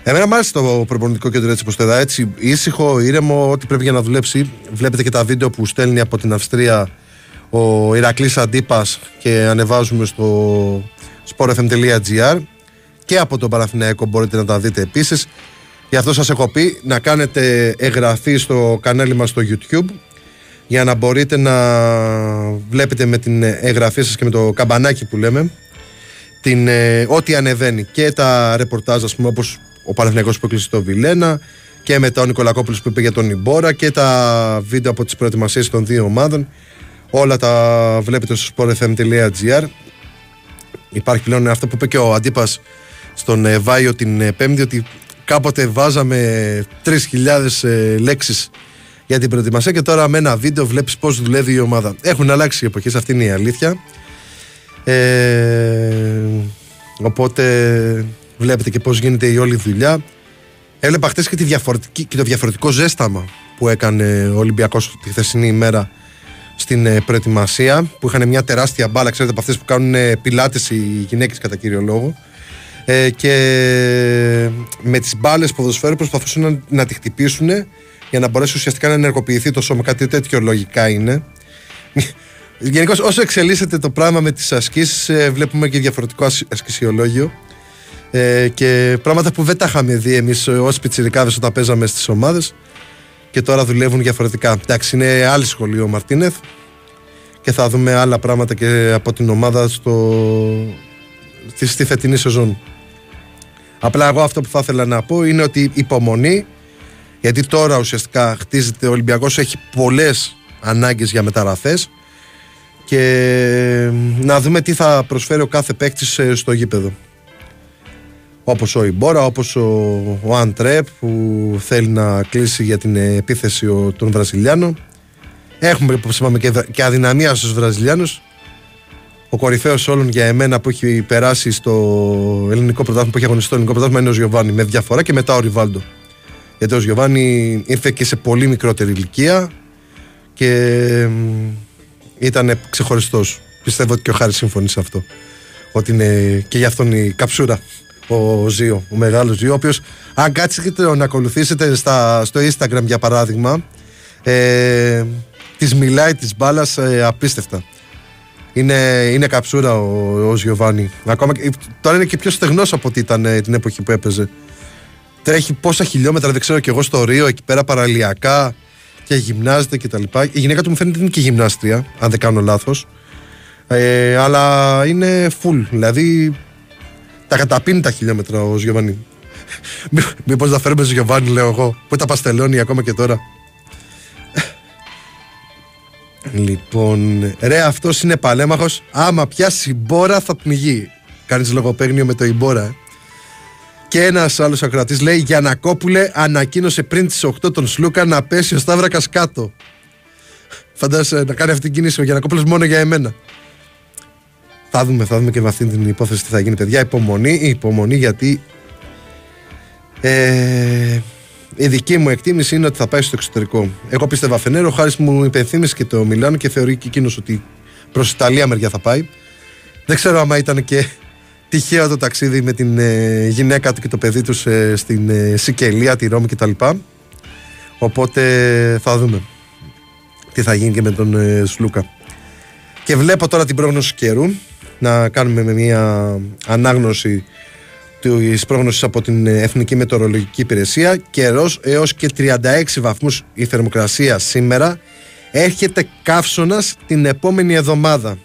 Εμένα μου άρεσε το προπονητικό κέντρο έτσι πως το είδα. Έτσι ήσυχο, ήρεμο, ό,τι πρέπει για να δουλέψει. Βλέπετε και τα βίντεο που στέλνει από την Αυστρία ο Ηρακλής Αντίπας και ανεβάζουμε στο sportfm.gr και από τον Παναθηναϊκό μπορείτε να τα δείτε επίσης Γι' αυτό σας έχω πει να κάνετε εγγραφή στο κανάλι μας στο YouTube για να μπορείτε να βλέπετε με την εγγραφή σας και με το καμπανάκι που λέμε την, ε, ό,τι ανεβαίνει και τα ρεπορτάζ ας πούμε όπως ο Παναθηναϊκός που έκλεισε το Βιλένα και μετά ο Νικολακόπουλος που είπε για τον Ιμπόρα και τα βίντεο από τις προετοιμασίες των δύο ομάδων. Όλα τα βλέπετε στο sportfm.gr υπάρχει πλέον αυτό που είπε και ο Αντίπας στον ε, Βάιο την ε, Πέμπτη ότι κάποτε βάζαμε 3.000 ε, λέξεις για την προετοιμασία και τώρα με ένα βίντεο βλέπεις πώς δουλεύει η ομάδα. Έχουν αλλάξει οι εποχές, αυτή είναι η αλήθεια. Ε, οπότε βλέπετε και πώς γίνεται η όλη δουλειά. Έβλεπα χτες και, τη διαφορετική, και το διαφορετικό ζέσταμα που έκανε ο Ολυμπιακός τη χθεσινή ημέρα στην ε, προετοιμασία που είχαν μια τεράστια μπάλα, ξέρετε από αυτές που κάνουν ε, πιλάτες οι γυναίκες κατά κύριο λόγο ε, και με τις μπάλες ποδοσφαίρου προσπαθούσαν να, να τη χτυπήσουν για να μπορέσει ουσιαστικά να ενεργοποιηθεί το σώμα. Κάτι τέτοιο λογικά είναι. Γενικώς, όσο εξελίσσεται το πράγμα με τις ασκήσεις, ε, βλέπουμε και διαφορετικό ασκησιολόγιο. Ε, και πράγματα που δεν τα είχαμε δει εμείς ως πιτσιρικάδες όταν παίζαμε στις ομάδες και τώρα δουλεύουν διαφορετικά. Εντάξει, είναι άλλη σχολή ο Μαρτίνεθ και θα δούμε άλλα πράγματα και από την ομάδα στο... στη, στη φετινή σεζόν. Απλά εγώ αυτό που θα ήθελα να πω είναι ότι υπομονή γιατί τώρα ουσιαστικά χτίζεται ο Ολυμπιακός έχει πολλές ανάγκες για μεταγραφές και να δούμε τι θα προσφέρει ο κάθε παίκτης στο γήπεδο. Όπως ο Ιμπόρα, όπως ο, ο Αντρέπ που θέλει να κλείσει για την επίθεση των Βραζιλιάνων. Έχουμε όπως είπαμε και, και αδυναμία στους Βραζιλιάνους. Ο κορυφαίος όλων για εμένα που έχει περάσει στο ελληνικό πρωτάθλημα, που έχει αγωνιστεί στο ελληνικό πρωτάθλημα είναι ο Γιωβάνι με διαφορά και μετά ο Ριβάλντο. Γιατί ο Γιωβάνι ήρθε και σε πολύ μικρότερη ηλικία και ήταν ξεχωριστός. Πιστεύω ότι και ο Χάρης συμφωνεί σε αυτό. Ότι είναι και για αυτόν η καψούρα ο Ζίο, ο μεγάλος Ζίο, ο οποίος αν κάτσετε να ακολουθήσετε στα, στο Instagram για παράδειγμα, ε, της μιλάει της μπάλας ε, απίστευτα. Είναι, είναι καψούρα ο, ο Ζιωβάνι. Ακόμα, τώρα είναι και πιο στεγνός από ό,τι ήταν ε, την εποχή που έπαιζε. Τρέχει πόσα χιλιόμετρα, δεν ξέρω κι εγώ στο Ρίο, εκεί πέρα παραλιακά και γυμνάζεται κτλ. Η γυναίκα του μου φαίνεται είναι και γυμνάστρια, αν δεν κάνω λάθος. Ε, αλλά είναι full. Δηλαδή τα καταπίνει τα χιλιόμετρα ο Γιωβάνι. Μήπως να φέρουμε Γιωβάνι, λέω εγώ, που τα παστελώνει ακόμα και τώρα. Λοιπόν, ρε, αυτός είναι παλέμαχος. Άμα πιάσει μπόρα θα πνιγεί. Κάνεις λογοπαίγνιο με το Ιμπόρα. Ε. Και ένας άλλος ακροατής λέει: Γιανακόπουλε ανακοίνωσε πριν τις 8 τον Σλούκα να πέσει ο Σταύρακας κάτω. Φαντάζεσαι να κάνει αυτή την κίνηση ο Γιανακόπουλος μόνο για εμένα. Θα δούμε, θα δούμε και με αυτή την υπόθεση τι θα γίνει, παιδιά. Υπομονή, υπομονή γιατί. Ε, η δική μου εκτίμηση είναι ότι θα πάει στο εξωτερικό. Εγώ πίστευα Φενέρο, ο Χάρης μου υπενθύμησε και το Μιλάνο και θεωρεί και εκείνος ότι προς Ιταλία μεριά θα πάει. Δεν ξέρω άμα ήταν και τυχαίο το ταξίδι με την ε, γυναίκα του και το παιδί τους ε, στην ε, Σικελία, τη Ρώμη κτλ. Οπότε θα δούμε τι θα γίνει και με τον ε, Σλούκα. Και βλέπω τώρα την πρόγνωση καιρού να κάνουμε με μια ανάγνωση της πρόγνωσης από την Εθνική Μετεωρολογική Υπηρεσία. Καιρός έως και 36 βαθμούς η θερμοκρασία σήμερα. Έρχεται καύσωνας την επόμενη εβδομάδα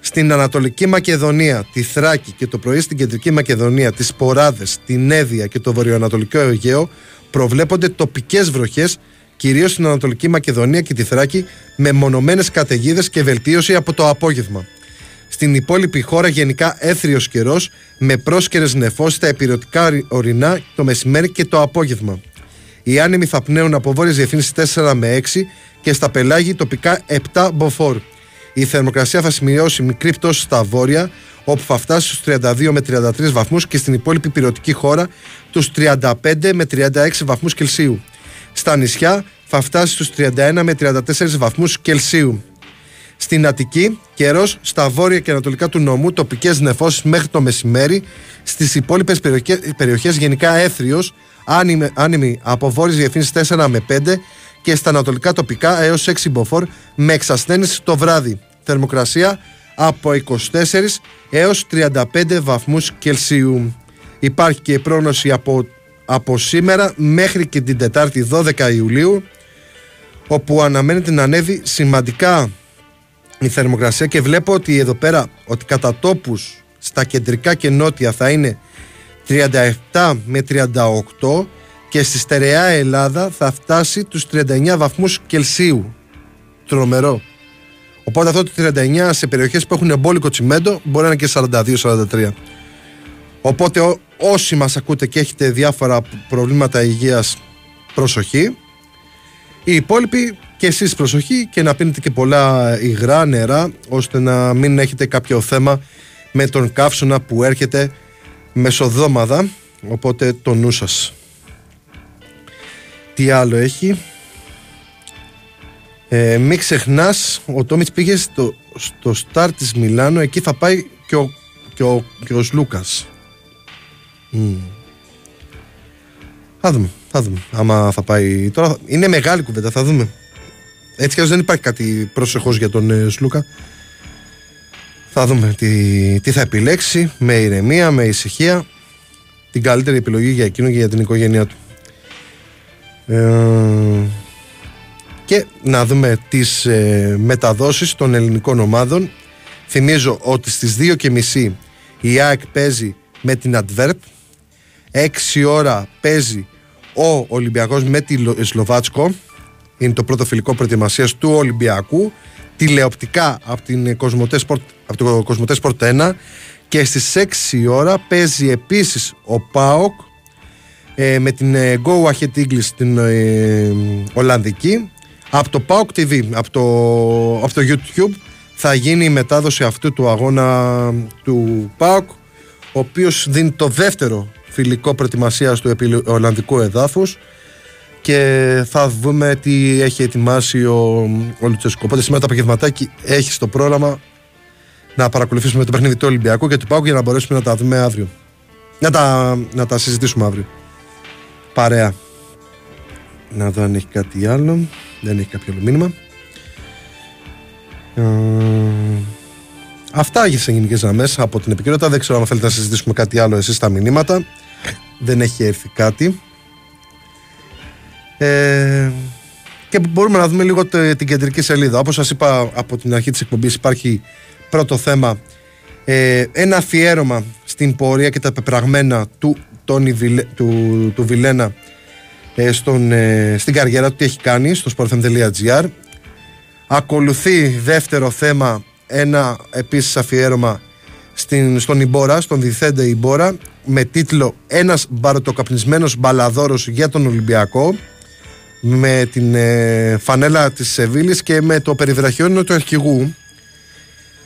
στην Ανατολική Μακεδονία, τη Θράκη και το πρωί στην Κεντρική Μακεδονία, τις Ποράδες, την Έδεια και το Βορειοανατολικό Αιγαίο προβλέπονται τοπικές βροχές κυρίως στην Ανατολική Μακεδονία και τη Θράκη με μονομένες καταιγίδες και βελτίωση από το απόγευμα. Στην υπόλοιπη χώρα γενικά έθριος καιρός με πρόσκαιρες νεφώσεις στα επιρωτικά ορεινά το μεσημέρι και το απόγευμα. Οι άνεμοι θα πνέουν από βόρειες διευθύνσεις 4 με 6 και στα πελάγη τοπικά 7 μποφόρ. Η θερμοκρασία θα σημειώσει μικρή πτώση στα βόρεια, όπου θα φτάσει στους 32 με 33 βαθμούς και στην υπόλοιπη πυρωτική χώρα τους 35 με 36 βαθμούς Κελσίου. Στα νησιά θα φτάσει στους 31 με 34 βαθμούς Κελσίου. Στην Αττική, καιρός στα βόρεια και ανατολικά του νομού, τοπικές νεφώσεις μέχρι το μεσημέρι. Στις υπόλοιπες περιοχές γενικά έθριος, άνεμοι από βόρειες διευθύνσεις 4 με 5 και στα ανατολικά τοπικά έως 6 μποφόρ με εξασθένηση το βράδυ. Θερμοκρασία από 24 έως 35 βαθμούς Κελσίου. Υπάρχει και η πρόγνωση από, από σήμερα μέχρι και την Τετάρτη 12 Ιουλίου όπου αναμένεται να ανέβει σημαντικά η θερμοκρασία και βλέπω ότι εδώ πέρα ότι κατά τόπους στα κεντρικά και νότια θα είναι 37 με 38 και στη στερεά Ελλάδα θα φτάσει τους 39 βαθμούς Κελσίου. Τρομερό. Οπότε αυτό το 39 σε περιοχές που έχουν εμπόλικο τσιμέντο μπορεί να είναι και 42-43. Οπότε ό, όσοι μας ακούτε και έχετε διάφορα προβλήματα υγείας προσοχή. Οι υπόλοιποι και εσείς προσοχή και να πίνετε και πολλά υγρά νερά ώστε να μην έχετε κάποιο θέμα με τον καύσωνα που έρχεται μεσοδόμαδα οπότε το νου σας τι άλλο έχει; Ε, μην ξεχνάς, ο Τόμιτς πήγε στο, στο στάρ της Μιλάνο, εκεί θα πάει και ο, και ο, και ο Λούκα. Θα δούμε, θα δούμε. Άμα θα πάει. Τώρα είναι μεγάλη κουβέντα, θα δούμε. Έτσι κι δεν υπάρχει κάτι πρόσεχος για τον ε, Σλούκα. Θα δούμε τι, τι θα επιλέξει με ηρεμία, με ησυχία. Την καλύτερη επιλογή για εκείνο και για την οικογένειά του. Ε, και να δούμε τις ε, μεταδόσεις των ελληνικών ομάδων. Θυμίζω ότι στις 2.30 η ΑΕΚ παίζει με την Adverb. 6 ώρα παίζει ο Ολυμπιακός με τη Σλοβάτσκο. Είναι το πρώτο φιλικό προετοιμασίας του Ολυμπιακού. Τηλεοπτικά από, την Κοσμοτέ Sport, από το Κοσμοτέ Sport 1. Και στις 6 ώρα παίζει επίσης ο ΠΑΟΚ ε, με την ε, Go Ahead English την ε, Ολλανδική από το PAOK TV, από το, από το YouTube θα γίνει η μετάδοση αυτού του αγώνα του PAOK ο οποίος δίνει το δεύτερο φιλικό προετοιμασίας του Ολλανδικού εδάφους και θα δούμε τι έχει ετοιμάσει ο, ο Λουτσέσκο. Οπότε σήμερα το απογευματάκι έχει στο πρόγραμμα να παρακολουθήσουμε το παιχνίδι του Ολυμπιακού και του Πάουκ για να μπορέσουμε να τα δούμε αύριο. Να τα, να τα συζητήσουμε αύριο. Παρέα. Να δω αν έχει κάτι άλλο. Δεν έχει κάποιο άλλο μήνυμα. Ε, αυτά για τι γενικές γραμμές από την επικαιρότητα. Δεν ξέρω αν θέλετε να συζητήσουμε κάτι άλλο εσείς στα μηνύματα. Δεν έχει έρθει κάτι. Ε, και μπορούμε να δούμε λίγο την κεντρική σελίδα. Όπως σας είπα από την αρχή της εκπομπής υπάρχει πρώτο θέμα. Ε, ένα αφιέρωμα στην πορεία και τα πεπραγμένα του, του, του Βιλένα ε, στον, ε, στην καριέρα του. Τι έχει κάνει στο sportfm.gr ακολουθεί δεύτερο θέμα ένα επίσης αφιέρωμα στην, στον Ιμπόρα, στον Διθέντε Ιμπόρα με τίτλο «Ένας μπαρωτοκαπνισμένος μπαλαδόρος για τον Ολυμπιακό» με την ε, φανέλα της Σεβίλης και με το περιβραχιόνιο του αρχηγού.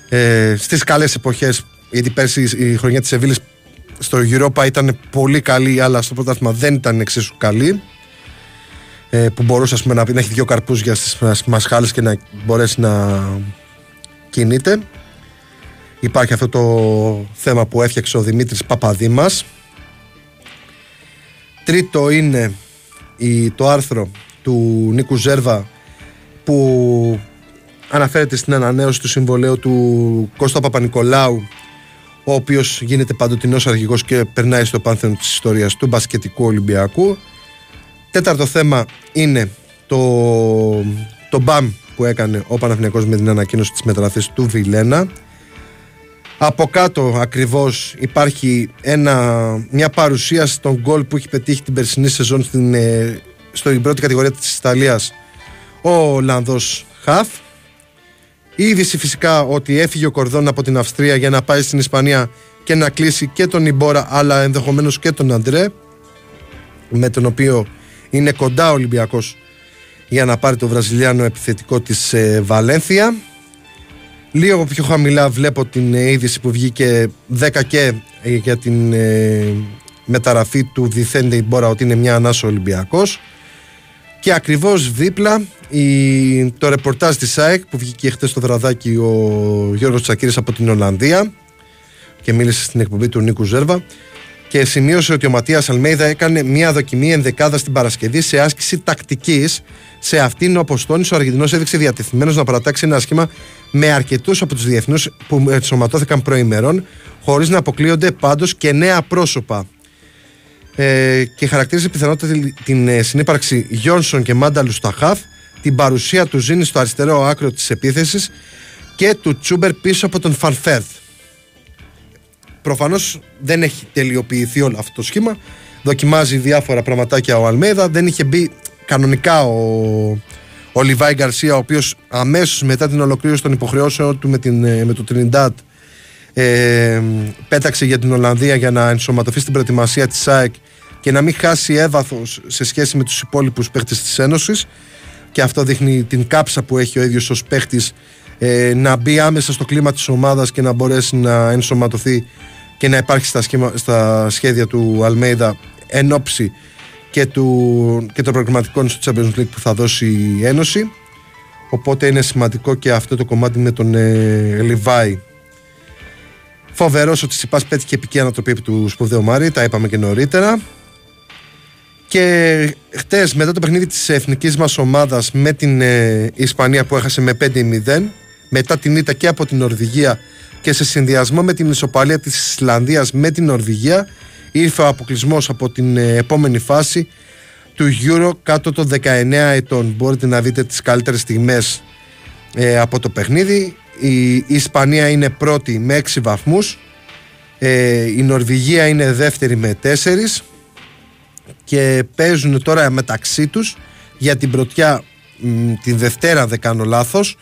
Ε, στις καλές εποχές γιατί πέρσι η χρονιά της Σεβίλης στο Europa ήταν πολύ καλή αλλά στο πρωτάθλημα δεν ήταν εξίσου καλή. Ε, που μπορούσε πούμε, να, να έχει δύο καρπούς για στις μασχάλες και να μπορέσει να κινείται. Υπάρχει αυτό το θέμα που έφτιαξε ο Δημήτρης Παπαδήμας. Τρίτο είναι η, το άρθρο του Νίκου Ζέρβα που αναφέρεται στην ανανέωση του συμβολέου του Κώστα Παπα-Νικολάου ο οποίος γίνεται παντοτινός αρχηγός και περνάει στο πάνθενο της ιστορίας του μπασκετικού Ολυμπιακού. Τέταρτο θέμα είναι το, το μπαμ που έκανε ο Παναθηναϊκός με την ανακοίνωση της μεταγραφής του Βιλένα από κάτω ακριβώς υπάρχει ένα, μια παρουσία στον γκολ που έχει πετύχει την περσινή σεζόν στην, ε, στην πρώτη κατηγορία της Ιταλίας ο Ολλανδός Χαφ. Η είδηση φυσικά ότι έφυγε ο Κορδόν από την Αυστρία για να πάει στην Ισπανία και να κλείσει και τον Ιμπόρα αλλά ενδεχομένως και τον Αντρέ με τον οποίο είναι κοντά ο Ολυμπιακός για να πάρει το βραζιλιάνο επιθετικό της ε, Βαλένθια Λίγο πιο χαμηλά βλέπω την ε, είδηση που βγήκε 10 και ε, για την ε, μεταγραφή του Διθέντε Ιμπόρα ότι είναι μια ανάσο Ολυμπιακός. Και ακριβώς δίπλα η, το ρεπορτάζ της ΑΕΚ που βγήκε χτες στο βραδάκι ο Γιώργος Τσακύρης από την Ολλανδία και μίλησε στην εκπομπή του Νίκου Ζέρβα και σημείωσε ότι ο Ματίας Αλμέιδα έκανε μια δοκιμή ενδεκάδα στην Παρασκευή σε άσκηση τακτικής. Σε αυτήν ο Αποστόνη ο Αργεντινός έδειξε διατεθειμένος να παρατάξει ένα σχήμα με αρκετούς από τους διεθνούς που ενσωματώθηκαν προημερών, χωρίς να αποκλείονται πάντως και νέα πρόσωπα. Ε, και χαρακτήριζε πιθανότητα την ε, συνύπαρξη Γιόνσον και Μάνταλου στα χαφ, την παρουσία του Ζήνη στο αριστερό άκρο της επίθεσης και του Τσούμπερ πίσω από τον Φανφέρθ. Προφανώς δεν έχει τελειοποιηθεί όλο αυτό το σχήμα. Δοκιμάζει διάφορα πραγματάκια ο Αλμέδα. Δεν είχε μπει κανονικά ο, ο Λιβάη Γκαρσία, ο οποίος αμέσως μετά την ολοκλήρωση των υποχρεώσεων του με, την, ε, με το Τρινιντάτ ε, πέταξε για την Ολλανδία για να ενσωματωθεί στην προετοιμασία της ΣΑΕΚ και να μην χάσει έδαφο σε σχέση με τους υπόλοιπους παίχτες της Ένωσης. Και αυτό δείχνει την κάψα που έχει ο ίδιος ως παίχτης ε, να μπει άμεσα στο κλίμα της ομάδας και να μπορέσει να ενσωματωθεί και να υπάρχει στα, στα σχέδια του Αλμέιδα εν ώψη και, του, και των προγραμματικών στο Champions League που θα δώσει η Ένωση. Οπότε είναι σημαντικό και αυτό το κομμάτι με τον ε, Λιβάη. Φοβερός ότι Τσιπάς πέτυχε επική ανατροπή επί του σπουδαίου Μάρη, τα είπαμε και νωρίτερα. Και χτες μετά το παιχνίδι της εθνικής μας ομάδας με την ε, Ισπανία που έχασε με 5-0, μετά την ήττα και από την Νορβηγία και σε συνδυασμό με την ισοπαλία της Ισλανδίας με την Νορβηγία, ήρθε ο αποκλεισμός από την ε, επόμενη φάση του Euro κάτω των 19 ετών. Μπορείτε να δείτε τις καλύτερες στιγμές ε, από το παιχνίδι. Η, Ισπανία είναι πρώτη με 6 βαθμούς. Ε, η Νορβηγία είναι δεύτερη με 4 και παίζουν τώρα μεταξύ τους για την πρωτιά την Δευτέρα δεν κάνω λάθος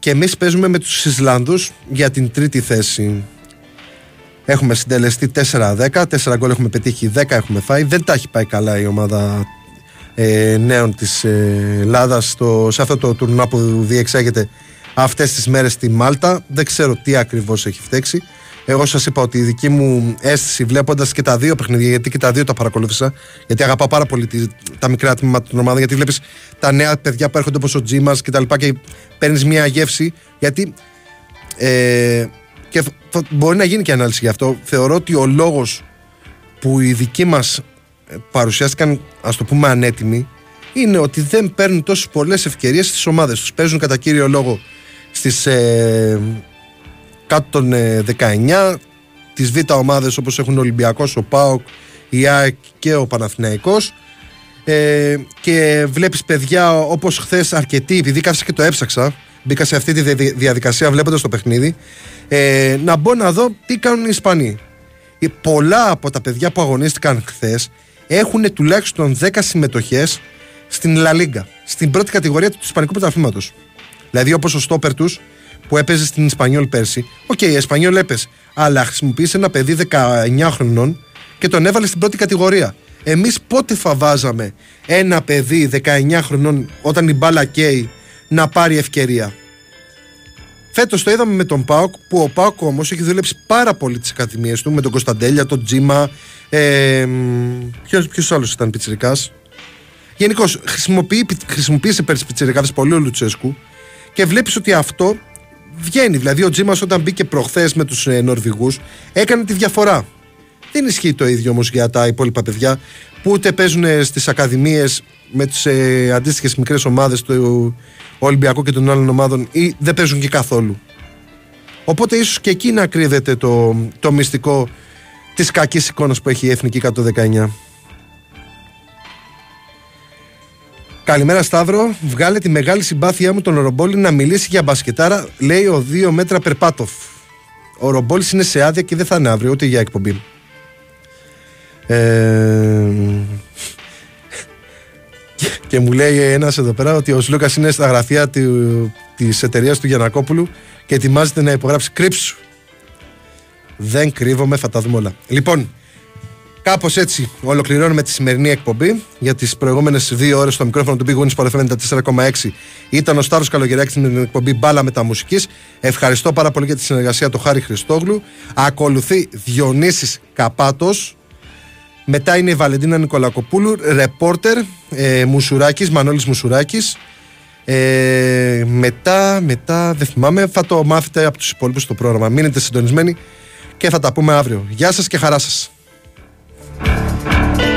και εμείς παίζουμε με τους Ισλανδούς για την τρίτη θέση. Έχουμε συντελεστεί 4-10, 4 γκολ έχουμε πετύχει, 10 έχουμε φάει. Δεν τα έχει πάει καλά η ομάδα ε, νέων της ε, Ελλάδας σε αυτό το τουρνουά που διεξάγεται αυτές τις μέρες στη Μάλτα. Δεν ξέρω τι ακριβώς έχει φταίξει. Εγώ σας είπα ότι η δική μου αίσθηση βλέποντας και τα δύο παιχνίδια, γιατί και τα δύο τα παρακολούθησα, γιατί αγαπάω πάρα πολύ τα μικρά τμήματα των ομάδων, γιατί βλέπεις τα νέα παιδιά που έρχονται όπως ο Τζίμας και τα λοιπά και παίρνεις μια γεύση. Γιατί. Ε, και μπορεί να γίνει και ανάλυση γι' αυτό. Θεωρώ ότι ο λόγος που οι δικοί μας ε, παρουσιάστηκαν, ας το πούμε, ανέτοιμοι, είναι ότι δεν παίρνουν τόσες πολλές ευκαιρίες στις ομάδες τους. Παίζουν κατά κύριο λόγο στις ε, κάτω των 19 τις β' ομάδες όπως έχουν ο Ολυμπιακός, ο ΠΑΟΚ, η ΑΕΚ και ο Παναθηναϊκός. Ε, και βλέπεις παιδιά όπως χθες αρκετοί, επειδή κάθισα και το έψαξα μπήκα σε αυτή τη διαδικασία βλέποντας το παιχνίδι ε, να μπω να δω τι κάνουν οι Ισπανοί. Ε, πολλά από τα παιδιά που αγωνίστηκαν χθες έχουν τουλάχιστον 10 συμμετοχές στην Λα Λίγκα, στην πρώτη κατηγορία του Ισπανικού Πρωταθλήματος. Δηλαδή όπως ο στόπερ τους που έπαιζε στην Ισπανιόλ πέρσι. OK, okay, η Ισπανιόλ έπαιζε. Αλλά χρησιμοποίησε ένα παιδί 19 χρονών και τον έβαλε στην πρώτη κατηγορία. Εμείς πότε θα βάζαμε ένα παιδί 19 χρονών όταν η μπάλα καίει να πάρει ευκαιρία; Φέτος το είδαμε με τον Πάοκ που ο Πάοκ όμως έχει δουλέψει πάρα πολύ τις ακαδημίες του με τον Κωνσταντέλια, τον Τζίμα. Ε, Ποιος άλλος ήταν πιτσυρικά. Γενικώς χρησιμοποίησε πέρσι πιτσυρικά πολύ ο Λουτσέσκου και βλέπεις ότι αυτό βγαίνει. Δηλαδή, ο Τζίμας όταν μπήκε προχθές με τους ε, Νορβηγούς έκανε τη διαφορά. Δεν ισχύει το ίδιο όμως για τα υπόλοιπα παιδιά που ούτε παίζουν ε, στις ακαδημίες με τις ε, αντίστοιχες μικρές ομάδες του Ολυμπιακού και των άλλων ομάδων ή δεν παίζουν και καθόλου. Οπότε ίσως και εκεί να κρύβεται το, το μυστικό της κακής εικόνας που έχει η Εθνική 119. Καλημέρα Σταύρο. Βγάλε τη μεγάλη συμπάθειά μου τον Ρομπόλη να μιλήσει για μπασκετάρα, λέει ο 2 μέτρα Περπάτοφ. Ο Ρομπόλης είναι σε άδεια και δεν θα είναι αύριο ούτε για εκπομπή. Ε... και μου λέει ένας εδώ πέρα ότι ο Σλούκας είναι στα γραφεία της εταιρείας του Γιανακόπουλου και ετοιμάζεται να υπογράψει κρύψου. Δεν κρύβομαι, θα τα δούμε όλα. Λοιπόν, Κάπως έτσι ολοκληρώνουμε τη σημερινή εκπομπή. Για τις προηγούμενες δύο ώρες στο μικρόφωνο του Big Wings FM 4,6 ήταν ο Σταύρο Καλογεράκης με την εκπομπή Μπάλα Μεταμουσική. Ευχαριστώ πάρα πολύ για τη συνεργασία του Χάρη Χριστόγλου. Ακολουθεί Διονύσης Καπάτος. Μετά είναι η Βαλεντίνα Νικολακοπούλου, ρεπόρτερ ε, Μουσουράκης, Μανώλης Μουσουράκης. Ε, μετά, μετά, δεν θυμάμαι, θα το μάθετε από τους υπόλοιπους στο πρόγραμμα. Μείνετε συντονισμένοι και θα τα πούμε αύριο. Γεια σας και χαρά σας. Bye.